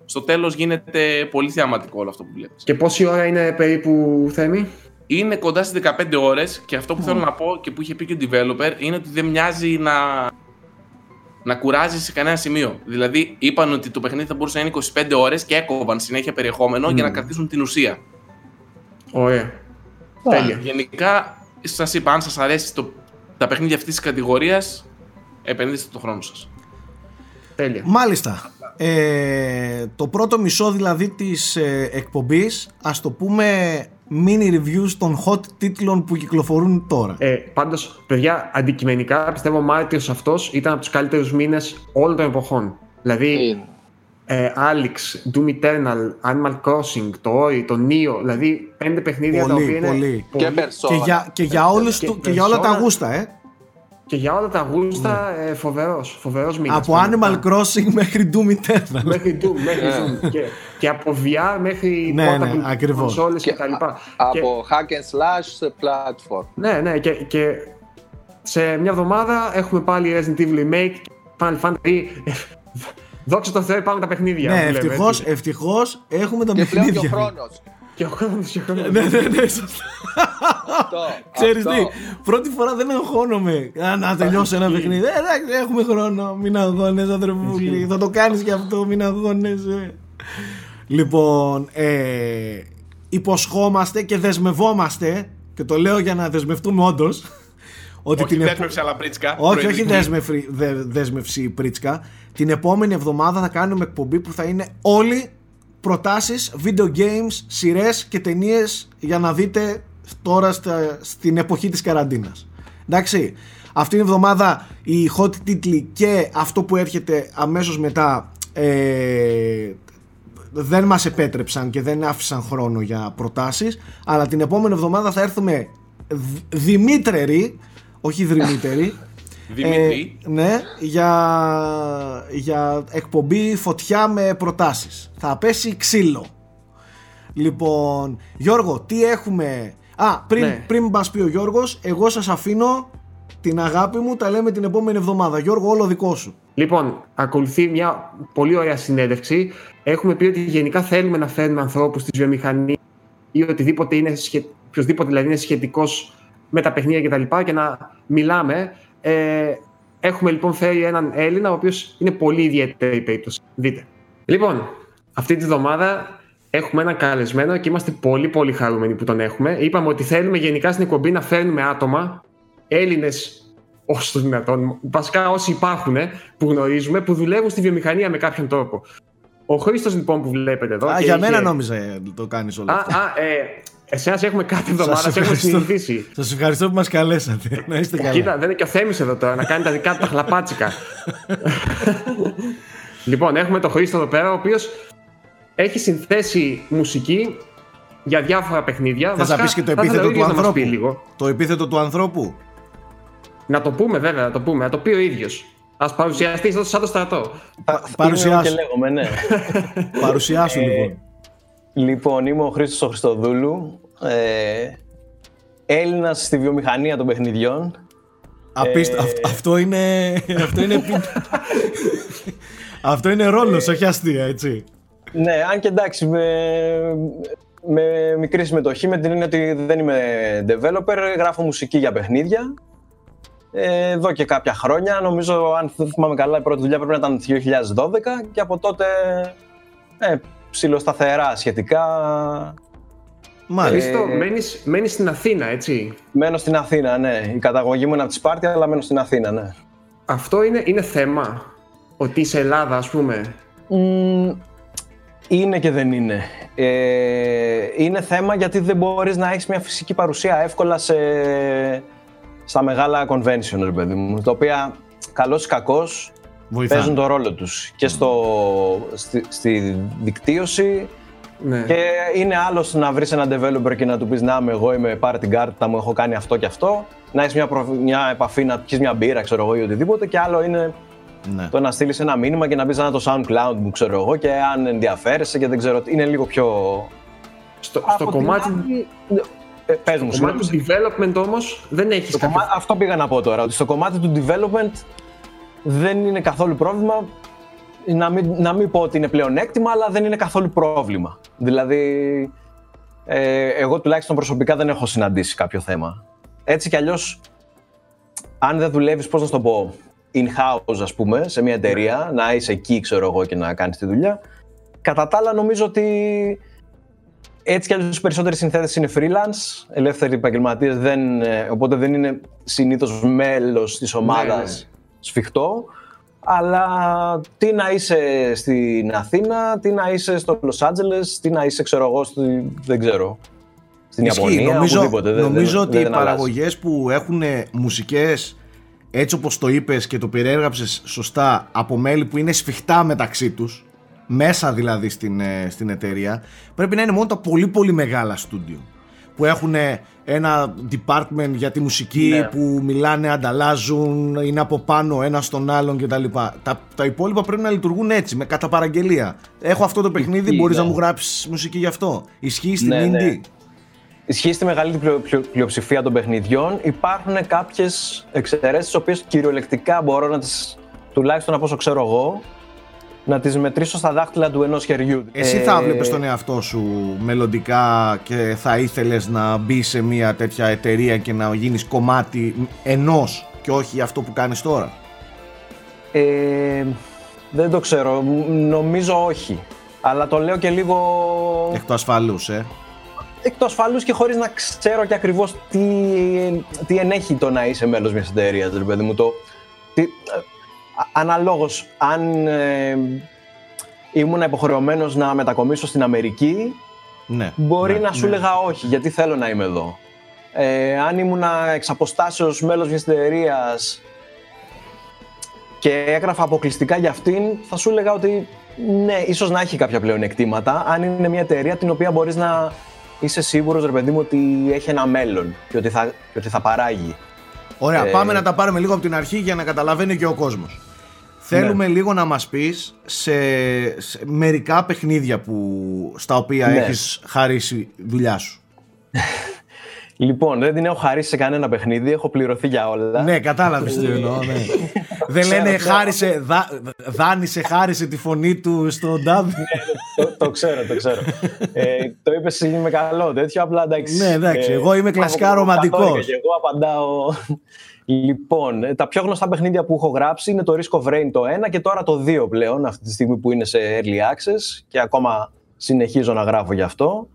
D: στο τέλος γίνεται πολύ θεαματικό όλο αυτό που βλέπεις.
C: Και πόση ώρα είναι περίπου θέμη;
D: Είναι κοντά στις 15 ώρες και αυτό που θέλω να πω και που είχε πει και ο developer είναι ότι δεν μοιάζει να να κουράζει σε κανένα σημείο. Δηλαδή, είπαν ότι το παιχνίδι θα μπορούσε να είναι 25 ώρες και έκοβαν συνέχεια περιεχόμενο για να κρατήσουν την ουσία.
C: Ωραία. Τέλεια.
D: Γενικά, σας είπα, αν σας αρέσει το, τα παιχνίδια αυτής της κατηγορίας, επενδύστε το χρόνο σας.
C: Τέλεια.
A: Μάλιστα. Ε, το πρώτο μισό δηλαδή της ε, εκπομπής ας το πούμε mini reviews των hot τίτλων που κυκλοφορούν τώρα.
C: Ε, Πάντως, παιδιά, αντικειμενικά πιστεύω ο Μάρτιος αυτός ήταν από τους καλύτερους μήνες όλων των εποχών. Δηλαδή,
B: Είναι.
C: ε, Alex, Doom Eternal, Animal Crossing, το Ori, το Neo, δηλαδή πέντε παιχνίδια τα
A: Πολύ,
C: οποία είναι.
A: πολύ.
B: Και
A: Και
B: Persona.
A: για, και για, όλους
C: Και
A: του- και για όλα τα
C: Persona-
A: γούστα ε.
C: Και για όλα τα γούστα, ε, φοβερός, φοβερός μήνας.
A: Από Animal Crossing μέχρι Doom Eternal.
C: Μέχρι Doom, μέχρι Doom. και, και από VR μέχρι
A: Ναι, ναι,
C: portable
A: ακριβώς.
C: consoles και,
B: Και
C: τα λοιπά. Και-
B: Από hack and slash σε platform.
C: Ναι, ναι, και, και σε μια εβδομάδα έχουμε πάλι Resident Evil Remake, Final Fantasy. Δόξα τω Θεώ, πάμε τα παιχνίδια.
A: ναι,
C: που λέμε,
A: ευτυχώς,
C: έτσι.
A: ευτυχώς έχουμε τα
B: Και πλέον και ο
A: παιχνίδια.
B: χρόνος.
C: Και ο χρόνος, και ο χρόνος.
A: ναι, ναι, ναι, σωστά.
B: Αυτό.
A: Ξέρεις
B: αυτό.
A: τι, πρώτη φορά δεν αγχώνομαι Α, να τελειώσω ένα παιχνίδι. Ε, εντάξει, έχουμε χρόνο. Μην αγχώνεσαι, αδερφούλη. Θα το κάνεις και αυτό, μην αγχώνεσαι. Λοιπόν, ε, υποσχόμαστε και δεσμευόμαστε, και το λέω για να δεσμευτούμε όντως. Ότι
D: Όχι
A: την επο-
D: δέσμευση, αλλά πρίτσκα.
A: όχι, όχι
D: Προειδική.
A: δέσμευση, δε, δέσμευση πρίτσκα. Την επόμενη εβδομάδα θα κάνουμε εκπομπή που θα είναι όλοι προτάσεις video games, σειρές και ταινίες για να δείτε τώρα στα- στην εποχή της καραντίνας. Εντάξει, αυτήν την εβδομάδα οι hot τίτλοι και αυτό που έρχεται αμέσως μετά ε, δεν μας επέτρεψαν και δεν άφησαν χρόνο για προτάσεις αλλά την επόμενη εβδομάδα θα έρθουμε δ- δημήτρεροι όχι δρυμύτεροι
D: Δημήτρη,
A: ε, ναι, για, για εκπομπή φωτιά με προτάσεις. Θα πέσει ξύλο. Λοιπόν, Γιώργο, τι έχουμε... Α, πριν,
C: Ναι.
A: πριν μας πει ο Γιώργος, εγώ σας αφήνω την αγάπη μου, τα λέμε την επόμενη εβδομάδα. Γιώργο, όλο δικό σου.
C: Λοιπόν, ακολουθεί μια πολύ ωραία συνέντευξη. Έχουμε πει ότι γενικά θέλουμε να φέρνουμε ανθρώπους στη βιομηχανίας ή οτιδήποτε είναι, σχε... οποιοδήποτε δηλαδή είναι σχετικός με τα παιχνίδια κτλ. Και, και να μιλάμε. Ε, έχουμε λοιπόν φέρει έναν Έλληνα, ο οποίος είναι πολύ ιδιαίτερη περίπτωση. Δείτε. Λοιπόν, αυτή τη βδομάδα έχουμε έναν καλεσμένο και είμαστε πολύ πολύ χαρούμενοι που τον έχουμε. Είπαμε ότι θέλουμε γενικά στην εκπομπή να φέρνουμε άτομα, Έλληνες όσο το δυνατόν, βασικά όσοι υπάρχουν που γνωρίζουμε, που δουλεύουν στη βιομηχανία με κάποιον τρόπο. Ο Χρήστος λοιπόν που βλέπετε εδώ.
A: Α,
C: και
A: για
C: είχε-
A: μένα νόμιζα ε, το κάνεις όλο
C: Α,
A: αυτό.
C: α, ε, εσένα σε έχουμε κάθε εβδομάδα,
A: Σας
C: σε έχουμε
A: ευχαριστώ.
C: συνηθίσει.
A: Σας ευχαριστώ που μας καλέσατε. Να είστε καλά.
C: Κοίτα, δεν είναι και ο Θέμης εδώ τώρα να κάνει τα δικά του τα χλαπάτσικα. λοιπόν, έχουμε τον Χρήστο εδώ πέρα, ο οποίος έχει συνθέσει μουσική για διάφορα παιχνίδια.
A: Θες να
C: Βασικά,
A: πεις και το
C: θα ήθελα
A: επίθετο
C: ο
A: του
C: ίδιος να μας
A: ανθρώπου.
C: πει λίγο.
A: Το επίθετο του ανθρώπου.
C: Να το πούμε, βέβαια, να το πούμε. Να το πει ο ίδιος. Α παρουσιαστεί εδώ σαν το στρατό.
A: Παρουσιάσου.
E: Είμαι και λέγομαι, ναι.
A: Παρουσιάσου
E: Ε,
A: λοιπόν.
E: Λοιπόν, είμαι ο Χρήστος ο Χριστοδούλου. Ε, Έλληνας στη βιομηχανία των παιχνιδιών.
A: Απίστα...
E: ε,
A: αυ- αυτό είναι... αυτό είναι... επί- αυτό είναι ρόλος, όχι αστεία, έτσι.
E: Ναι, αν και εντάξει, με, με μικρή συμμετοχή, με την έννοια ότι δεν είμαι developer, γράφω μουσική για παιχνίδια. Ε, εδώ και κάποια χρόνια, νομίζω, αν θυμάμαι καλά, η πρώτη δουλειά πρέπει να ήταν 2012 και από τότε ε, ψηλοσταθερά σχετικά.
A: Μάλιστα.
C: Χρήστο, μένεις, μένεις στην Αθήνα, έτσι.
E: Μένω στην Αθήνα, ναι. Η καταγωγή μου είναι από τη Σπάρτη, αλλά μένω στην Αθήνα, ναι.
C: Αυτό είναι, είναι θέμα. Ότι είσαι Ελλάδα, ας πούμε.
E: Μμμ, είναι και δεν είναι. Ε, είναι θέμα γιατί δεν μπορείς να έχεις μια φυσική παρουσία εύκολα σε, στα μεγάλα convention, ρε παιδί μου, τα οποία καλός ή κακός
A: Βοηθάνε.
E: παίζουν το ρόλο τους και στο, στη, στη δικτύωση
C: Ναι.
E: και είναι άλλος να βρεις ένα developer και να του πεις να είμαι εγώ, είμαι πάρε την κάρτα μου, έχω κάνει αυτό και αυτό να έχεις μια, προ- μια επαφή, να πιεις μια μπύρα, ξέρω εγώ ή οτιδήποτε και άλλο είναι
A: Ναι.
E: το να στείλεις ένα μήνυμα και να πεις ένα το SoundCloud μου, ξέρω εγώ, και αν ενδιαφέρεσαι και δεν ξέρω τι. Είναι λίγο πιο.
C: Στο,
E: Από
C: στο
E: την
C: κομμάτι,
E: άλλη- Ε, πες μου,
C: κομμάτι
E: συγγνώμη.
C: του development όμως δεν έχεις
E: Στο
C: κάποιο...
E: κομμάτι- Αυτό πήγα να πω τώρα. Ότι στο κομμάτι του development δεν είναι καθόλου πρόβλημα. Να μην, να μην πω ότι είναι πλεονέκτημα, αλλά δεν είναι καθόλου πρόβλημα. Δηλαδή, ε, εγώ τουλάχιστον προσωπικά δεν έχω συναντήσει κάποιο θέμα. Έτσι κι αλλιώς, αν δεν δουλεύεις, πώς να σου το πω, in-house, ας πούμε, σε μια εταιρεία, να είσαι εκεί, ξέρω εγώ, και να κάνεις τη δουλειά. Κατά τα άλλα, νομίζω ότι έτσι κι αλλιώς οι περισσότεροι συνθέτες είναι freelance, ελεύθεροι επαγγελματίες, δεν, ε, οπότε δεν είναι συνήθως μέλος της ομάδας
C: ναι.
E: Σφιχτό. Αλλά τι να είσαι στην Αθήνα, τι να είσαι στο Los Angeles, τι να είσαι, ξέρω εγώ, στη, δεν ξέρω, στην
A: Ισχύει.
E: Ιαπωνία,
A: νομίζω,
E: οπουδήποτε. Δεν-
A: νομίζω
E: δεν-
A: ότι οι
E: δεν αλλάζει.
A: παραγωγές που έχουν μουσικές έτσι όπως το είπες και το περιέγραψες σωστά από μέλη που είναι σφιχτά μεταξύ τους μέσα δηλαδή στην, ε, στην εταιρεία πρέπει να είναι μόνο τα πολύ πολύ μεγάλα στούντιο που έχουν ένα department για τη μουσική
E: Ναι.
A: που μιλάνε, ανταλλάζουν, είναι από πάνω ένα στον άλλον κτλ. Τα, τα υπόλοιπα πρέπει να λειτουργούν έτσι, με κατά παραγγελία. Έχω αυτό το παιχνίδι,
E: Ισχύει,
A: μπορείς
E: ναι.
A: να μου γράψεις μουσική γι' αυτό. Ισχύει στην
E: Ναι,
A: indie;
E: ναι. Ισχύει στη μεγαλύτερη πλειο- πλειο- πλειοψηφία των παιχνιδιών. Υπάρχουν κάποιες εξαιρέσεις, τις οποίες κυριολεκτικά μπορώ να τις, τουλάχιστον από όσο ξέρω εγώ, να τις μετρήσω στα δάχτυλα του ενός χεριού.
A: Εσύ
E: Ε,
A: θα βλέπεις τον εαυτό σου μελλοντικά και θα ήθελες να μπει σε μια τέτοια εταιρεία και να γίνεις κομμάτι ενός και όχι αυτό που κάνεις τώρα;
E: Ε, δεν το ξέρω. Μ, Νομίζω όχι. Αλλά το λέω και λίγο
A: Εκ του ασφαλούς, ε.
E: εκ του ασφαλούς και χωρίς να ξέρω και ακριβώς τι, τι ενέχει το να είσαι μέλος μιας εταιρείας, ρε παιδί μου. Το, τι, ε, α- αναλόγως, αν ε, ήμουν υποχρεωμένος να μετακομίσω στην Αμερική,
A: Ναι.
E: μπορεί
A: ναι,
E: να σου
A: ναι.
E: έλεγα όχι, γιατί θέλω να είμαι εδώ. Ε, αν ήμουν εξ αποστάσεως μέλος μιας εταιρείας και έγραφα αποκλειστικά για αυτήν, θα σου έλεγα ότι ναι, ίσως να έχει κάποια πλεονεκτήματα, αν είναι μια εταιρεία την οποία μπορείς να είσαι σίγουρος, ρε παιδί μου, ότι έχει ένα μέλλον και ότι θα, και ότι θα παράγει.
A: Ωραία,
E: Ε,
A: πάμε να τα πάρουμε λίγο από την αρχή για να καταλαβαίνει και ο κόσμος. Θέλουμε
E: Ναι.
A: λίγο να μας πεις σε, σε μερικά παιχνίδια που, στα οποία
E: Ναι.
A: έχεις χαρίσει δουλειά σου.
E: Λοιπόν, δεν την έχω χαρίσει σε κανένα παιχνίδι, έχω πληρωθεί για όλα.
A: Ναι, κατάλαβες τι εννοώ, ναι. Δεν
E: Ξέρω,
A: λένε
E: ξέρω.
A: χάρισε, δα, δάνεισε, χάρισε τη φωνή του στον Ντάβ.
E: το, το ξέρω, το ξέρω. ε, το είπες είμαι καλό, τέτοιο. Απλά εντάξει.
A: Ναι, εντάξει, εγώ είμαι κλασικά
E: από-
A: ρομαντικός.
E: καθόρικα Και εγώ απαντάω. λοιπόν, ε, τα πιο γνωστά παιχνίδια που έχω γράψει είναι το Risk of Rain το 1 και τώρα το 2 πλέον, αυτή τη στιγμή που είναι σε early access και ακόμα συνεχίζω να γράφω γι' αυτό.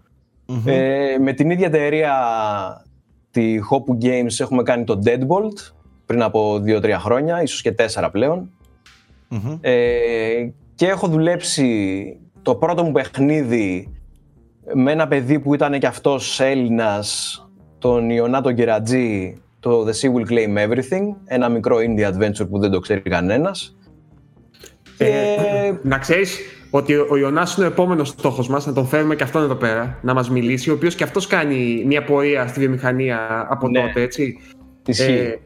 E: Ε, με την ίδια εταιρεία, τη Hopu Games, έχουμε κάνει το Deadbolt πριν από 2-3 χρόνια, ίσως και 4 πλέον.
A: Μμμ.
E: Ε, και έχω δουλέψει το πρώτο μου παιχνίδι με ένα παιδί που ήταν και αυτός Έλληνας, τον Ιωνάτο Κερατζή, το The Sea Will Claim Everything, ένα μικρό indie adventure που δεν το ξέρει κανένας. Και
C: Ε, να ξέρεις ότι ο Ιωνάς είναι ο επόμενος στόχος μας, να τον φέρουμε και αυτόν εδώ πέρα, να μας μιλήσει, ο οποίος και αυτός κάνει μια πορεία στη βιομηχανία από
E: Ναι.
C: τότε, έτσι.
E: ισχύει.
C: Ε,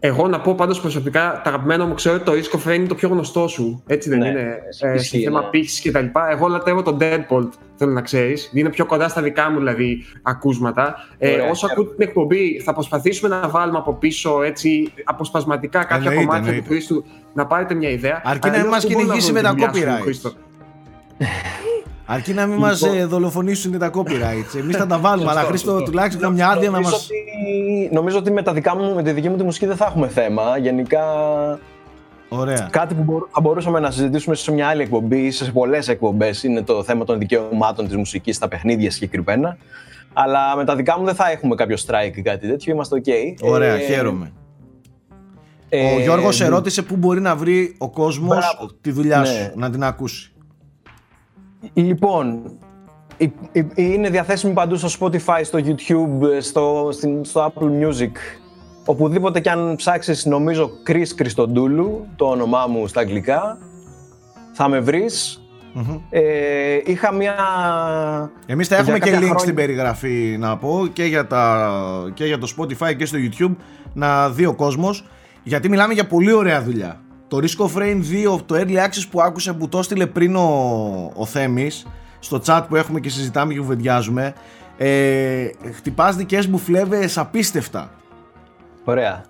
C: εγώ να πω πάντως προσωπικά, τα αγαπημένα μου ξέρω ότι το Risk of Rain είναι το πιο γνωστό σου. Έτσι δεν
E: Ναι,
C: είναι. Ε,
E: ισχύει,
C: σε θέμα
E: ναι.
C: πύχη και τα λοιπά. Εγώ λατρεύω τον Deadbolt, θέλω να ξέρεις. Είναι πιο κοντά στα δικά μου δηλαδή ακούσματα. Ε,
E: Ωραία,
C: όσο
E: χαίρομαι.
C: ακούτε την εκπομπή, θα προσπαθήσουμε να βάλουμε από πίσω έτσι αποσπασματικά κάποια
A: Εννοείται,
C: κομμάτια
A: εννοείται.
C: του Χρήστου να πάρετε μια ιδέα.
A: Αρκεί να μην
C: Αλλιώς
A: μας
C: δεν μπορούν
A: κυνηγήσει
C: βρουν
A: με τα
C: δουλειά στον
A: copyright.
C: Χρήστο.
A: Αρκεί να μην μας
E: Λοιπόν.
A: ε, δολοφονήσουν τα copyrights. Εμείς θα τα βάλουμε, αλλά
E: Σωστό,
A: Χρήστο
E: σωστό.
A: τουλάχιστον καμιά άδεια να
E: νομίζω,
A: μας...
E: ότι, νομίζω ότι με, τα δικά μου, με τη δική μου τη μουσική δεν θα έχουμε θέμα. Γενικά
A: Ωραία.
E: κάτι που μπορού- θα μπορούσαμε να συζητήσουμε σε μια άλλη εκπομπή ή σε πολλές εκπομπές είναι το θέμα των δικαιωμάτων της μουσικής στα παιχνίδια συγκεκριμένα. Αλλά με τα δικά μου δεν θα έχουμε κάποιο strike ή κάτι τέτοιο. Είμαστε OK.
A: Ωραία,
E: Ε,
A: χαίρομαι.
E: ε,
A: Ο Γιώργος ερώτησε πού μπορεί να βρει ο κόσμος
E: Μπράβο.
A: τη δουλειά
E: Ναι.
A: σου, να την ακούσει.
E: Λοιπόν, η- η- είναι διαθέσιμη παντού στο Spotify, στο YouTube, στο, στην- στο Apple Music. Οπουδήποτε και αν ψάξεις, νομίζω, Chris Χριστοντούλου, το όνομά μου στα αγγλικά, θα με βρεις.
A: Μμμ.
E: Ε, είχα μια...
A: Εμείς θα
E: για
A: έχουμε και link
E: κάποια χρόνια-
A: στην περιγραφή να πω και για, τα, και για το Spotify και στο YouTube να δει ο κόσμος γιατί μιλάμε για πολύ ωραία δουλειά. Το Risk of Rain 2, το Early Access που άκουσα που το έστειλε πριν ο, ο Θέμης στο chat που έχουμε και συζητάμε και κουβεντιάζουμε ε, χτυπάς δικές μου φλέβες απίστευτα.
E: Ωραία.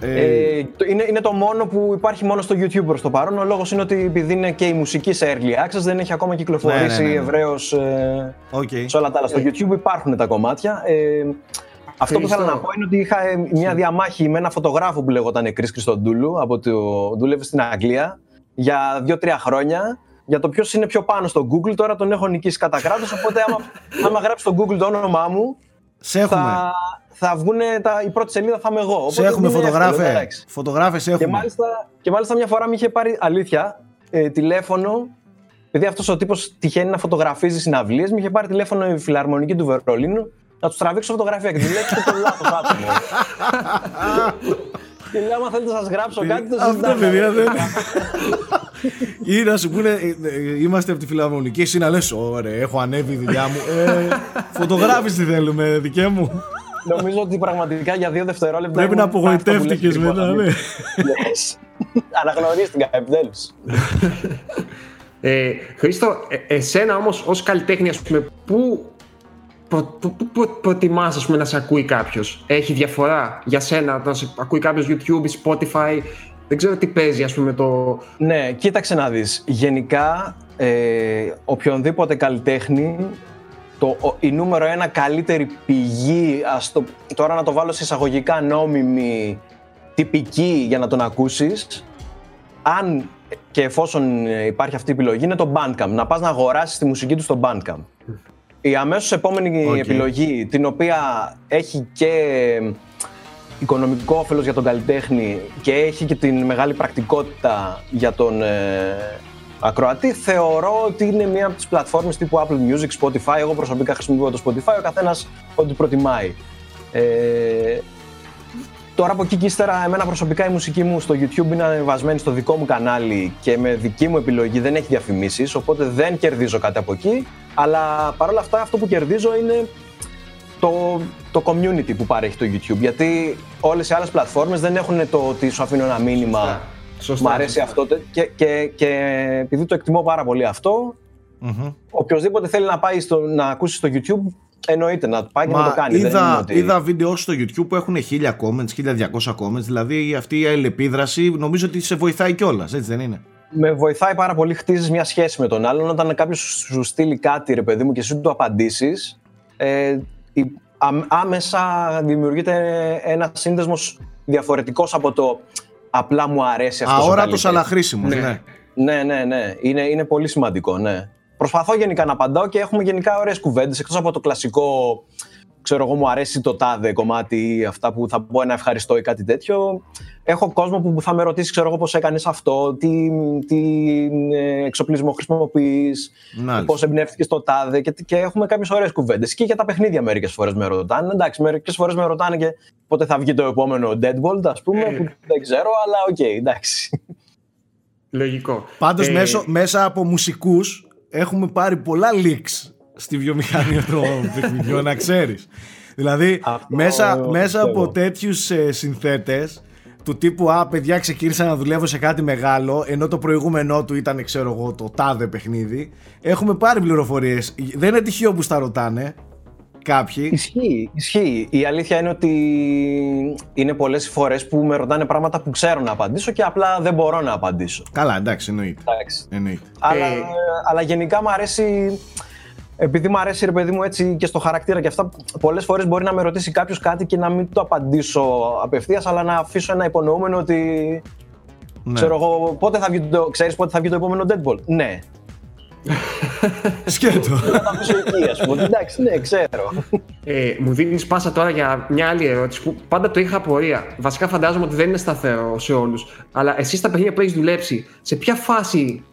A: Ε,
E: Ε, το- είναι, είναι το μόνο που υπάρχει μόνο στο YouTube προς το παρόν. Ο λόγος είναι ότι επειδή είναι και η μουσική σε Early Access δεν έχει ακόμα κυκλοφορήσει
A: Ναι, ναι, ναι, ναι.
E: ευρέως ε,
A: οκ.
E: σε όλα τα άλλα. Στο YouTube υπάρχουν τα κομμάτια. Ε, Αυτό που
C: Χριστό.
E: ήθελα να πω είναι ότι είχα ε, μια διαμάχη με ένα φωτογράφο που λεγόταν Chris Χριστοντούλου, από το, δούλευε στην Αγγλία για δύο-τρία χρόνια. Για το ποιος είναι πιο πάνω στο Google, τώρα τον έχω νικήσει κατά κράτος. Οπότε, άμα, άμα γράψει στο Google το όνομά μου,
A: Σε έχουμε.
E: θα, θα βγουν τα, η πρώτη σελίδα θα είμαι εγώ.
A: Σε
E: Οπότε
A: έχουμε
E: είναι εύκολο,
A: φωτογράφε.
E: εντάξει.
A: Φωτογράφες
E: Και
A: έχουμε.
E: μάλιστα, και μάλιστα μια φορά με είχε πάρει αλήθεια ε, τηλέφωνο. Επειδή αυτός ο τύπος τυχαίνει να φωτογραφίζει συναυλίες, με είχε πάρει τηλέφωνο η φιλαρμονική του Βερολίνου να τους τραβήξω φωτογραφία και του λέει: Είστε το λάθος άτομο. και λέω: Άμα θέλετε να σας γράψω κάτι, το
A: Αυτό
E: συζητάμε.
A: παιδιά δεν. Ή να σου πούνε, ε, ε, είμαστε από τη φιλαρμονική, εσύ να λες, ωραία, έχω ανέβει η δουλειά μου. Ε, φωτογράφηση θέλουμε, δικέ μου.
E: Νομίζω ότι πραγματικά για δύο δευτερόλεπτα.
A: Πρέπει να
E: ήμουν αυτό που λες
A: απογοητεύτηκες
E: και
A: μετά,
E: τίποτα.
A: ναι.
E: Yes. Αναγνωρίστηκα επιτέλους.
C: Ε, Χρήστο, ε, εσένα όμως ως καλλιτέχνη, ας πούμε, πού προ, προ, προ- προ- προτιμάς ας πούμε, να σε ακούει κάποιος. Έχει διαφορά για σένα να σε ακούει κάποιος YouTube, Spotify. Δεν ξέρω τι παίζει, ας πούμε, το...
E: Ναι, κοίταξε να δεις. Γενικά, ε, οποιονδήποτε καλλιτέχνη, το, ο- η νούμερο ένα καλύτερη πηγή, ας το, τώρα να το βάλω σε εισαγωγικά νόμιμη, τυπική για να τον ακούσεις, αν και εφόσον ε, υπάρχει αυτή η επιλογή, είναι το Bandcamp. Να πας να αγοράσεις τη μουσική του στο Bandcamp. Η αμέσως επόμενη
A: Οκ.
E: επιλογή, την οποία έχει και οικονομικό όφελος για τον καλλιτέχνη και έχει και την μεγάλη πρακτικότητα για τον ε, ακροατή, θεωρώ ότι είναι μία από τις πλατφόρμες τύπου Apple Music, Spotify. Εγώ προσωπικά χρησιμοποιώ το Spotify, ο καθένας ό,τι προτιμάει. Ε, τώρα από εκεί και ύστερα, εμένα προσωπικά η μουσική μου στο YouTube είναι ανεβασμένη στο δικό μου κανάλι και με δική μου επιλογή δεν έχει διαφημίσεις, οπότε δεν κερδίζω κάτι από εκεί. Αλλά παρόλα αυτά αυτό που κερδίζω είναι το, το community που παρέχει το YouTube. Γιατί όλες οι άλλες πλατφόρμες δεν έχουν το ότι σου αφήνω ένα μήνυμα
C: Σωστά.
E: Μ' αρέσει αυτό τε- και, και, και επειδή το εκτιμώ πάρα πολύ αυτό,
A: Μμμ.
E: οποιοδήποτε θέλει να πάει στο, να ακούσει στο YouTube, εννοείται να πάει και να το
A: Μα
E: κάνει. Δεν είναι
A: είδα,
E: ότι-
A: είδα βίντεο στο YouTube που έχουν 1000 comments, 1200 comments, δηλαδή αυτή η αλληλεπίδραση νομίζω ότι σε βοηθάει κιόλας, έτσι δεν είναι;
E: Με βοηθάει πάρα πολύ, χτίζεις μια σχέση με τον άλλον. Όταν κάποιος σου στείλει κάτι, ρε παιδί μου, και εσύ του απαντήσεις, ε, η- αμ- άμεσα δημιουργείται ένα σύνδεσμος διαφορετικός από το απλά μου αρέσει αυτός.
A: Αόρατος αλλά χρήσιμος.
C: Ναι.
A: Ναι.
E: Ναι, ναι, ναι. Είναι, είναι πολύ σημαντικό, ναι. Προσπαθώ γενικά να απαντάω και έχουμε γενικά ωραίες κουβέντες, εκτός από το κλασικό, ξέρω εγώ, μου αρέσει το τάδε κομμάτι ή αυτά που θα πω ένα ευχαριστώ ή κάτι τέτοιο. Έχω κόσμο που θα με ρωτήσει, ξέρω εγώ, πώς έκανες αυτό, τι, τι ε, εξοπλισμό χρησιμοποιείς,
A: Μάλιστα.
E: πώς εμπνεύστηκες το τάδε και, και έχουμε κάποιες ωραίες κουβέντες. Και για τα παιχνίδια μερικές φορές με ρωτάνε. Εντάξει, μερικές φορές με ρωτάνε και πότε θα βγει το επόμενο Deadbolt, ας πούμε,
C: Ε.
E: που δεν ξέρω, αλλά οκ, εντάξει.
C: Λογικό.
A: Πάντως
C: Ε,
A: μέσω, μέσα από μουσικούς έχουμε πάρει πολλά leaks στη βιομηχανία των παιχνιδιών, να ξέρεις. Δηλαδή,
E: Αυτό
A: μέσα, μέσα
E: πιστεύω.
A: από τέτοιους ε, συνθέτες του τύπου «Α, παιδιά, ξεκίνησα να δουλεύω σε κάτι μεγάλο», ενώ το προηγούμενό του ήταν, ξέρω εγώ, το τάδε παιχνίδι, έχουμε πάρει πληροφορίες. Δεν είναι τυχαίο που στα ρωτάνε κάποιοι.
E: Ισχύει, ισχύει. Η αλήθεια είναι ότι είναι πολλές φορές που με ρωτάνε πράγματα που ξέρω να απαντήσω και απλά δεν μπορώ να απαντήσω.
A: Καλά, εντάξει, εννοείται.
E: Εντάξει.
A: εννοείται.
E: Αλλά,
C: Ε.
E: αλλά γενικά μου αρέσει, επειδή μου αρέσει ρε παιδί μου έτσι και στο χαρακτήρα και αυτά, πολλές φορές μπορεί να με ρωτήσει κάποιος κάτι και να μην το απαντήσω απευθείας, αλλά να αφήσω ένα υπονοούμενο ότι
A: Ναι.
E: ξέρω εγώ πότε θα βγει το, ξέρεις πότε θα βγει το επόμενο Deadbolt. Ναι.
A: Σκέτο.
E: Να τα αφήσω εκεί ας πούμε. Εντάξει, ναι, ξέρω.
C: Ε, μου δίνεις πάσα τώρα για μια άλλη ερώτηση που πάντα το είχα απορία. Βασικά φαντάζομαι ότι δεν είναι σταθερό σε όλους. Αλλά εσύ στα παιχνίδια που έχεις δουλέψει, σε ποια φάση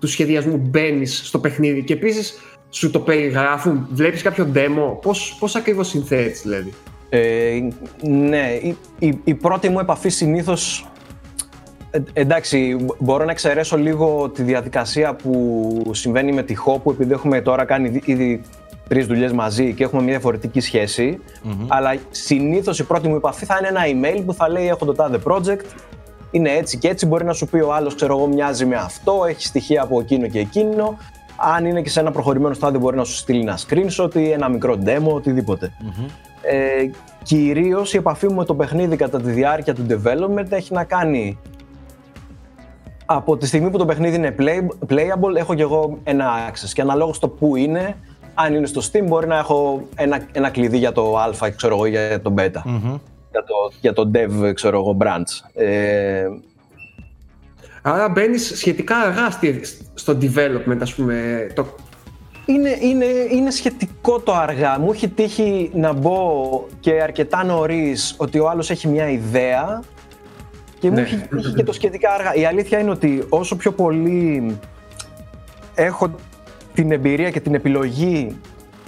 C: του σχεδιασμού μπαίνεις στο παιχνίδι; Και επίσης σου το περιγράφουν, βλέπεις κάποιο demo, πώς πώς ακριβώς συνθέτει δηλαδή;
E: Ε, ναι, η, η, η πρώτη μου επαφή συνήθως ε, εντάξει, μπο- μπορώ να εξαιρέσω λίγο τη διαδικασία που συμβαίνει με τη Χόπου επειδή έχουμε τώρα κάνει δι- ήδη τρεις δουλειές μαζί και έχουμε μια διαφορετική σχέση, αλλά συνήθως η πρώτη μου επαφή θα είναι ένα email που θα λέει έχω το τάδε project, είναι έτσι και έτσι, μπορεί να σου πει ο άλλος, ξέρω εγώ, μοιάζει με αυτό, έχει στοιχεία από εκείνο και εκείνο, αν είναι και σε ένα προχωρημένο στάδιο μπορεί να σου στείλει ένα screenshot ή ένα μικρό demo, οτιδήποτε. Ε, κυρίως η επαφή μου με το παιχνίδι κατά τη διάρκεια του development έχει να κάνει από τη στιγμή που το παιχνίδι είναι play, playable έχω και εγώ ένα access και αναλόγως το που είναι αν είναι στο Steam μπορεί να έχω ένα, ένα κλειδί για το α, ξέρω εγώ, για το beta. Για, το, για το dev, ξέρω εγώ, branch. Ε,
C: Άρα μπαίνεις σχετικά αργά στο development, ας πούμε. Το...
E: Είναι, είναι, είναι σχετικό το αργά. Μου έχει τύχει να μπω και αρκετά νωρίς ότι ο άλλος έχει μια ιδέα και μου
C: Ναι.
E: έχει τύχει και το σχετικά αργά. Η αλήθεια είναι ότι όσο πιο πολύ έχω την εμπειρία και την επιλογή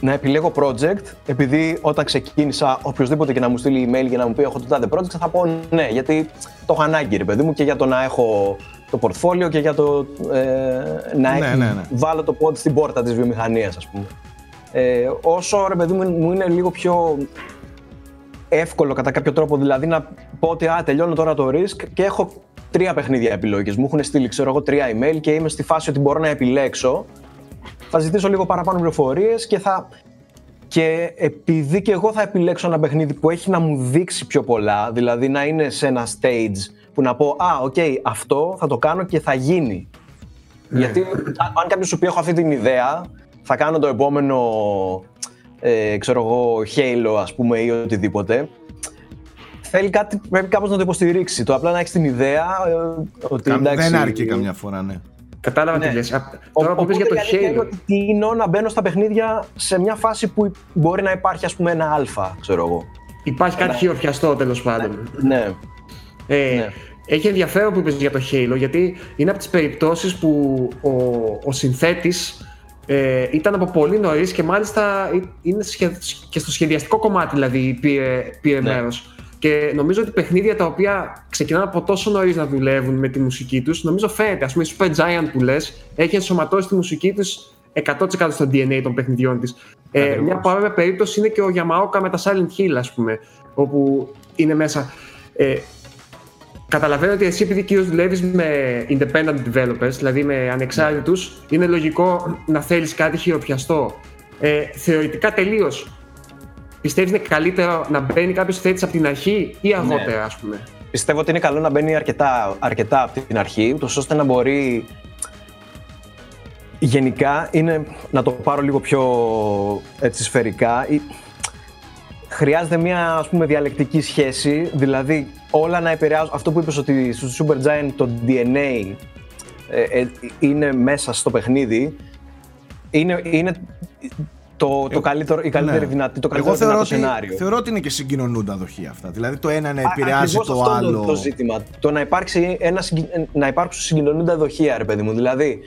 E: να επιλέγω project, επειδή όταν ξεκίνησα, οποιοδήποτε και να μου στείλει email και να μου πει έχω το τάδε project, θα πω ναι, γιατί το έχω ανάγκη, ρε παιδί μου, και για το να έχω το portfolio και για το ε, να
A: Ναι,
E: έχει-
A: ναι, ναι.
E: βάλω το πόδι στην πόρτα της βιομηχανίας, ας πούμε. Ε, όσο, ρε παιδί μου, μου είναι λίγο πιο εύκολο κατά κάποιο τρόπο, δηλαδή να πω ότι α, τελειώνω τώρα το risk και έχω τρία παιχνίδια επιλογές. Μου έχουν στείλει, ξέρω εγώ, τρία email και είμαι στη φάση ότι μπορώ να επιλέξω. Θα ζητήσω λίγο παραπάνω πληροφορίες και θα. Και επειδή και εγώ θα επιλέξω ένα παιχνίδι που έχει να μου δείξει πιο πολλά, δηλαδή να είναι σε ένα stage που να πω Α, οκ, αυτό θα το κάνω και θα γίνει. Γιατί αν- αν κάποιος σου πει: Έχω αυτή την ιδέα, θα κάνω το επόμενο, ε, ξέρω εγώ, Halo, ας πούμε, ή οτιδήποτε. Θέλει κάτι, πρέπει κάπως να το υποστηρίξει. Το απλά να έχεις την ιδέα ε, ότι
A: Κα-
E: εντάξει.
A: Δεν αρκεί καμιά φορά, ναι.
C: Κατάλαβα
E: Ναι.
C: τι λες. Α,
E: Ο-
C: Τώρα που
E: οπότε
C: είπες για
E: η
C: το
E: αλήθεια είναι
C: Halo,
E: ότι τείνω να μπαίνω στα παιχνίδια σε μια φάση που μπορεί να υπάρχει, ας πούμε, ένα αλφα, ξέρω εγώ.
C: υπάρχει κάτι χειροπιαστό τέλος πάντων.
E: Ναι.
C: Ε,
E: Ναι.
C: Έχει ενδιαφέρον που είπες για το Halo, γιατί είναι από τις περιπτώσεις που ο, ο συνθέτης ε, ήταν από πολύ νωρίς και μάλιστα ε- είναι σχε- και στο σχεδιαστικό κομμάτι δηλαδή πήρε, πήρε
E: Ναι.
C: μέρος. Και νομίζω ότι παιχνίδια τα οποία ξεκινάνε από τόσο νωρίς να δουλεύουν με τη μουσική τους, νομίζω φαίνεται. Α πούμε, η Super Giant που λες, έχει ενσωματώσει τη μουσική τους 100% στο DNA των παιχνιδιών της. Ε,
E: Ακριβώς.
C: μια παρόμοια περίπτωση είναι και ο Yamaoka με τα Silent Hill, ας πούμε, όπου είναι μέσα. Ε, Καταλαβαίνω ότι εσύ επειδή κυρίως δουλεύεις με independent developers, δηλαδή με ανεξάρτητους, είναι λογικό να θέλεις κάτι χειροπιαστό. Ε, θεωρητικά τελείως, πιστεύεις είναι καλύτερο να μπαίνει κάποιος θέτης από την αρχή ή αργότερα, ας πούμε;
E: Πιστεύω ότι είναι καλό να μπαίνει αρκετά, αρκετά από την αρχή, ούτως ώστε να μπορεί γενικά είναι, να το πάρω λίγο πιο έτσι σφαιρικά, ή- χρειάζεται μια ας πούμε διαλεκτική σχέση, δηλαδή όλα να επηρεάζουν, αυτό που είπες ότι στο Super Giant το DNA ε, ε, είναι μέσα στο παιχνίδι, είναι, είναι το, το καλύτερο, η καλύτερη
A: Ναι.
E: δυνατή, το
A: Εγώ
E: καλύτερο
A: θεωρώ
E: δυνατό
A: ότι,
E: σενάριο.
A: θεωρώ ότι είναι και συγκοινωνούντα δοχεία αυτά. Δηλαδή το ένα να
E: Α,
A: επηρεάζει
E: ακριβώς
A: το
E: αυτό
A: άλλο.
E: είναι το ζήτημα. Το να, υπάρξει ένα, συγκι- να υπάρξουν συγκοινωνούντα δοχεία, ρε παιδί μου. Δηλαδή,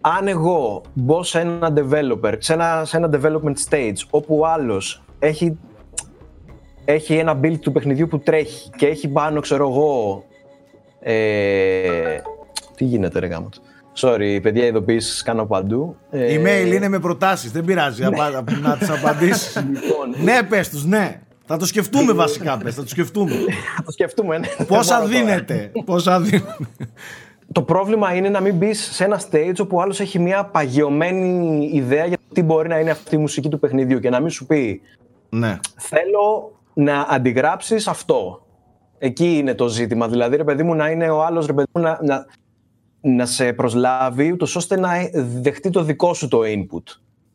E: αν εγώ μπω σε ένα developer, σε ένα, σε ένα development stage, όπου ο άλλος έχει, έχει ένα build του παιχνιδιού που τρέχει και έχει πάνω, ξέρω εγώ, ε, τι γίνεται ρε γάμος. Sorry, παιδιά, ειδοποιήσεις κάνω παντού. Ε,
A: Email είναι με προτάσεις, δεν πειράζει απα- να τις απαντήσεις.
E: Λοιπόν,
A: ναι, πες τους, ναι. Θα το σκεφτούμε βασικά, πες, θα το σκεφτούμε.
E: θα το σκεφτούμε. ναι.
A: Πόσα
E: Δεν μπορώ τώρα.
A: δίνεται, πόσα δίνεται.
E: Το πρόβλημα είναι να μην μπεις σε ένα stage όπου ο άλλος έχει μια παγιωμένη ιδέα για το τι μπορεί να είναι αυτή η μουσική του παιχνιδιού και να μην σου πει
A: ναι.
E: Θέλω να αντιγράψεις αυτό. Εκεί είναι το ζήτημα. Δηλαδή, ρε παιδί μου, να είναι ο άλλος ρε παιδί μου να, να, να σε προσλάβει, ούτως ώστε να δεχτεί το δικό σου το input.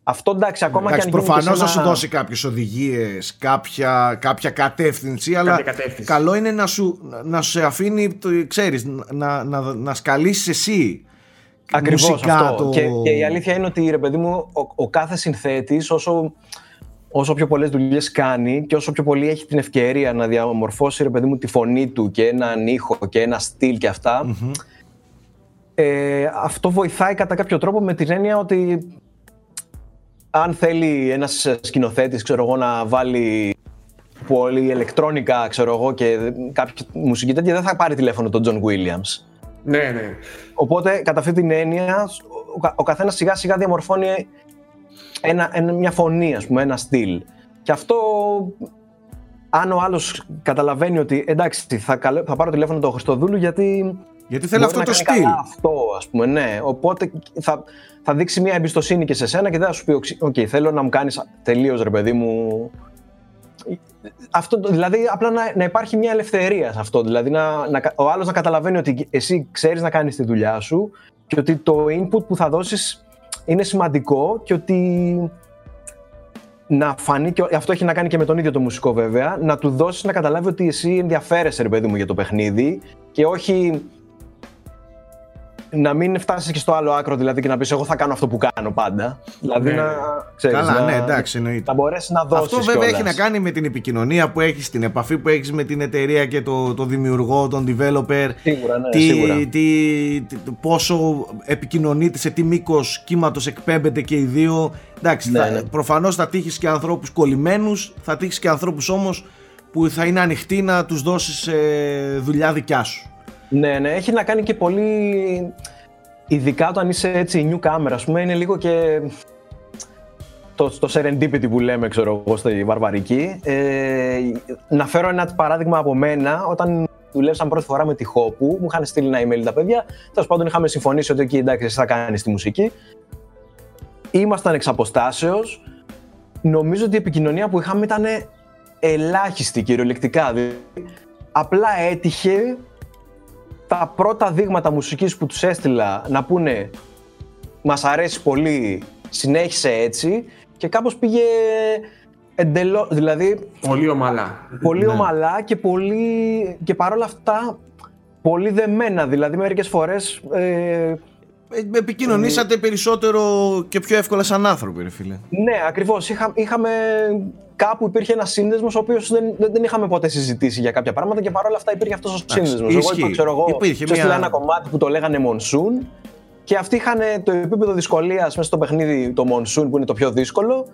E: Αυτό εντάξει, ακόμα
A: Εντάξει,
E: και αν γίνει και
A: προφανώς
E: σε
A: θα σου
E: ένα-
A: δώσει κάποιες οδηγίες, κάποια, κάποια κατεύθυνση, αλλά
C: κατεύθυνση.
A: καλό είναι να σου, να σε αφήνει, το, ξέρεις, να, να, να σκαλίσεις εσύ
E: Ακριβώς
A: μουσικά
E: αυτό.
A: το...
E: Και, και η αλήθεια είναι ότι ρε παιδί μου, ο, ο κάθε συνθέτης όσο, όσο πιο πολλές δουλειές κάνει και όσο πιο πολύ έχει την ευκαιρία να διαμορφώσει ρε παιδί μου τη φωνή του και έναν ήχο και ένα στυλ και αυτά, ε, αυτό βοηθάει κατά κάποιο τρόπο με την έννοια ότι αν θέλει ένας σκηνοθέτης ξέρω εγώ, να βάλει πολύ ηλεκτρόνικα ξέρω εγώ, και κάποια μουσική τέτοια δεν θα πάρει τηλέφωνο τον John Williams.
C: Ναι, ναι.
E: Οπότε, κατά αυτή την έννοια, ο, κα- ο καθένας σιγά σιγά διαμορφώνει ένα, ένα- μια φωνή, ας πούμε, ένα στυλ. Και αυτό, αν ο άλλος καταλαβαίνει ότι εντάξει, θα, καλέ- θα πάρω τηλέφωνο τον Χριστοδούλου γιατί
A: Γιατί θέλω
E: μπορεί
A: αυτό
E: να
A: το
E: κάνει
A: στυλ.
E: καλά αυτό, ας πούμε, ναι. Οπότε θα, θα δείξει μια εμπιστοσύνη και σε σένα και δεν θα σου πει, οκ, θέλω να μου κάνεις τελείως, ρε παιδί μου, αυτό, το- δηλαδή απλά να, να υπάρχει μια ελευθερία σε αυτό. Δηλαδή να, να, κα- ο άλλος να καταλαβαίνει ότι εσύ ξέρεις να κάνεις τη δουλειά σου και ότι το input που θα δώσεις είναι σημαντικό και ότι να φανεί, και αυτό έχει να κάνει και με τον ίδιο το μουσικό βέβαια, να του δώσεις να καταλάβει ότι εσύ ενδιαφέρεσαι ρε παιδί μου για το παιχνίδι και όχι να μην φτάσεις και στο άλλο άκρο δηλαδή και να πεις: Εγώ θα κάνω αυτό που κάνω πάντα. Δηλαδή
A: Ναι.
E: να. Ξέρεις,
A: Καλά,
E: να,
A: ναι, εντάξει, εννοείται.
E: να μπορέσεις να δώσεις.
A: Αυτό βέβαια έχει να κάνει με την επικοινωνία που έχεις, την επαφή που έχεις με την εταιρεία και το, το δημιουργό, τον developer.
E: Σίγουρα, ναι,
A: τι,
E: σίγουρα.
A: τι, τι- πόσο επικοινωνείτε, σε τι μήκος κύματος εκπέμπεται και οι δύο. Εντάξει,
E: Ναι,
A: θα,
E: ναι.
A: προφανώς θα τύχεις και ανθρώπους κολλημένους, θα τύχεις και ανθρώπους όμως που θα είναι ανοιχτοί να τους δώσεις ε, δουλειά δικιά σου.
E: Ναι, ναι, έχει να κάνει και πολύ. Ειδικά όταν είσαι έτσι newcomer, ας πούμε, είναι λίγο και. Το, το serendipity που λέμε, ξέρω εγώ, στη βαρβαρική. Ε, να φέρω ένα παράδειγμα από μένα. Όταν δουλέψαμε πρώτη φορά με τη Χόπου, μου είχαν στείλει ένα email τα παιδιά. Τέλος πάντων, είχαμε συμφωνήσει ότι εκεί εντάξει, εσύ θα κάνεις τη μουσική. Ήμασταν εξ αποστάσεως. Νομίζω ότι η επικοινωνία που είχαμε ήταν ελάχιστη κυριολεκτικά. Δηλαδή, απλά έτυχε τα πρώτα δείγματα μουσικής που τους έστειλα να πούνε μας αρέσει πολύ, συνέχισε έτσι και κάπως πήγε εντελώς, δηλαδή
C: Πολύ ομαλά.
E: πολύ
A: Ναι.
E: ομαλά και πολύ και παρόλα αυτά πολύ δεμένα, δηλαδή μερικές φορές ε,
A: Ε, Επικοινωνήσατε περισσότερο και πιο εύκολα σαν άνθρωποι, ρε φίλε.
E: ναι ακριβώς, είχα, είχαμε κάπου υπήρχε ένας σύνδεσμος ο οποίος δεν, δεν, δεν είχαμε ποτέ συζητήσει για κάποια πράγματα και παρόλα αυτά υπήρχε αυτός ο σύνδεσμος. Εγώ
A: ισχύει.
E: είπα, ξέρω εγώ,
A: Υπήρχε
E: τους έστειλα
A: μια-
E: ένα κομμάτι που το λέγανε Monsoon και αυτοί είχαν το επίπεδο δυσκολίας μέσα στο παιχνίδι το Monsoon που είναι το πιο δύσκολο.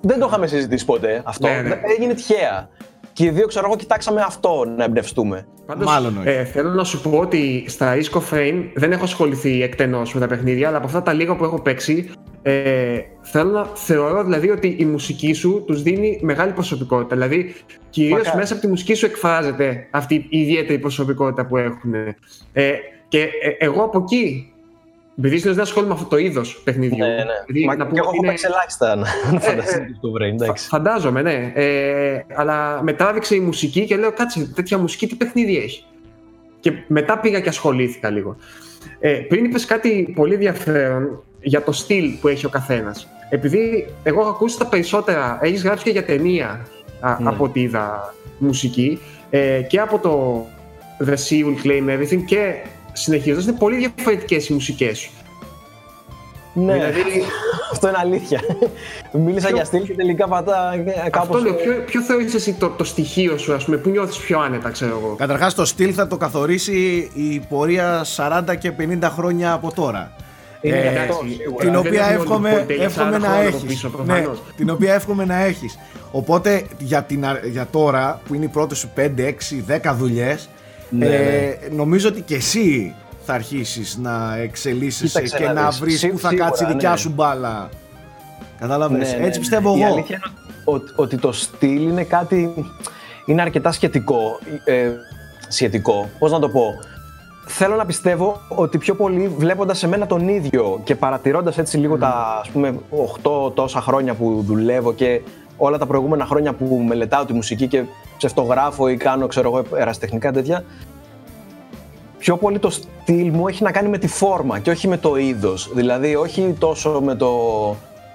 E: Δεν το είχαμε συζητήσει ποτέ αυτό.
C: Ναι, ναι.
E: Έγινε τυχαία. Και οι δύο, ξέρω εγώ, κοιτάξαμε αυτό να εμπνευστούμε.
C: Πάντως,
A: Μάλλον όχι.
C: ε, θέλω να σου πω ότι στα Isco Frame δεν έχω ασχοληθεί εκτενώς με τα παιχνίδια, αλλά από αυτά τα λίγα που έχω παίξει, ε, θέλω να θεωρώ δηλαδή ότι η μουσική σου τους δίνει μεγάλη προσωπικότητα. Δηλαδή, κυρίως
E: Μακάρι.
C: μέσα από τη μουσική σου εκφράζεται αυτή η ιδιαίτερη προσωπικότητα που έχουν. Ε, και ε, εγώ από εκεί, επειδή συνήθως δεν ασχολούμαι με αυτό το είδος παιχνιδιού.
E: Ναι, ναι.
C: δηλαδή,
E: Μα
C: να
E: και
C: πούμε
E: εγώ έχω
C: είναι-
E: παίξει ελάχιστα να φανταστείτε
C: ε.
E: το brain, εντάξει.
C: Φαντάζομαι, ναι. Ε, αλλά με τράβηξε η μουσική και λέω, κάτσε, τέτοια μουσική τι παιχνίδι έχει. Και μετά πήγα και ασχολήθηκα λίγο. Ε, πριν είπες κάτι πολύ ενδιαφέρον για το στυλ που έχει ο καθένας. Επειδή εγώ έχω ακούσει τα περισσότερα, έχεις γράψει και για ταινία α,
E: Ναι.
C: από ό,τι είδα μουσική ε, και από το The Sea Will Claim Everything και συνεχίζοντας είναι πολύ διαφορετικές οι μουσικές σου.
E: Ναι,
C: Δηλαδή,
E: αυτό είναι αλήθεια. Μίλησα
C: Ποιο-
E: για στυλ και τελικά πατά ε,
C: αυτό
E: κάπως...
C: λέω, ποιο, ποιο θεωρείς εσύ το, το στοιχείο σου, ας πούμε, που νιώθεις πιο άνετα, ξέρω εγώ;
A: Καταρχάς το στυλ θα το καθορίσει η πορεία 40 και 50 χρόνια από τώρα.
E: Είναι
A: Ε,
E: γι' αυτό,
C: εντάξει,
E: σίγουρα.
A: την
C: δεν
A: οποία
C: έχουμε
A: εύχομαι,
C: όλοι ποτέ
A: εύχομαι
C: 40
A: να
C: χρόνια από
A: έχεις.
C: πίσω,
A: ναι,
C: προφανώς.
A: την οποία εύχομαι να έχεις. Οπότε για, την, α- για τώρα που είναι οι πρώτες σου 5, 6, 10 δουλειές
E: Ναι,
A: ε, νομίζω ότι και εσύ θα αρχίσεις να εξελίσσεσαι
E: Κοίταξε
A: και
E: να
A: να
E: δεις.
A: βρεις
E: Σί-
A: που θα
E: σίγουρα,
A: κάτσει η δικιά
E: ναι.
A: σου μπάλα. Κατάλαβες,
E: Ναι, ναι,
A: έτσι
E: ναι.
A: πιστεύω
E: Η
A: εγώ.
E: αλήθεια είναι ότι, ότι το στυλ είναι κάτι. είναι αρκετά σχετικό. Ε, σχετικό. Πώς να το πω; Θέλω να πιστεύω ότι πιο πολύ βλέποντας εμένα τον ίδιο και παρατηρώντας έτσι λίγο τα ας πούμε 8 τόσα χρόνια που δουλεύω και όλα τα προηγούμενα χρόνια που μελετάω τη μουσική και ψευτογράφω ή κάνω ξέρω εγώ ερασιτεχνικά τέτοια πιο πολύ το στυλ μου έχει να κάνει με τη φόρμα και όχι με το είδος. Δηλαδή όχι τόσο με το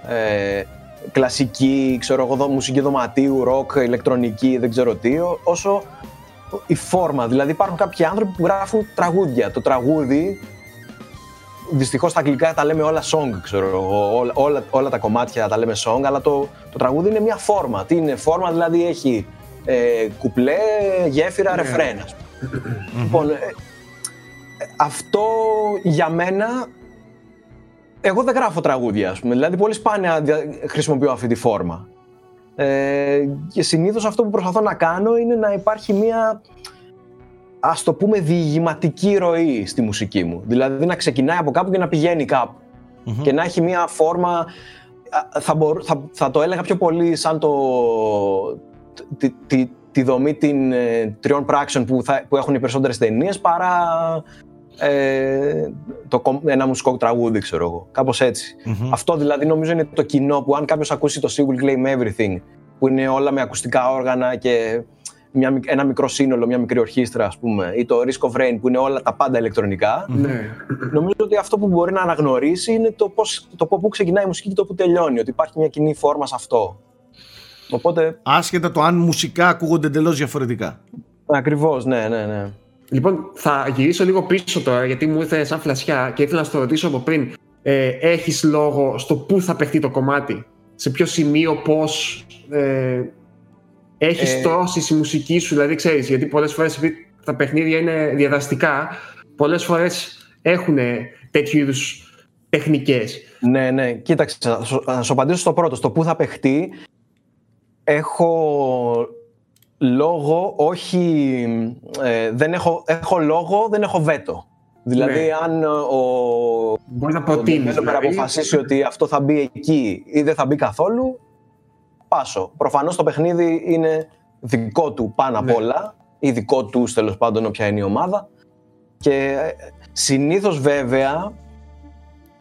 E: ε, κλασική, ξέρω εγώ, δο- μουσική δωματίου, ροκ, ηλεκτρονική, δεν ξέρω τι, ό- όσο η φόρμα. Δηλαδή υπάρχουν κάποιοι άνθρωποι που γράφουν τραγούδια. Το τραγούδι, δυστυχώς στα αγγλικά τα λέμε όλα song, ξέρω εγώ, όλα, όλα, όλα τα κομμάτια τα λέμε song, αλλά το, το τραγούδι είναι μια φόρμα. Τι είναι φόρμα, δηλαδή έχει ε, κουπλέ, γέφυρα, ρεφρέν, ας πούμε. Λοιπόν, ε, αυτό για μένα. Εγώ δεν γράφω τραγούδια, ας πούμε. Δηλαδή, πολύ σπάνια δια- χρησιμοποιώ αυτή τη φόρμα. Ε, και συνήθως αυτό που προσπαθώ να κάνω είναι να υπάρχει μια ας το πούμε διηγηματική ροή στη μουσική μου. Δηλαδή να ξεκινάει από κάπου και να πηγαίνει κάπου.
A: Μμμ.
E: Και να έχει μια φόρμα, α, θα, μπορ- θα, θα το έλεγα πιο πολύ σαν το, τη, τη, τη δομή την, ε, τριών πράξεων που, θα, που έχουν οι περισσότερες ταινίες παρά ε, το, κομ- ένα μουσικό τραγούδι, ξέρω εγώ. Κάπως έτσι.
A: Μμμ.
E: Αυτό δηλαδή νομίζω είναι το κοινό που αν κάποιος ακούσει το She Will Claim Everything που είναι όλα με ακουστικά όργανα και μια, ένα μικρό σύνολο, μια μικρή ορχήστρα, ας πούμε, ή το Risk of Rain που είναι όλα τα πάντα ηλεκτρονικά.
C: Ναι.
E: Νομίζω ότι αυτό που μπορεί να αναγνωρίσει είναι το, πώς, το πού ξεκινάει η μουσική και το που τελειώνει, ότι υπάρχει μια κοινή φόρμα σε αυτό. Οπότε,
A: Άσχετα το αν μουσικά ακούγονται εντελώς διαφορετικά.
E: ακριβώς, ναι, ναι, ναι.
C: Λοιπόν, θα γυρίσω λίγο πίσω τώρα, γιατί μου ήρθε σαν φλασιά και ήθελα να στο ρωτήσω από πριν. Ε, έχεις λόγο στο πού θα παιχτεί το κομμάτι, σε ποιο σημείο, πώς ε, έχεις
E: Ε,
C: τόση η μουσική σου, δηλαδή ξέρεις, γιατί πολλές φορές επειδή τα παιχνίδια είναι διαδραστικά, πολλές φορές έχουν τέτοιου είδους τεχνικές.
E: Ναι, ναι. Κοίταξε, θα σου- θα σου απαντήσω στο πρώτο. Στο πού θα παιχτεί, έχω λόγο, όχι... ε, δεν έχω, έχω λόγο, δεν έχω βέτο. Δηλαδή,
C: Ναι.
E: αν ο,
C: Μπορείς να
E: ο
C: προτείνεις.
E: developer
C: δηλαδή.
E: αποφασίσει ότι αυτό θα μπει εκεί ή δεν θα μπει καθόλου, πάσω. Προφανώς το παιχνίδι είναι δικό του πάνω απ'
C: Ναι.
E: όλα ή δικό τους τέλος πάντων όποια είναι η ομάδα και ε, συνήθως βέβαια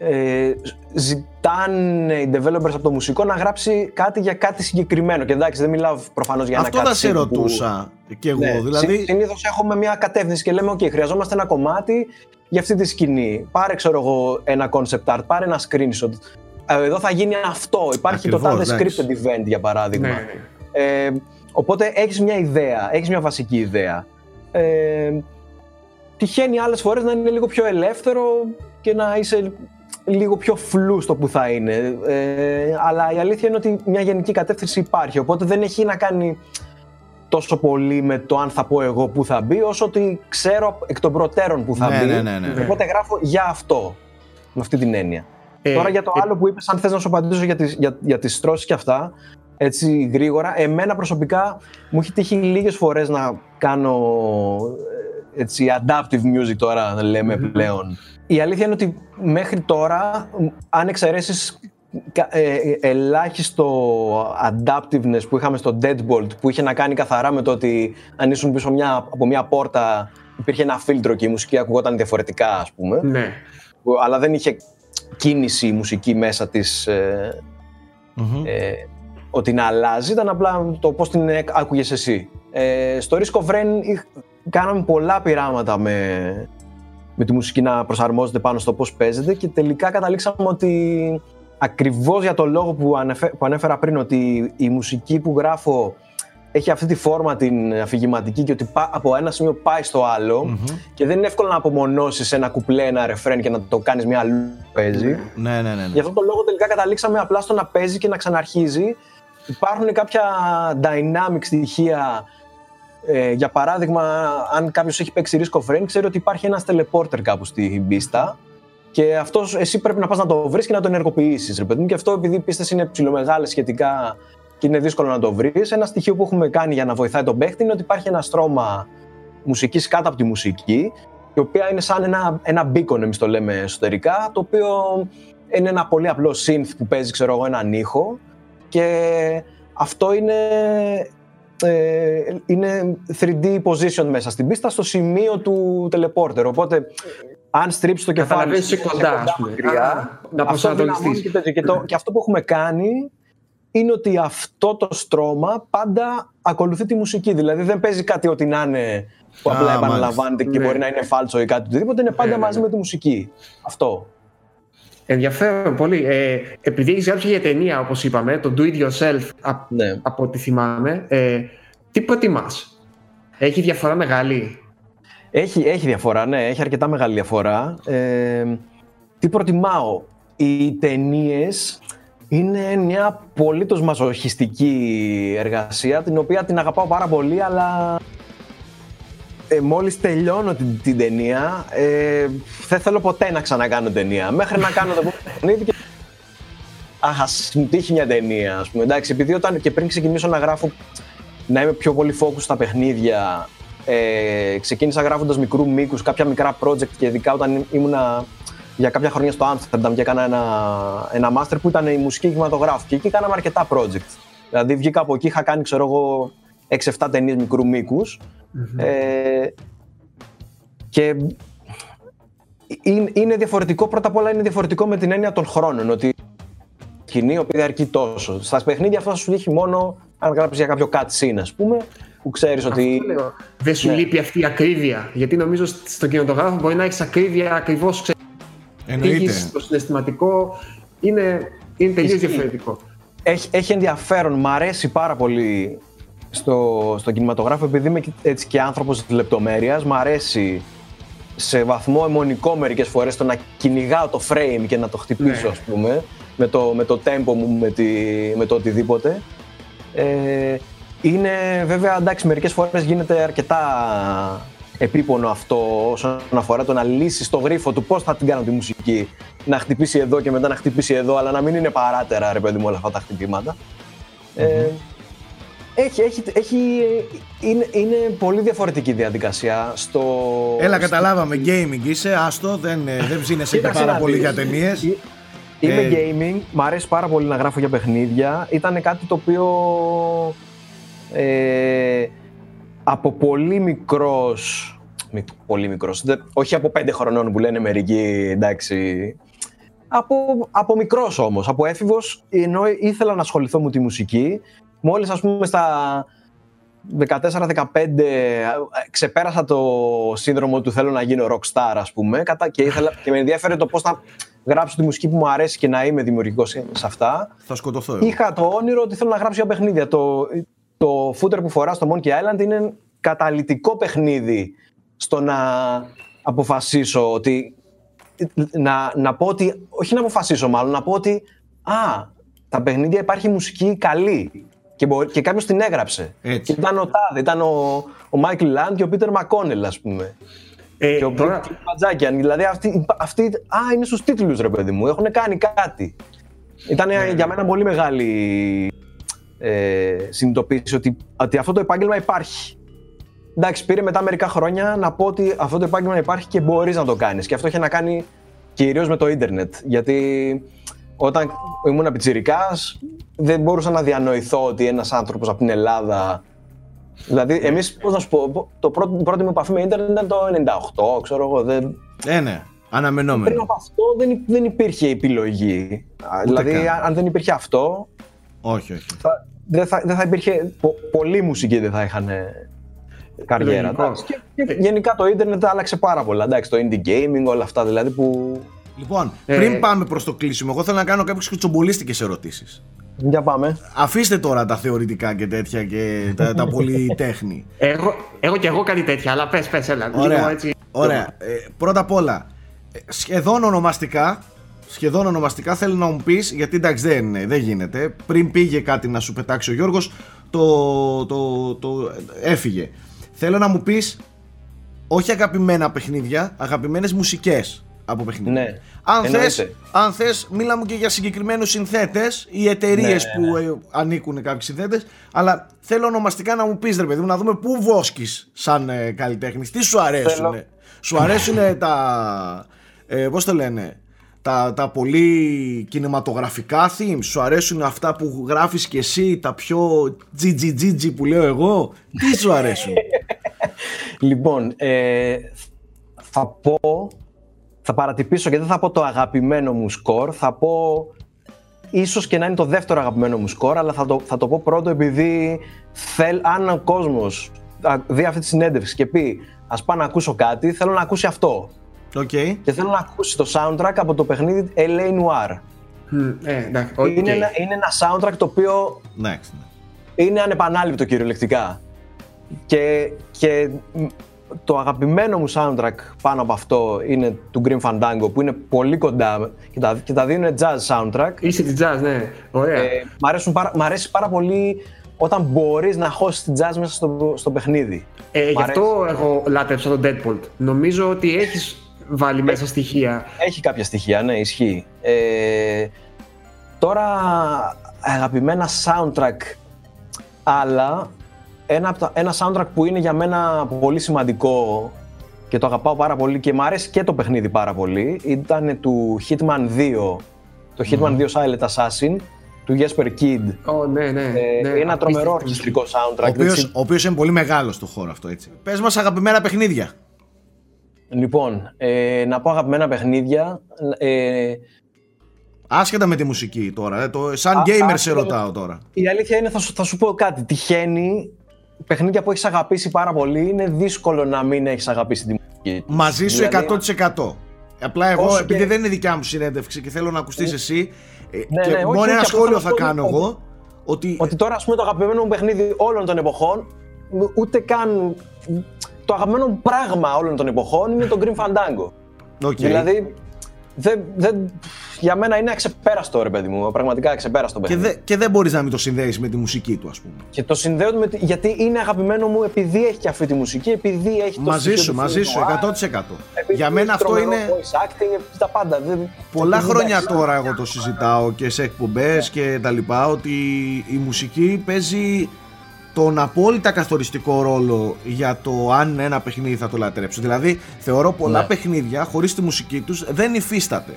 E: ε, ζητάνε οι developers από το μουσικό να γράψει κάτι για κάτι συγκεκριμένο και εντάξει δεν μιλάω προφανώς για ένα
A: Αυτό θα σε
E: cutscene που-
A: ρωτούσα κι εγώ.
E: ναι,
A: δηλαδή,
E: Συνήθως έχουμε μια κατεύθυνση και λέμε: OK, χρειαζόμαστε ένα κομμάτι για αυτή τη σκηνή. Πάρε, ξέρω εγώ, ένα concept art, πάρε ένα screenshot. Ε, Εδώ θα γίνει αυτό. Υπάρχει το
A: Ακριβώς,
E: τάδε
A: εντάξει.
E: scripted event, για παράδειγμα.
C: Ναι, ναι.
E: Ε, οπότε έχεις μια ιδέα, έχεις μια βασική ιδέα. Ε, τυχαίνει άλλες φορές να είναι λίγο πιο ελεύθερο και να είσαι λίγο πιο φλού στο που θα είναι. Ε, αλλά η αλήθεια είναι ότι μια γενική κατεύθυνση υπάρχει. Οπότε δεν έχει να κάνει τόσο πολύ με το αν θα πω εγώ που θα μπει, όσο ότι ξέρω εκ των προτέρων που θα
A: ναι,
E: μπει.
A: ναι, ναι, ναι.
C: Ναι.
E: Οπότε γράφω για αυτό. Με αυτή την έννοια.
C: Ε,
E: Τώρα για το
C: ε,
E: άλλο που είπες, αν θες να σου απαντήσω για τις, για, για τις στρώσεις και αυτά, έτσι γρήγορα, εμένα προσωπικά μου έχει τύχει λίγες φορές να κάνω ε, έτσι adaptive music τώρα λέμε πλέον. Η αλήθεια είναι ότι μέχρι τώρα, μ, αν εξαιρέσεις κα- ε, ε, ελάχιστο adaptiveness που είχαμε στο Deadbolt που είχε να κάνει καθαρά με το ότι αν ήσουν πίσω μια, από μια πόρτα υπήρχε ένα φίλτρο και η μουσική ακουγόταν διαφορετικά ας πούμε
C: ναι.
E: που- αλλά δεν είχε κίνηση η μουσική μέσα της ε,
A: Μμμ.
E: ε, ότι να αλλάζει, ήταν απλά το πώς την ε, άκουγες εσύ. Ε, στο Risk of Rain είχ- κάναμε πολλά πειράματα με, με τη μουσική να προσαρμόζεται πάνω στο πώς παίζεται και τελικά καταλήξαμε ότι ακριβώς για το λόγο που, ανεφε- που ανέφερα πριν ότι η μουσική που γράφω έχει αυτή τη φόρμα την αφηγηματική και ότι πά- από ένα σημείο πάει στο άλλο
A: Μμμ.
E: και δεν είναι εύκολο να απομονώσεις ένα κουπλέ, ένα ρεφρέν και να το κάνεις μια αλλού που παίζει.
A: Ναι, ναι, ναι. ναι.
E: Γι' αυτόν τον λόγο τελικά καταλήξαμε απλά στο να παίζει και να ξαναρχίζει. Υπάρχουν κάποια dynamic στοιχεία. Ε, για παράδειγμα, αν κάποιος έχει παίξει Risk of Rain, ξέρει ότι υπάρχει ένας teleporter κάπου στην πίστα. Και αυτός εσύ πρέπει να πας να το βρεις και να το ενεργοποιήσεις. Ρε παιδί μου, και αυτό επειδή οι πίστες είναι ψηλομεγάλες σχετικά και είναι δύσκολο να το βρεις. Ένα στοιχείο που έχουμε κάνει για να βοηθάει τον παίχτη είναι ότι υπάρχει ένας στρώμα μουσικής κάτω από τη μουσική, η οποία είναι σαν ένα, ένα beacon, εμείς το λέμε εσωτερικά, το οποίο είναι ένα πολύ απλό synth που παίζει, ξέρω εγώ, έναν ήχο και αυτό είναι, ε, είναι 3D position μέσα στην πίστα στο σημείο του teleporter. Οπότε, αν στρίψεις το κεφάλι
C: Καταλαβαίνεις
E: σου
C: είσαι κοντά, ας πούμε.
E: μακριά,
C: Α, να
E: αυτό
C: προσανατολιστείς.
E: δυναμώνει και, τέτοιο. και, το, και αυτό που έχουμε κάνει είναι ότι αυτό το στρώμα πάντα ακολουθεί τη μουσική. Δηλαδή δεν παίζει κάτι ότι να είναι που
A: Α,
E: απλά
A: μάλιστα.
E: επαναλαμβάνεται και
C: Ναι.
E: μπορεί να είναι φάλτσο ή κάτι οτιδήποτε. Είναι πάντα
C: Ναι, ναι,
E: μαζί
C: ναι.
E: με τη μουσική. Αυτό.
C: Ενδιαφέρον πολύ. Ε, επειδή έχεις γράψει για ταινία, όπως είπαμε, το Do It Yourself, α-
E: Ναι.
C: από ό,τι θυμάμαι, ε, τι προτιμάς; Έχει διαφορά μεγάλη;
E: Έχει, έχει διαφορά, ναι, έχει αρκετά μεγάλη διαφορά. Ε, τι προτιμάω; Οι ταινίες είναι μια απολύτως μαζοχιστική εργασία, την οποία την αγαπάω πάρα πολύ, αλλά ε, μόλις τελειώνω την, την ταινία, ε, δεν θέλω ποτέ να ξανακάνω ταινία. Μέχρι να κάνω το επόμενο παιχνίδι και... Αχ, ας μου τύχει μια ταινία, ας πούμε. Εντάξει, επειδή όταν και πριν ξεκινήσω να γράφω, να είμαι πιο πολύ focus στα παιχνίδια, ε, ξεκίνησα γράφοντας μικρού μήκους, κάποια μικρά project και ειδικά όταν ήμουνα για κάποια χρόνια στο Amsterdam και έκανα ένα, ένα master που ήταν η μουσική κινηματογράφου και εκεί κάναμε αρκετά project. Δηλαδή βγήκα από εκεί, είχα κάνει ξέρω εγώ 6-7 ταινίες μικρού μήκους ε, και είναι, είναι διαφορετικό, πρώτα απ' όλα είναι διαφορετικό με την έννοια των χρόνων, ότι σκηνή η οποία διαρκεί τόσο. Στα παιχνίδια αυτό θα σου τύχει μόνο αν γράψεις για κάποιο cutscene, ας πούμε. που ξέρεις ότι...
C: Αυτό λέω. Δεν σου
E: Ναι.
C: λείπει αυτή η ακρίβεια. Γιατί νομίζω στον κινηματογράφο μπορεί να έχεις ακρίβεια ακριβώς
A: Εννοείται.
C: Το συναισθηματικό είναι, είναι τελείως
E: Ισχύει.
C: διαφορετικό.
E: έχει, έχει ενδιαφέρον. Μ' αρέσει πάρα πολύ στο, στο κινηματογράφο επειδή είμαι και- έτσι και άνθρωπος της λεπτομέρειας. Μ' αρέσει σε βαθμό αιμονικό μερικές φορές το να κυνηγάω το frame και να το χτυπήσω
C: Ναι.
E: ας πούμε με το, με το tempo μου, με, τη, με το οτιδήποτε. Ε, είναι βέβαια εντάξει μερικές φορές γίνεται αρκετά επίπονο αυτό όσον αφορά το να λύσεις το γρίφο του πώς θα την κάνω τη μουσική να χτυπήσει εδώ και μετά να χτυπήσει εδώ αλλά να μην είναι παράτερα ρε παιδί μου όλα αυτά τα χτυπήματα. Ε, έχει, έχει, έχει, είναι, είναι πολύ διαφορετική διαδικασία στο...
A: Έλα, καταλάβαμε. Gaming είσαι, άστο, δεν, ε, δεν ψήνεσαι και
E: Κοίταξε
A: πάρα
E: να
A: πολύ
E: δεις.
A: για ταινίες.
E: Είμαι
A: Ε,
E: gaming, μου αρέσει πάρα πολύ να γράφω για παιχνίδια. Ήταν κάτι το οποίο ε, από πολύ μικρός, μικ- πολύ μικρός, δεν- όχι από πέντε χρονών που λένε μερικοί, εντάξει, από, από μικρός όμως, από έφηβος, ενώ ήθελα να ασχοληθώ με τη μουσική, μόλις ας πούμε στα 14-15 ξεπέρασα το σύνδρομο του θέλω να γίνω rockstar ας πούμε κατά, και, ήθελα, και με ενδιαφέρε το πώς θα γράψω τη μουσική που μου αρέσει και να είμαι δημιουργικός σε αυτά.
A: Θα σκοτωθώ. εγώ.
E: Είχα το όνειρο ότι θέλω να γράψω για παιχνίδια. Το, το φούτερ που φοράς στο Monkey Island είναι καταλυτικό παιχνίδι στο να αποφασίσω ότι. Να, να πω ότι. Όχι να αποφασίσω, μάλλον να πω ότι. Α, τα παιχνίδια υπάρχει μουσική καλή. Και, μπορεί, και κάποιος την έγραψε.
A: Έτσι.
E: Και ήταν ο Τάδε, ήταν ο, ο Μάικλ Λάντ και ο Πίτερ Μακόνελ, ας πούμε.
C: Ε,
E: Και ο
C: τώρα,
E: Κλιντ Μπατζάκιαν. Δηλαδή αυτοί, αυτοί. Α, είναι στους τίτλους, ρε παιδί μου. Έχουν κάνει κάτι. Ήταν
C: Ναι.
E: για μένα πολύ μεγάλη ε, συνειδητοποίηση ότι, ότι αυτό το επάγγελμα υπάρχει. Εντάξει, πήρε μετά μερικά χρόνια να πω ότι αυτό το επάγγελμα υπάρχει και μπορείς να το κάνεις. Και αυτό έχει να κάνει κυρίως με το ίντερνετ. Γιατί όταν ήμουν πιτσιρικάς δεν μπορούσα να διανοηθώ ότι ένας άνθρωπος από την Ελλάδα. Δηλαδή, εμείς, πώς να σου πω, το πρώτο, η πρώτη μου επαφή με ίντερνετ ήταν το 98, ξέρω εγώ. Δεν,
A: Ε, ναι.
E: πριν
A: Αναμενόμενο.
E: από αυτό δεν, υ- δεν υπήρχε επιλογή. Α, δηλαδή,
A: καν.
E: αν- αν δεν υπήρχε αυτό,
A: Όχι, όχι.
E: θα, δεν, θα, δεν θα υπήρχε. Πο, πολλοί μουσικοί δεν θα είχαν ε, καριέρα.
C: Λογικό.
E: εντάξει. Και, και γενικά το ίντερνετ άλλαξε πάρα πολλά. Εντάξει, το indie gaming, όλα αυτά δηλαδή που.
A: Λοιπόν,
C: Ε,
A: πριν πάμε προς το κλείσιμο, εγώ θέλω να κάνω κάποιες κουτσομπολίστικες ερωτήσεις.
E: Για πάμε.
A: Αφήστε τώρα τα θεωρητικά και τέτοια και τα, τα πολύ τέχνη.
C: έχω, έχω και εγώ κάτι τέτοια, αλλά πες, πες, έλα. λίγο
A: Ωραία.
C: έτσι.
A: Ωραία. Ε, πρώτα απ' όλα, ε, σχεδόν ονομαστικά, σχεδόν ονομαστικά θέλω να μου πεις, γιατί εντάξει δεν, δεν γίνεται, πριν πήγε κάτι να σου πετάξει ο Γιώργος, το, το, το έφυγε. Θέλω να μου πεις, όχι αγαπημένα παιχνίδια, αγαπημένες μουσικές από παιχνίδια.
E: Ναι,
A: Αν
E: εννοείται.
A: θες, αν θες, μίλα μου και για συγκεκριμένους συνθέτες ή εταιρείες
E: Ναι,
A: που ε, ανήκουν κάποιοι συνθέτες, αλλά θέλω ονομαστικά να μου πεις ρε παιδί μου, να δούμε πού βόσκεις σαν ε, καλλιτέχνης, τι σου αρέσουν.
E: Θέλω-
A: Σου αρέσουν τα, ε, πώς το λένε, τα, τα πολύ κινηματογραφικά themes, σου αρέσουν αυτά που γράφεις και εσύ, τα πιο GGGG που λέω εγώ, τι σου αρέσουν.
E: Λοιπόν, ε, θα πω. Θα παρατυπήσω και δεν θα πω το αγαπημένο μου σκορ. Θα πω. ίσως και να είναι το δεύτερο αγαπημένο μου σκορ, αλλά θα το, θα το πω πρώτο επειδή θέλ, αν ο κόσμος α, δει αυτή τη συνέντευξη και πει ας πάω να ακούσω κάτι, θέλω να ακούσει αυτό.
A: Οκ.
E: Και θέλω να ακούσει το soundtrack από το παιχνίδι L.A. Noire.
C: Μμ, Ε, εντάξει, οκ.
E: Είναι, ένα, είναι ένα soundtrack το οποίο
A: Εντάξει. ναι.
E: είναι ανεπανάληπτο κυριολεκτικά. Και, και μ, το αγαπημένο μου soundtrack πάνω από αυτό είναι του Grim Fandango που είναι πολύ κοντά και τα, και τα δύο είναι jazz soundtrack.
C: Είσαι της jazz, ναι. Ωραία.
E: Ε, μ, αρέσουν πάρα, μ' αρέσει πάρα πολύ όταν μπορείς να χώσεις την jazz μέσα στο, στο παιχνίδι.
C: Ε, γι'
E: μ'
C: αυτό εγώ λάτρεψα τον Deadpool. Νομίζω ότι έχεις βάλει μέσα στοιχεία.
E: Έχει κάποια στοιχεία, ναι, ισχύει. Ε, τώρα, αγαπημένα soundtrack, αλλά ένα, από τα- ένα soundtrack που είναι για μένα πολύ σημαντικό και το αγαπάω πάρα πολύ και μου αρέσει και το παιχνίδι πάρα πολύ, ήταν του Hitman 2, το Hitman 2 Silent Assassin, του Jesper Kid.
C: Ω, ναι, ναι.
E: Ε,
C: ναι,
E: είναι ένα τρομερό
C: απίστευτος.
E: ορχιστρικό
A: Ο
E: soundtrack.
A: οποίος,
E: έτσι.
A: ο οποίος είναι πολύ μεγάλος στο χώρο αυτό έτσι. Πες μας αγαπημένα παιχνίδια.
E: Λοιπόν, ε, να πω αγαπημένα παιχνίδια. Ε,
A: Άσχετα με τη μουσική τώρα. ε, Το, σαν
E: Α,
A: gamer σε
E: άσχετα με-
A: ρωτάω τώρα.
E: Η αλήθεια είναι, θα σου, θα σου πω κάτι. Τυχαίνει παιχνίδια που έχεις αγαπήσει πάρα πολύ, είναι δύσκολο να μην έχεις αγαπήσει τη μουσική.
A: Μαζί σου
E: Δηλαδή,
A: 100%. Απλά εγώ,
E: Όσο
A: επειδή
E: και-
A: δεν είναι δικιά μου συνέντευξη και θέλω να ακουστείς εσύ, ε,
E: Ναι,
A: και
E: ναι, όχι,
A: μόνο
E: όχι,
A: ένα
E: απλώς
A: σχόλιο
E: θέλω
A: θα
E: να πω
A: κάνω
E: ότι-
A: εγώ. Ότι,
E: Ότι τώρα, ας πούμε, το αγαπημένο μου παιχνίδι όλων των εποχών, ούτε καν. Το αγαπημένο μου πράγμα όλων των εποχών είναι το Grim Fandango.
A: Οκ.
E: Δηλαδή, δεν, δεν, για μένα είναι αξεπέραστο, ρε παιδί μου. Πραγματικά αξεπέραστο
A: και,
E: παιχνίδι.
A: δε, και δεν μπορείς να μην το συνδέεις με τη μουσική του, ας πούμε.
E: Και το συνδέω με, τη- γιατί είναι αγαπημένο μου επειδή έχει και αυτή τη μουσική, επειδή έχει το
A: Μαζί
E: στοιχείο
A: σου,
E: του
A: μαζί
E: film
A: σου,
E: noir,
A: 100%.
E: επειδή
A: Για μένα
E: έχει
A: αυτό
E: τρομερό
A: είναι.
E: Voice acting, επειδή τα πάντα. Δεν,
A: Πολλά
E: επειδή
A: χρόνια
E: εντάξει,
A: τώρα εγώ το συζητάω και σε εκπομπές και τα λοιπά ότι η μουσική παίζει τον απόλυτα καθοριστικό ρόλο για το αν ένα παιχνίδι θα το λατρέψω. Δηλαδή θεωρώ πολλά
E: Ναι.
A: παιχνίδια χωρίς τη μουσική τους δεν υφίσταται.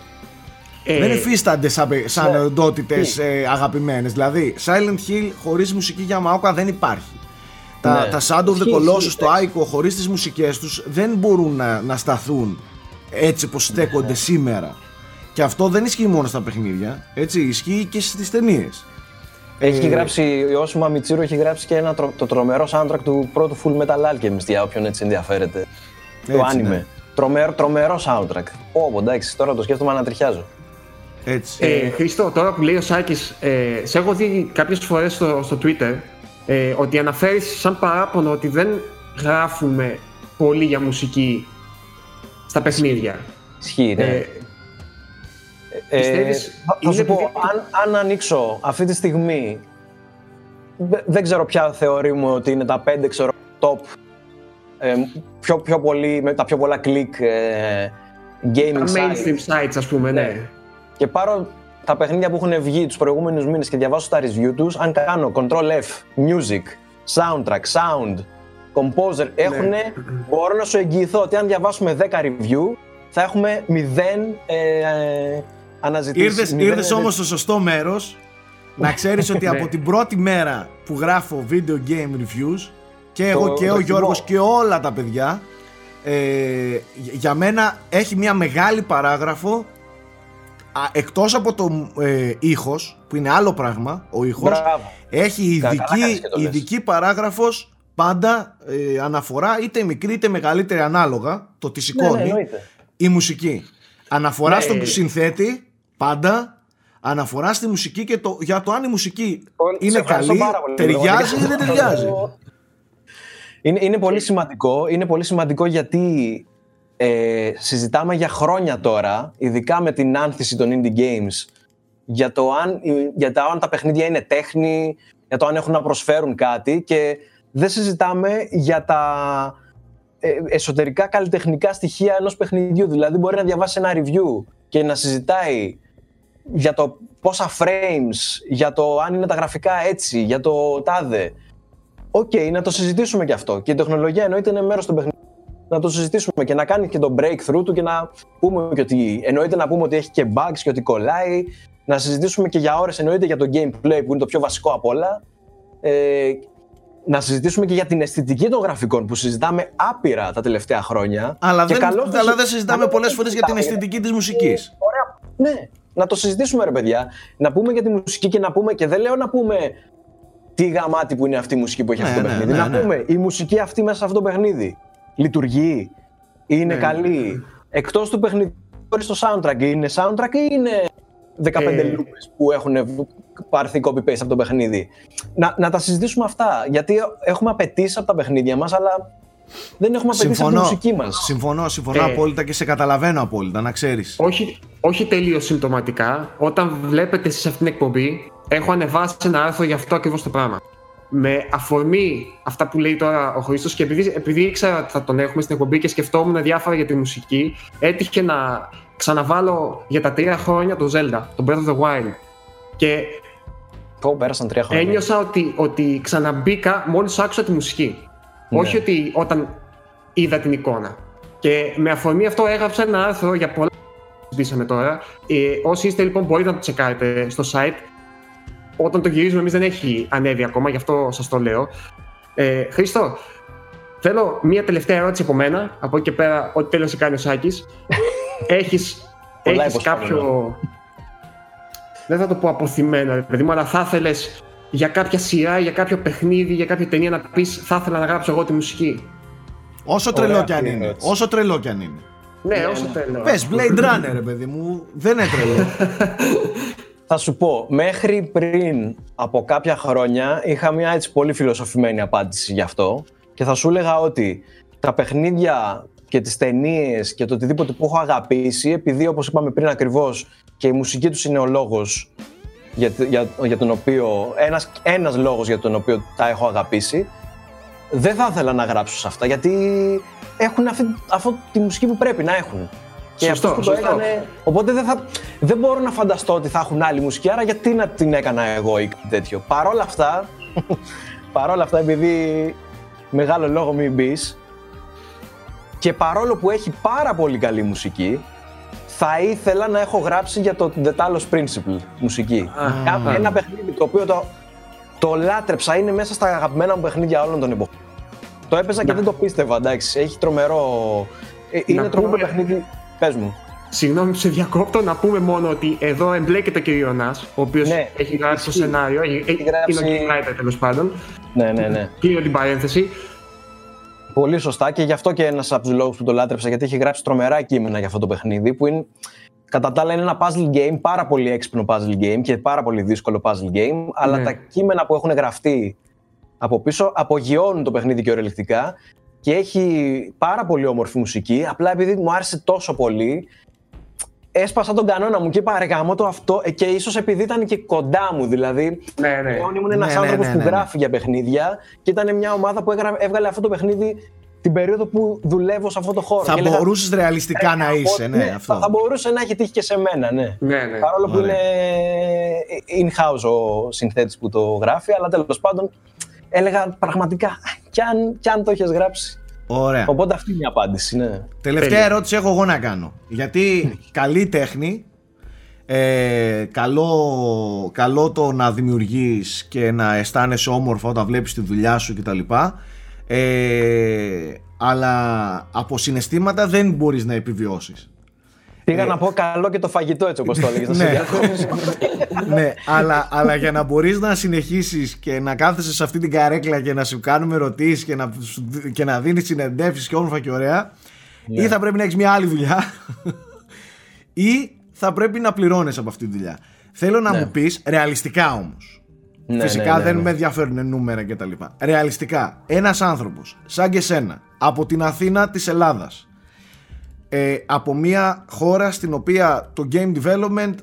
C: Ε,
A: δεν υφίστανται σαν, παι- σαν
E: ναι.
A: οντότητες ε, αγαπημένες. Δηλαδή Silent Hill χωρίς μουσική για Μαόκα δεν υπάρχει. Τα,
E: Ναι.
A: τα Shadow of the
E: Ισχύει,
A: Colossus,
E: ισχύει,
A: το Ico χωρίς τις μουσικές τους δεν μπορούν να, να σταθούν έτσι πως στέκονται
E: Ναι.
A: σήμερα. Και αυτό δεν ισχύει μόνο στα παιχνίδια, έτσι, ισχύει και στις ταινίες.
E: Έχει
A: Ε,
E: γράψει, ο Όσμα Μιτσίρο έχει γράψει και ένα, τρο- το τρομερό soundtrack του πρώτου Full Metal Alchemist για όποιον έτσι ενδιαφέρεται. το
A: Έτσι,
E: anime.
A: ναι.
E: Τρομερό, τρομερό soundtrack. Ω, εντάξει, τώρα το σκέφτομαι ανατριχιάζω.
A: Έτσι.
C: Ε, Χρήστο, τώρα που λέει ο Σάκης, ε, σε έχω δει κάποιες φορές στο, στο Twitter ε, ότι αναφέρεις σαν παράπονο ότι δεν γράφουμε πολύ για μουσική στα παιχνίδια.
E: Ισχύει, ναι.
C: Ε, πιστεύεις,
E: θα- θα
C: είναι
E: σου πω,
C: επειδή-
E: αν, αν ανοίξω αυτή τη στιγμή, δε- δεν ξέρω ποια θεωρούμε ότι είναι τα πέντε ξέρω, top, ε, πιο, πιο πολύ, με τα πιο πολλά κλικ ε, gaming
C: τα
E: sites.
C: mainstream sites, ας πούμε, ναι.
E: Ναι. Και πάρω τα παιχνίδια που έχουν βγει τους προηγούμενους μήνες και διαβάσω τα review τους, αν κάνω Ctrl F, Music, Soundtrack, Sound, Composer, έχουνε, μπορώ να σου εγγυηθώ ότι αν διαβάσουμε 10 review, θα έχουμε 0 ε, ε, αναζητήσεις.
A: Ήρθες,
E: μηδέν
A: ήρθες όμως στο σωστό μέρος να ξέρεις ότι από
C: Ναι.
A: την πρώτη μέρα που γράφω video game reviews και εγώ
E: Το-
A: και
E: το
A: ο
E: θυμώ.
A: Γιώργος και όλα τα παιδιά ε, για μένα έχει μια μεγάλη παράγραφο α, εκτός από το ε, ήχος που είναι άλλο πράγμα ο ήχος
E: Μπράβο.
A: έχει
E: Καλά κάνεις
A: ειδική,
E: και το λες.
A: ειδική παράγραφος πάντα ε, αναφορά είτε μικρή είτε μεγαλύτερη ανάλογα το τι
E: Ναι,
A: σηκώνει
E: ναι, εννοείται.
A: η μουσική. Αναφορά
C: Ναι.
A: στον συνθέτη, πάντα. Αναφορά στη μουσική και το, για το αν η μουσική
E: Σε
A: είναι
E: ευχαριστώ
A: καλή,
E: πάρα πολύ,
A: ταιριάζει ή
E: πραγματικά.
A: δεν ταιριάζει.
E: Είναι, είναι πολύ σημαντικό. Είναι πολύ σημαντικό γιατί ε, συζητάμε για χρόνια τώρα, ειδικά με την άνθηση των indie games, για το αν, για το αν τα παιχνίδια είναι τέχνη, για το αν έχουν να προσφέρουν κάτι και δεν συζητάμε για τα ε, εσωτερικά καλλιτεχνικά στοιχεία ενός παιχνιδιού. Δηλαδή μπορεί να διαβάσει ένα review και να συζητάει για το πόσα frames, για το αν είναι τα γραφικά έτσι, για το τάδε. Οκ, να το συζητήσουμε και αυτό. Και η τεχνολογία εννοείται είναι μέρος του παιχνιδιού. Να το συζητήσουμε και να κάνει και το breakthrough του και να πούμε και ότι εννοείται να πούμε ότι έχει και bugs και ότι κολλάει. Να συζητήσουμε και για ώρες εννοείται για το gameplay που είναι το πιο βασικό απ' όλα. Ε, να συζητήσουμε και για την αισθητική των γραφικών που συζητάμε άπειρα τα τελευταία χρόνια.
A: Αλλά
E: Και
A: δεν,
E: καλώς το
A: αλλά
E: συ-
A: δεν συζητάμε
E: καλώς
A: πολλές
E: το
A: φορές για την
E: συζητάμε.
A: αισθητική της μουσικής.
E: Ωραία. Ναι, να το συζητήσουμε ρε παιδιά. Να πούμε για τη μουσική και να πούμε, και δεν λέω να πούμε τι γαμάτι που είναι αυτή η μουσική που έχει
A: Ναι,
E: αυτό το
A: ναι,
E: παιχνίδι.
A: ναι,
E: να
A: ναι.
E: πούμε η μουσική αυτή μέσα σε αυτό το παιχνίδι λειτουργεί, είναι
C: Ναι.
E: καλή. Εκτός του παιχνιδιού, χωρίς το soundtrack, είναι soundtrack ή είναι 15
C: Ε.
E: λούπες που έχουν πάρθει copy-paste από το παιχνίδι; Να, να τα συζητήσουμε αυτά, γιατί έχουμε απαιτήσει από τα παιχνίδια μας, αλλά δεν έχουμε απαιτήσει από τη
A: Συμφωνώ.
E: μουσική μας.
A: Συμφωνώ, συμφωνώ
C: Ε.
A: απόλυτα και σε καταλαβαίνω απόλυτα, να ξέρεις.
C: όχι, όχι τελείω συμπτωματικά. Όταν βλέπετε εσείς αυτήν την εκπομπή, έχω ανεβάσει ένα άρθρο για αυτό ακριβώς το πράγμα. Με αφορμή αυτά που λέει τώρα ο Χρήστος και επειδή, επειδή ήξερα ότι θα τον έχουμε στην εκπομπή και σκεφτόμουν διάφορα για τη μουσική, έτυχε να ξαναβάλω για τα τρία χρόνια το Zelda, το Breath of the Wild. Και
E: Πω, πέρασαν τρία χρόνια.
C: ένιωσα ότι, ότι ξαναμπήκα μόλις άκουσα τη μουσική.
E: Ναι.
C: Όχι ότι όταν είδα την εικόνα. Και με αφορμή αυτό έγραψα ένα άρθρο για πολλά που συζητήσαμε τώρα. Ε, όσοι είστε λοιπόν μπορείτε να το τσεκάρετε στο site. Όταν το γυρίζουμε εμείς δεν έχει ανέβει ακόμα, γι' αυτό σας το λέω. Ε, Χρήστο, θέλω μία τελευταία ερώτηση από μένα. Από εκεί και πέρα, ό,τι τέλος σε κάνει ο Σάκης. έχεις,
E: Πολλά
C: έχεις
E: υποσχόμενα.
C: κάποιο... Δεν θα το πω αποθυμένο, ρε παιδί μου, αλλά θα ήθελε για κάποια σειρά, για κάποιο παιχνίδι, για κάποια ταινία να πεις θα ήθελα να γράψω εγώ τη μουσική.
A: Όσο τρελό
E: Ωραία
A: κι αν
E: αυτή η
A: είναι.
E: ερώτηση.
A: Όσο τρελό κι αν είναι.
C: Ναι, όσο θέλω.
A: Πες, Blade Runner, ρε παιδί μου, δεν είναι τρελό.
E: Θα σου πω, μέχρι πριν από κάποια χρόνια είχα μια έτσι πολύ φιλοσοφημένη απάντηση γι' αυτό και θα σου έλεγα ότι τα παιχνίδια και τις ταινίες και το οτιδήποτε που έχω αγαπήσει επειδή όπως είπαμε πριν ακριβώς και η μουσική τους είναι ο λόγος για, για, για τον οποίο, ένας, ένας λόγος για τον οποίο τα έχω αγαπήσει δεν θα ήθελα να γράψω σε αυτά γιατί έχουν αυτή, αυτό τη μουσική που πρέπει να έχουν. Και
C: Σωστό,
E: αυτός που το
C: σωστό.
E: έκανε, οπότε δεν, θα, δεν μπορώ να φανταστώ ότι θα έχουν άλλη μουσική, άρα γιατί να την έκανα εγώ ή κάτι τέτοιο. Παρόλα αυτά, παρόλα αυτά επειδή μεγάλο λόγο μην μπεις. και παρόλο που έχει πάρα πολύ καλή μουσική, θα ήθελα να έχω γράψει για το The Talos Principle μουσική.
C: Α.
E: Ένα παιχνίδι το οποίο το, το λάτρεψα, είναι μέσα στα αγαπημένα μου παιχνίδια όλων των εποχών. Το έπαιζα και
C: Να.
E: δεν το πίστευα, εντάξει. Έχει τρομερό. ε, Είναι τρομερό
C: πούμε-
E: παιχνίδι. Πες μου.
C: Συγγνώμη που σε διακόπτω, να πούμε μόνο ότι εδώ εμπλέκεται και ο Ιωνάς, ο οποίος
E: Ναι,
C: έχει γράψει το
E: ισχύει.
C: σενάριο, έχει-
E: Έχει γράψει-
C: είναι ο game writer τέλος πάντων.
E: Ναι, ναι, ναι.
C: Κλείνω την παρένθεση.
E: Πολύ σωστά και γι' αυτό και ένας από τους λόγους που το λάτρεψα, γιατί έχει γράψει τρομερά κείμενα για αυτό το παιχνίδι, που είναι, κατά τα άλλα είναι ένα puzzle game, πάρα πολύ έξυπνο puzzle game και πάρα πολύ δύσκολο puzzle game, αλλά
C: Ναι.
E: τα κείμενα που έχουν γραφτεί από πίσω απογειώνουν το παιχνίδι και ορελεκτικά και έχει πάρα πολύ όμορφη μουσική. Απλά επειδή μου άρεσε τόσο πολύ, έσπασα τον κανόνα μου και είπα ρε γάμο το αυτό ε, και ίσως επειδή ήταν και κοντά μου, δηλαδή
C: Ναι, ναι.
E: εγώ ήμουν ένα
A: Ναι, ναι,
E: άνθρωπος
A: ναι,
E: που
A: ναι, ναι.
E: γράφει για παιχνίδια και ήταν μια ομάδα που έγρα- έβγαλε αυτό το παιχνίδι την περίοδο που δουλεύω σε αυτό το χώρο.
A: θα
E: Και έλεγα,
A: μπορούσες ρεαλιστικά να
E: «Ε,
A: είσαι,
E: από-
A: ναι, αυτό.
E: Θα, θα μπορούσε να έχει τύχει και σε μένα, ναι.
C: Ναι, ναι.
E: Παρόλο που
A: Ωραία.
E: είναι in-house ο συνθέτης που το γράφει, αλλά τέλος πάντων έλεγα πραγματικά κι αν, κι αν το έχεις γράψει.
A: Ωραία.
E: Οπότε αυτή είναι η απάντηση, ναι.
A: Τελευταία
C: Τέλεια.
A: ερώτηση έχω εγώ να κάνω. Γιατί καλή τέχνη, ε, καλό, καλό το να δημιουργείς και να αισθάνεσαι όμορφα όταν βλέπεις τη δουλειά σου κτλ. Ε, αλλά από συναισθήματα δεν μπορείς να επιβιώσεις.
E: Πήγα να πω καλό και το φαγητό έτσι όπως το έλεγες. να σε
A: Ναι.
E: διακόψω.
A: ναι, αλλά, αλλά για να μπορείς να συνεχίσεις και να κάθεσαι σε αυτή την καρέκλα και να σου κάνουμε ερωτήσεις και να, σου δι- και να δίνεις συνεντεύσεις και όμορφα και ωραία ή θα πρέπει να έχεις μια άλλη δουλειά ή θα πρέπει να πληρώνεις από αυτή τη δουλειά. Θέλω να
E: Ναι.
A: μου πεις ρεαλιστικά όμως.
E: Ναι,
A: Φυσικά
E: ναι, ναι,
A: δεν
E: ναι.
A: με ενδιαφέρουν νούμερα κτλ. Ρεαλιστικά, ένας άνθρωπος σαν και σένα από την Αθήνα της Ελλάδας ε, από μια χώρα στην οποία το game development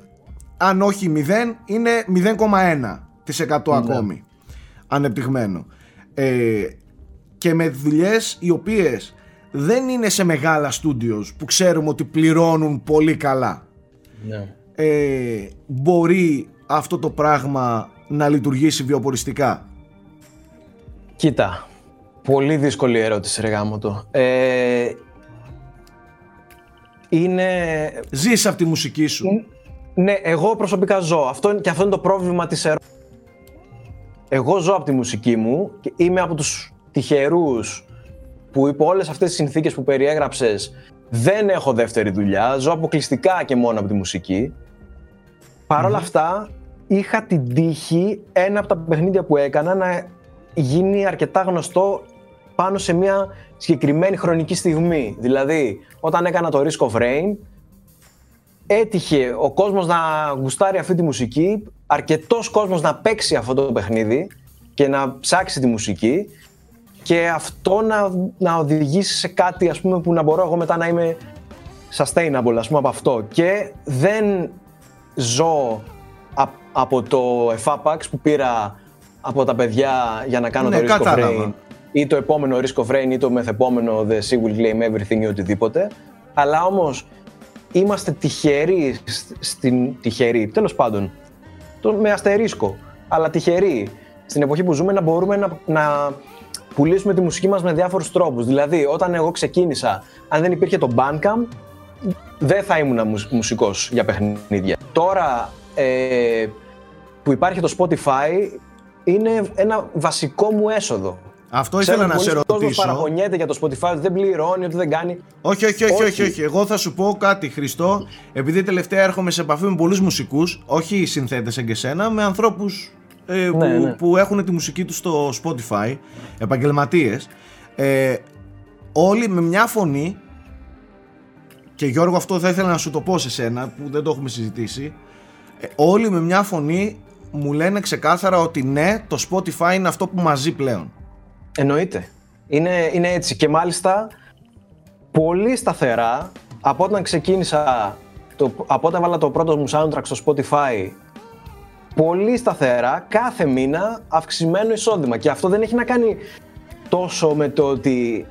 A: αν όχι 0 είναι 0,1% ακόμη ανεπτυγμένο ε, και με δουλειές οι οποίες δεν είναι σε μεγάλα studios που ξέρουμε ότι πληρώνουν πολύ καλά
E: Ναι.
A: ε, μπορεί αυτό το πράγμα να λειτουργήσει βιοποριστικά;
E: Κοίτα, πολύ δύσκολη ερώτηση ρε γάμο το. Ε, είναι...
A: ζεις από τη μουσική σου
E: Ναι, εγώ προσωπικά ζω. Αυτό, είναι- και αυτό είναι το πρόβλημα της ερώτησης. Εγώ ζω από τη μουσική μου και είμαι από τους τυχερούς που υπό όλες αυτές τις συνθήκες που περιέγραψες δεν έχω δεύτερη δουλειά, ζω αποκλειστικά και μόνο από τη μουσική. Παρ' όλα αυτά, είχα την τύχη ένα από τα παιχνίδια που έκανα να γίνει αρκετά γνωστό πάνω σε μια συγκεκριμένη χρονική στιγμή. Δηλαδή, όταν έκανα το Risk of Rain, έτυχε ο κόσμος να γουστάρει αυτή τη μουσική, αρκετός κόσμος να παίξει αυτό το παιχνίδι και να ψάξει τη μουσική και αυτό να, να οδηγήσει σε κάτι ας πούμε που να μπορώ εγώ μετά να είμαι sustainable ας πούμε από αυτό και δεν ζω α- από το FAPAX που πήρα από τα παιδιά για να κάνω
A: Ναι,
E: το Risk of
A: κατάλαβα.
E: Rain ή το επόμενο Risk of Rain ή το μεθεπόμενο The Sea Will Claim Everything ή οτιδήποτε αλλά όμως είμαστε τυχεροί σ- στην τυχεροί, τέλος πάντων το, με αστερίσκο, αλλά τυχεροί στην εποχή που ζούμε να μπορούμε να, να πουλήσουμε τη μουσική μας με διάφορους τρόπους. Δηλαδή, όταν εγώ ξεκίνησα, αν δεν υπήρχε το Bandcamp, δεν θα ήμουν μουσ- μουσικός για παιχνίδια. Τώρα ε, που υπάρχει το Spotify, είναι ένα βασικό μου έσοδο.
A: Αυτό
E: Ξέρω
A: ήθελα να
E: ότι
A: σε
E: πολλοί κόσμος
A: ρωτήσω
E: παραγωνιέται για το Spotify, ότι δεν πληρώνει, ότι δεν κάνει.
A: Όχι, όχι, όχι, όχι,
E: Όχι.
A: όχι. Εγώ θα σου πω κάτι, Χριστό. Επειδή τελευταία έρχομαι σε επαφή με πολλούς μουσικούς, όχι συνθέτες σαν και σένα, με ανθρώπους ε, που,
E: Ναι, ναι.
A: που έχουν τη μουσική τους στο Spotify, επαγγελματίες, ε, όλοι με μια φωνή και Γιώργο αυτό θα ήθελα να σου το πω σε σένα που δεν το έχουμε συζητήσει ε, όλοι με μια φωνή μου λένε ξεκάθαρα ότι ναι το Spotify είναι αυτό που μας ζει πλέον
E: Εννοείται. Είναι, είναι έτσι. Και μάλιστα πολύ σταθερά από όταν ξεκίνησα, το, από όταν έβαλα το πρώτο μου soundtrack στο Spotify, πολύ σταθερά κάθε μήνα αυξημένο εισόδημα. Και αυτό δεν έχει να κάνει τόσο με το ότι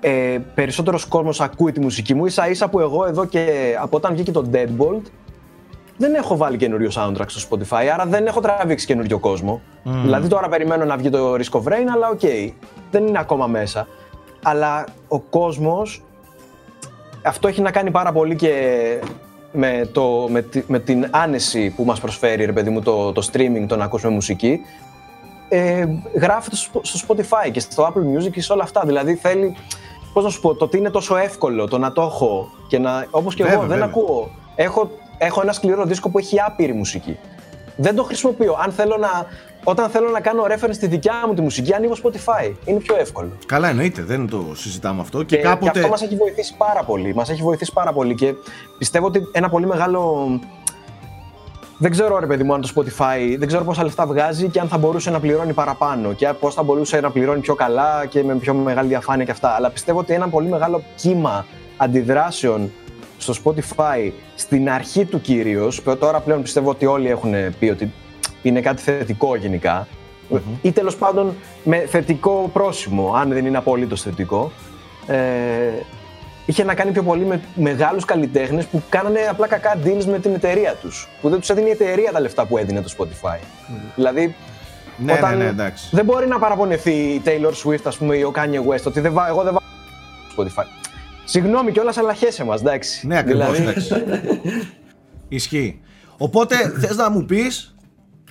E: ε, περισσότερος κόσμος ακούει τη μουσική μου. Ίσα ίσα που εγώ εδώ και από όταν βγήκε το Deadbolt δεν έχω βάλει καινούριο soundtrack στο Spotify, άρα δεν έχω τραβήξει καινούριο κόσμο. Δηλαδή τώρα περιμένω να βγει το Risk of Rain, αλλά οκ, δεν είναι ακόμα μέσα. Αλλά ο κόσμος, αυτό έχει να κάνει πάρα πολύ και με, το, με, τη- με την άνεση που μας προσφέρει, ρε παιδί μου, το, το streaming, το να ακούσουμε μουσική. Ε, γράφεται στο, στο Spotify και στο Apple Music και σε όλα αυτά. Δηλαδή θέλει, πώς να σου πω, το ότι είναι τόσο εύκολο το να το έχω και να, όπως και
A: Βέβαια,
E: εγώ δεν
A: βέβαια.
E: ακούω. Έχω, έχω ένα σκληρό δίσκο που έχει άπειρη μουσική. Δεν το χρησιμοποιώ. Αν θέλω να, όταν θέλω να κάνω reference στη δικιά μου τη μουσική, ανοίγω Spotify. Είναι πιο εύκολο.
A: Καλά εννοείται δεν το συζητάμε αυτό και,
E: Και,
A: κάποτε
E: και αυτό μας έχει βοηθήσει πάρα πολύ. Μας έχει βοηθήσει πάρα πολύ και πιστεύω ότι ένα πολύ μεγάλο... Δεν ξέρω ρε παιδί μου αν το Spotify, δεν ξέρω πόσα λεφτά βγάζει και αν θα μπορούσε να πληρώνει παραπάνω και πώς θα μπορούσε να πληρώνει πιο καλά και με πιο μεγάλη διαφάνεια και αυτά. Αλλά πιστεύω ότι ένα πολύ μεγάλο κύμα αντιδράσεων στο Spotify στην αρχή του κυρίως, που τώρα πλέον πιστεύω ότι όλοι έχουν πει ότι είναι κάτι θετικό γενικά, ή τέλος πάντων με θετικό πρόσημο, αν δεν είναι απολύτως θετικό, ε, είχε να κάνει πιο πολύ με μεγάλους καλλιτέχνες που κάνανε απλά κακά deals με την εταιρεία τους. Που δεν τους έδινε η εταιρεία τα λεφτά που έδινε το Spotify. Δηλαδή,
A: ναι,
E: όταν
A: ναι, ναι, εντάξει.
E: δεν μπορεί να παραπονεθεί η Taylor Swift, ας πούμε, ή ο Kanye West, ότι δεν βα... εγώ δεν βάζω στο Spotify. Συγγνώμη κιόλας, αλλά χέσε μας, εντάξει.
A: Ναι, ακριβώς,
E: Δηλαδή,
A: εντάξει. Ισχύει. Οπότε θες να μου πεις,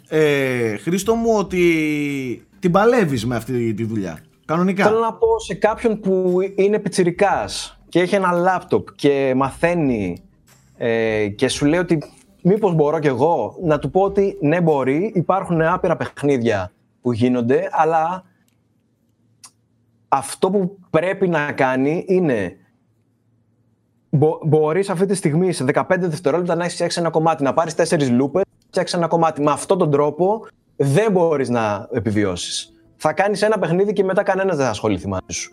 A: ε, Χρήστο μου, ότι την παλεύεις με αυτή τη δουλειά. Κανονικά;
E: Θέλω να πω σε κάποιον που είναι πιτσιρικάς και έχει ένα λάπτοπ και μαθαίνει ε, και σου λέει ότι μήπως μπορώ κι εγώ να του πω ότι ναι μπορεί, υπάρχουν άπειρα παιχνίδια που γίνονται, αλλά αυτό που πρέπει να κάνει είναι μπο, μπορείς αυτή τη στιγμή σε 15 δευτερόλεπτα να έχεις φτιάξει ένα κομμάτι, να πάρεις τέσσερις λούπες, να φτιάξεις ένα κομμάτι. Με αυτόν τον τρόπο δεν μπορείς να επιβιώσεις. Θα κάνεις ένα παιχνίδι και μετά κανένας δεν θα ασχοληθεί μαζί σου.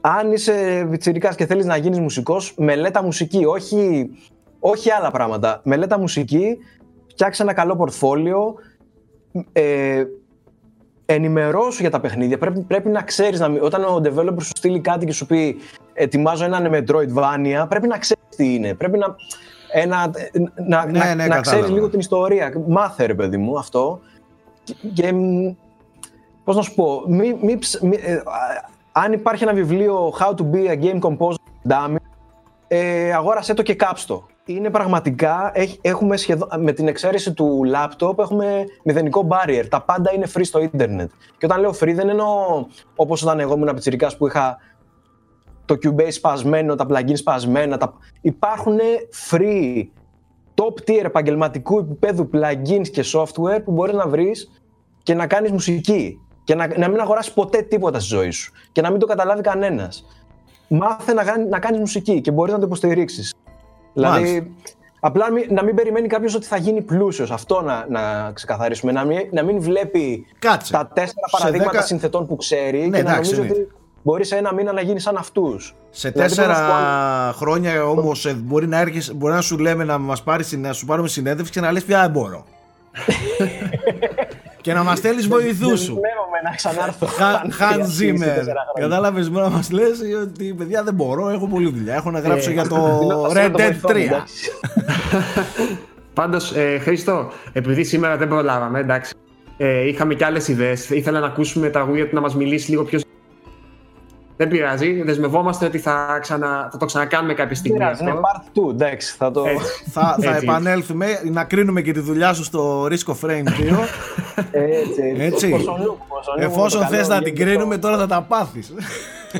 E: Αν είσαι βιτσιρικάς και θέλεις να γίνεις μουσικός, μελέτα μουσική, όχι, όχι άλλα πράγματα. Μελέτα μουσική, φτιάξε ένα καλό πορτφόλιο, ε, ενημερώσου για τα παιχνίδια. Πρέπει, πρέπει να ξέρεις, να, μην- όταν ο developer σου στείλει κάτι και σου πει ετοιμάζω έναν Metroidvania, πρέπει να ξέρεις τι είναι. Πρέπει να, ένα, να,
A: Ναι,
E: να,
A: ναι,
E: να
A: κατάλαβα.
E: ξέρεις λίγο την ιστορία. Μάθε ρε παιδί μου αυτό. Και, και μ, πώς να σου πω, μη, μη ψ- μη- ε, α, αν υπάρχει ένα βιβλίο How to be a game composer dummy, ε, αγόρασέ το και κάψτο. Είναι πραγματικά, έχ- έχουμε σχεδόν, με την εξαίρεση του laptop έχουμε μηδενικό barrier. Τα πάντα είναι free στο ίντερνετ. Και όταν λέω free δεν εννοώ όπως όταν εγώ ήμουν πιτσιρικάς που είχα το Cubase σπασμένο, τα plugins σπασμένα. Τα... Υπάρχουν free top tier επαγγελματικού επίπεδου plugins και software που μπορείς να βρεις και να κάνεις μουσική. Και να, να μην αγοράσεις ποτέ τίποτα στη ζωή σου. Και να μην το καταλάβει κανένας. Μάθε να, κάνει- να κάνεις μουσική και μπορείς να το υποστηρίξεις.
A: Μάλιστα.
E: Δηλαδή, απλά να μην, να μην περιμένει κάποιος ότι θα γίνει πλούσιος. Αυτό να, να ξεκαθαρίσουμε. Να μην, να μην βλέπει
A: Κάτσε.
E: τα τέσσερα
A: Σε
E: παραδείγματα
A: δέκα-
E: συνθετών που ξέρει
A: Ναι,
E: και να
A: εντάξει,
E: νομίζει
A: ναι.
E: ότι μπορείς σε ένα μήνα να γίνεις σαν αυτούς.
A: Σε
E: Δηλαδή,
A: τέσσερα
E: πώς να σου πω,
A: χρόνια όμως μπορεί, να έρχεσαι- μπορεί να σου λέμε να, μας πάρεις, να σου πάρουμε συνέντευξη και να λες πια δεν μπορώ. και να μας στέλνεις βοηθούς σου.
E: Δεσμεύομαι να ξανάρθω.
A: Χαν
E: αν χρειαστεί σε
A: Zimmer.
E: τέσσερα χρόνια.
A: Κατάλαβες μου να μας λες ότι παιδιά δεν μπορώ, έχω πολλή δουλειά. Έχω να γράψω
E: Ε,
A: για το
E: δηλώ- θα
A: Red
E: στείλω το
A: Dead
E: βοηθό μου,
A: 3.
E: εντάξει.
C: Πάντως, ε, Χρήστο, επειδή σήμερα δεν προλάβαμε, εντάξει. Ε, είχαμε και άλλες ιδέες. Ήθελα να ακούσουμε τα Weird να μας μιλήσει λίγο πιο. Δεν πειράζει. Δεσμευόμαστε ότι θα, ξανα, θα το ξανακάνουμε κάποια
E: Δεν
C: στιγμή.
E: πειράζει, είναι
C: αυτό.
E: part 2, εντάξει, θα το...
C: Έτσι.
A: Θα, θα
C: Έτσι.
A: επανέλθουμε να κρίνουμε και τη δουλειά σου στο Risk of Frame 2.
E: Έτσι,
A: Έτσι.
E: Ποσονού, ποσονού,
A: Εφόσον
E: το
A: θες
E: καλό,
A: να την
E: γίνεται
A: κρίνουμε,
E: το-
A: τώρα θα τα πάθεις.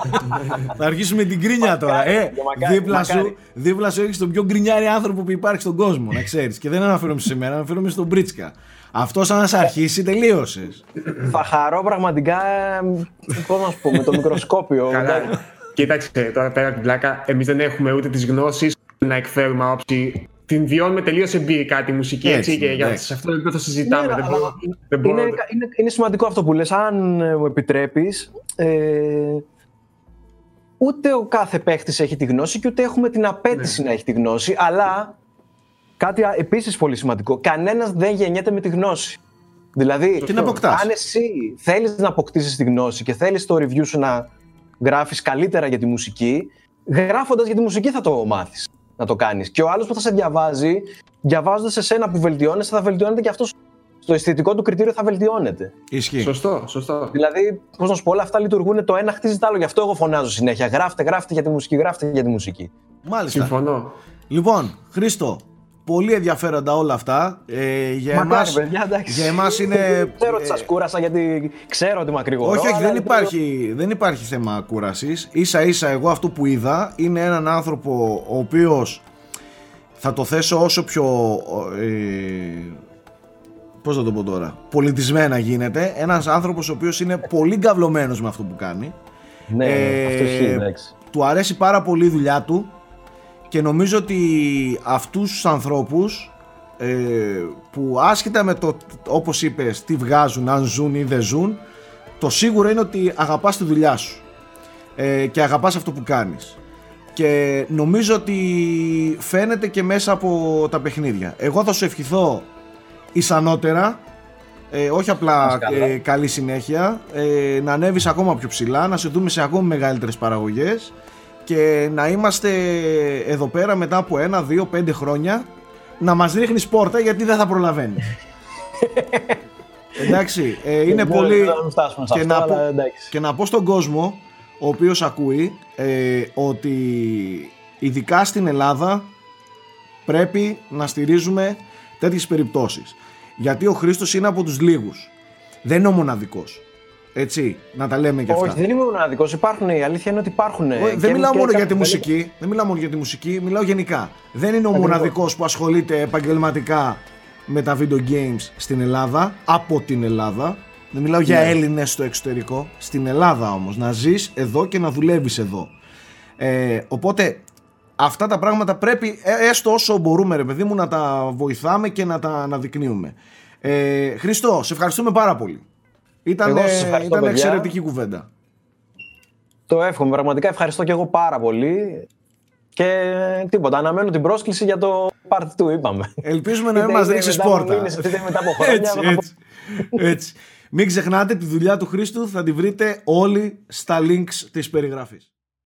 A: θα αρχίσουμε την κρίνια τώρα. Ε,
E: μακάρι,
A: δίπλα σου,
E: μακάρι.
A: δίπλα σου έχεις τον πιο γκρινιάρη άνθρωπο που υπάρχει στον κόσμο, να ξέρεις. Και δεν αναφέρομαι σε μένα, αναφέρομαι στον Μπρίτσκα. Αυτός σαν να σε αρχίσει, τελείωσες.
E: Θα χαρώ πραγματικά, πώς να σου πω, με το μικροσκόπιο.
C: Καλά. Κοίταξε, τώρα πέρα από την πλάκα, εμείς δεν έχουμε ούτε τις γνώσεις να εκφέρουμε άποψη. Την βιώνουμε τελείως εμπειρικά τη μουσική
A: Έτσι,
C: έτσι, και για
A: εντάξει.
C: σε αυτό το επίπεδο συζητάμε.
E: Ναι,
C: δεν
E: αλλά
C: μπορώ, δεν μπορώ,
E: είναι, είναι, είναι σημαντικό αυτό που λες. Αν ε, μου επιτρέπεις, ε, ούτε ο κάθε παίχτης έχει τη γνώση και ούτε έχουμε την απέτηση να έχει τη γνώση, αλλά κάτι α- επίσης πολύ σημαντικό, κανένας δεν γεννιέται με τη γνώση. Δηλαδή,
A: Την αποκτάς;
E: αν εσύ θέλεις να αποκτήσεις τη γνώση και θέλεις το review σου να γράφεις καλύτερα για τη μουσική, γράφοντας για τη μουσική θα το μάθεις να το κάνεις. Και ο άλλος που θα σε διαβάζει, διαβάζοντας εσένα που βελτιώνεσαι, θα βελτιώνεται και αυτός στο αισθητικό του κριτήριο θα βελτιώνεται.
A: Ισχύει.
C: Σωστό, σωστό.
E: Δηλαδή, πώς να σου πω, όλα αυτά λειτουργούν το ένα χτίζει το άλλο. Γι' αυτό εγώ φωνάζω συνέχεια. Γράφτε, γράφτε για τη μουσική, γράφτε για τη μουσική.
A: Μάλιστα.
C: Συμφωνώ.
A: Λοιπόν, Χρήστο, πολύ ενδιαφέροντα όλα αυτά. Ε, για
E: Μακάρι,
A: εμάς,
E: παιδιά, εντάξει.
A: για εμάς είναι...
E: Ξέρω ότι
A: ε,
E: σας κούρασα γιατί ξέρω ότι μακρηγορώ.
A: όχι, όχι,
E: αλλά
A: δεν
E: λοιπόν,
A: υπάρχει, δεν υπάρχει θέμα κούρασης. Ίσα ίσα εγώ αυτό που είδα είναι έναν άνθρωπο ο οποίος θα το θέσω όσο πιο... Ε, πώς θα το πω τώρα, πολιτισμένα γίνεται. Ένας άνθρωπος ο οποίος είναι πολύ γκαυλωμένος με αυτό που κάνει.
E: Ναι,
A: Ε,
E: αυτό ισχύει, εντάξει.
A: του αρέσει πάρα πολύ η δουλειά του και νομίζω ότι αυτούς τους ανθρώπους ε, που άσχετα με το όπως είπες τι βγάζουν, αν ζουν ή δεν ζουν το σίγουρο είναι ότι αγαπάς τη δουλειά σου ε, και αγαπάς αυτό που κάνεις και νομίζω ότι φαίνεται και μέσα από τα παιχνίδια εγώ θα σου ευχηθώ ισανότερα ε, όχι απλά
E: Μας καλά.
A: ε, καλή συνέχεια ε, να ανέβεις ακόμα πιο ψηλά να σε δούμε σε ακόμα μεγαλύτερες παραγωγές και να είμαστε εδώ πέρα μετά από ένα, δύο, πέντε χρόνια να μας ρίχνεις πόρτα γιατί δεν θα προλαβαίνει. Εντάξει ε, είναι
E: Ναι,
A: πολύ
E: δεν θα φτάσουμε σε
A: και
E: αυτό,
A: να, πω,
E: αλλά εντάξει.
A: και να πω στον κόσμο ο οποίος ακούει ε, ότι ειδικά στην Ελλάδα πρέπει να στηρίζουμε τέτοιες περιπτώσεις. Γιατί ο Χρήστος είναι από τους λίγους. Δεν είναι ο μοναδικός έτσι να τα λέμε και αυτά
E: Όχι, δεν είμαι μοναδικός. Υπάρχουν. Η αλήθεια είναι ότι υπάρχουν.
A: Όχι,
E: και-
A: δεν μιλάω
E: και
A: μόνο για τη
E: κάποιοι
A: μουσική. Δεν μιλάω μόνο για τη μουσική, μιλάω γενικά. Δεν είναι ο
E: Ακριβώς.
A: μοναδικός που ασχολείται επαγγελματικά με τα video games στην Ελλάδα, από την Ελλάδα. Δεν μιλάω για
E: Ναι.
A: Έλληνες στο εξωτερικό. Στην Ελλάδα όμως. Να ζεις εδώ και να δουλεύεις εδώ. Ε, οπότε αυτά τα πράγματα πρέπει ε, έστω όσο μπορούμε ρε παιδί μου να τα βοηθάμε και να τα αναδεικνύουμε. Ε, Χριστό, σε ευχαριστούμε πάρα πολύ. Ήταν,
E: Εγώ σας ευχαριστώ,
A: ήταν
E: παιδιά.
A: εξαιρετική κουβέντα.
E: Το εύχομαι. Πραγματικά ευχαριστώ και εγώ πάρα πολύ. Και τίποτα. Αναμένω την πρόσκληση για το part 2, είπαμε.
A: Ελπίζουμε να μην
E: Είτε
A: μας
E: είναι
A: ρίξεις
E: μετά από
A: πόρτα.
E: μήνες, είτε είναι μετά από χρόνια,
A: έτσι,
E: θα πω-
A: έτσι, έτσι. Μην ξεχνάτε τη δουλειά του Χρήστου θα τη βρείτε όλοι στα links της περιγραφής.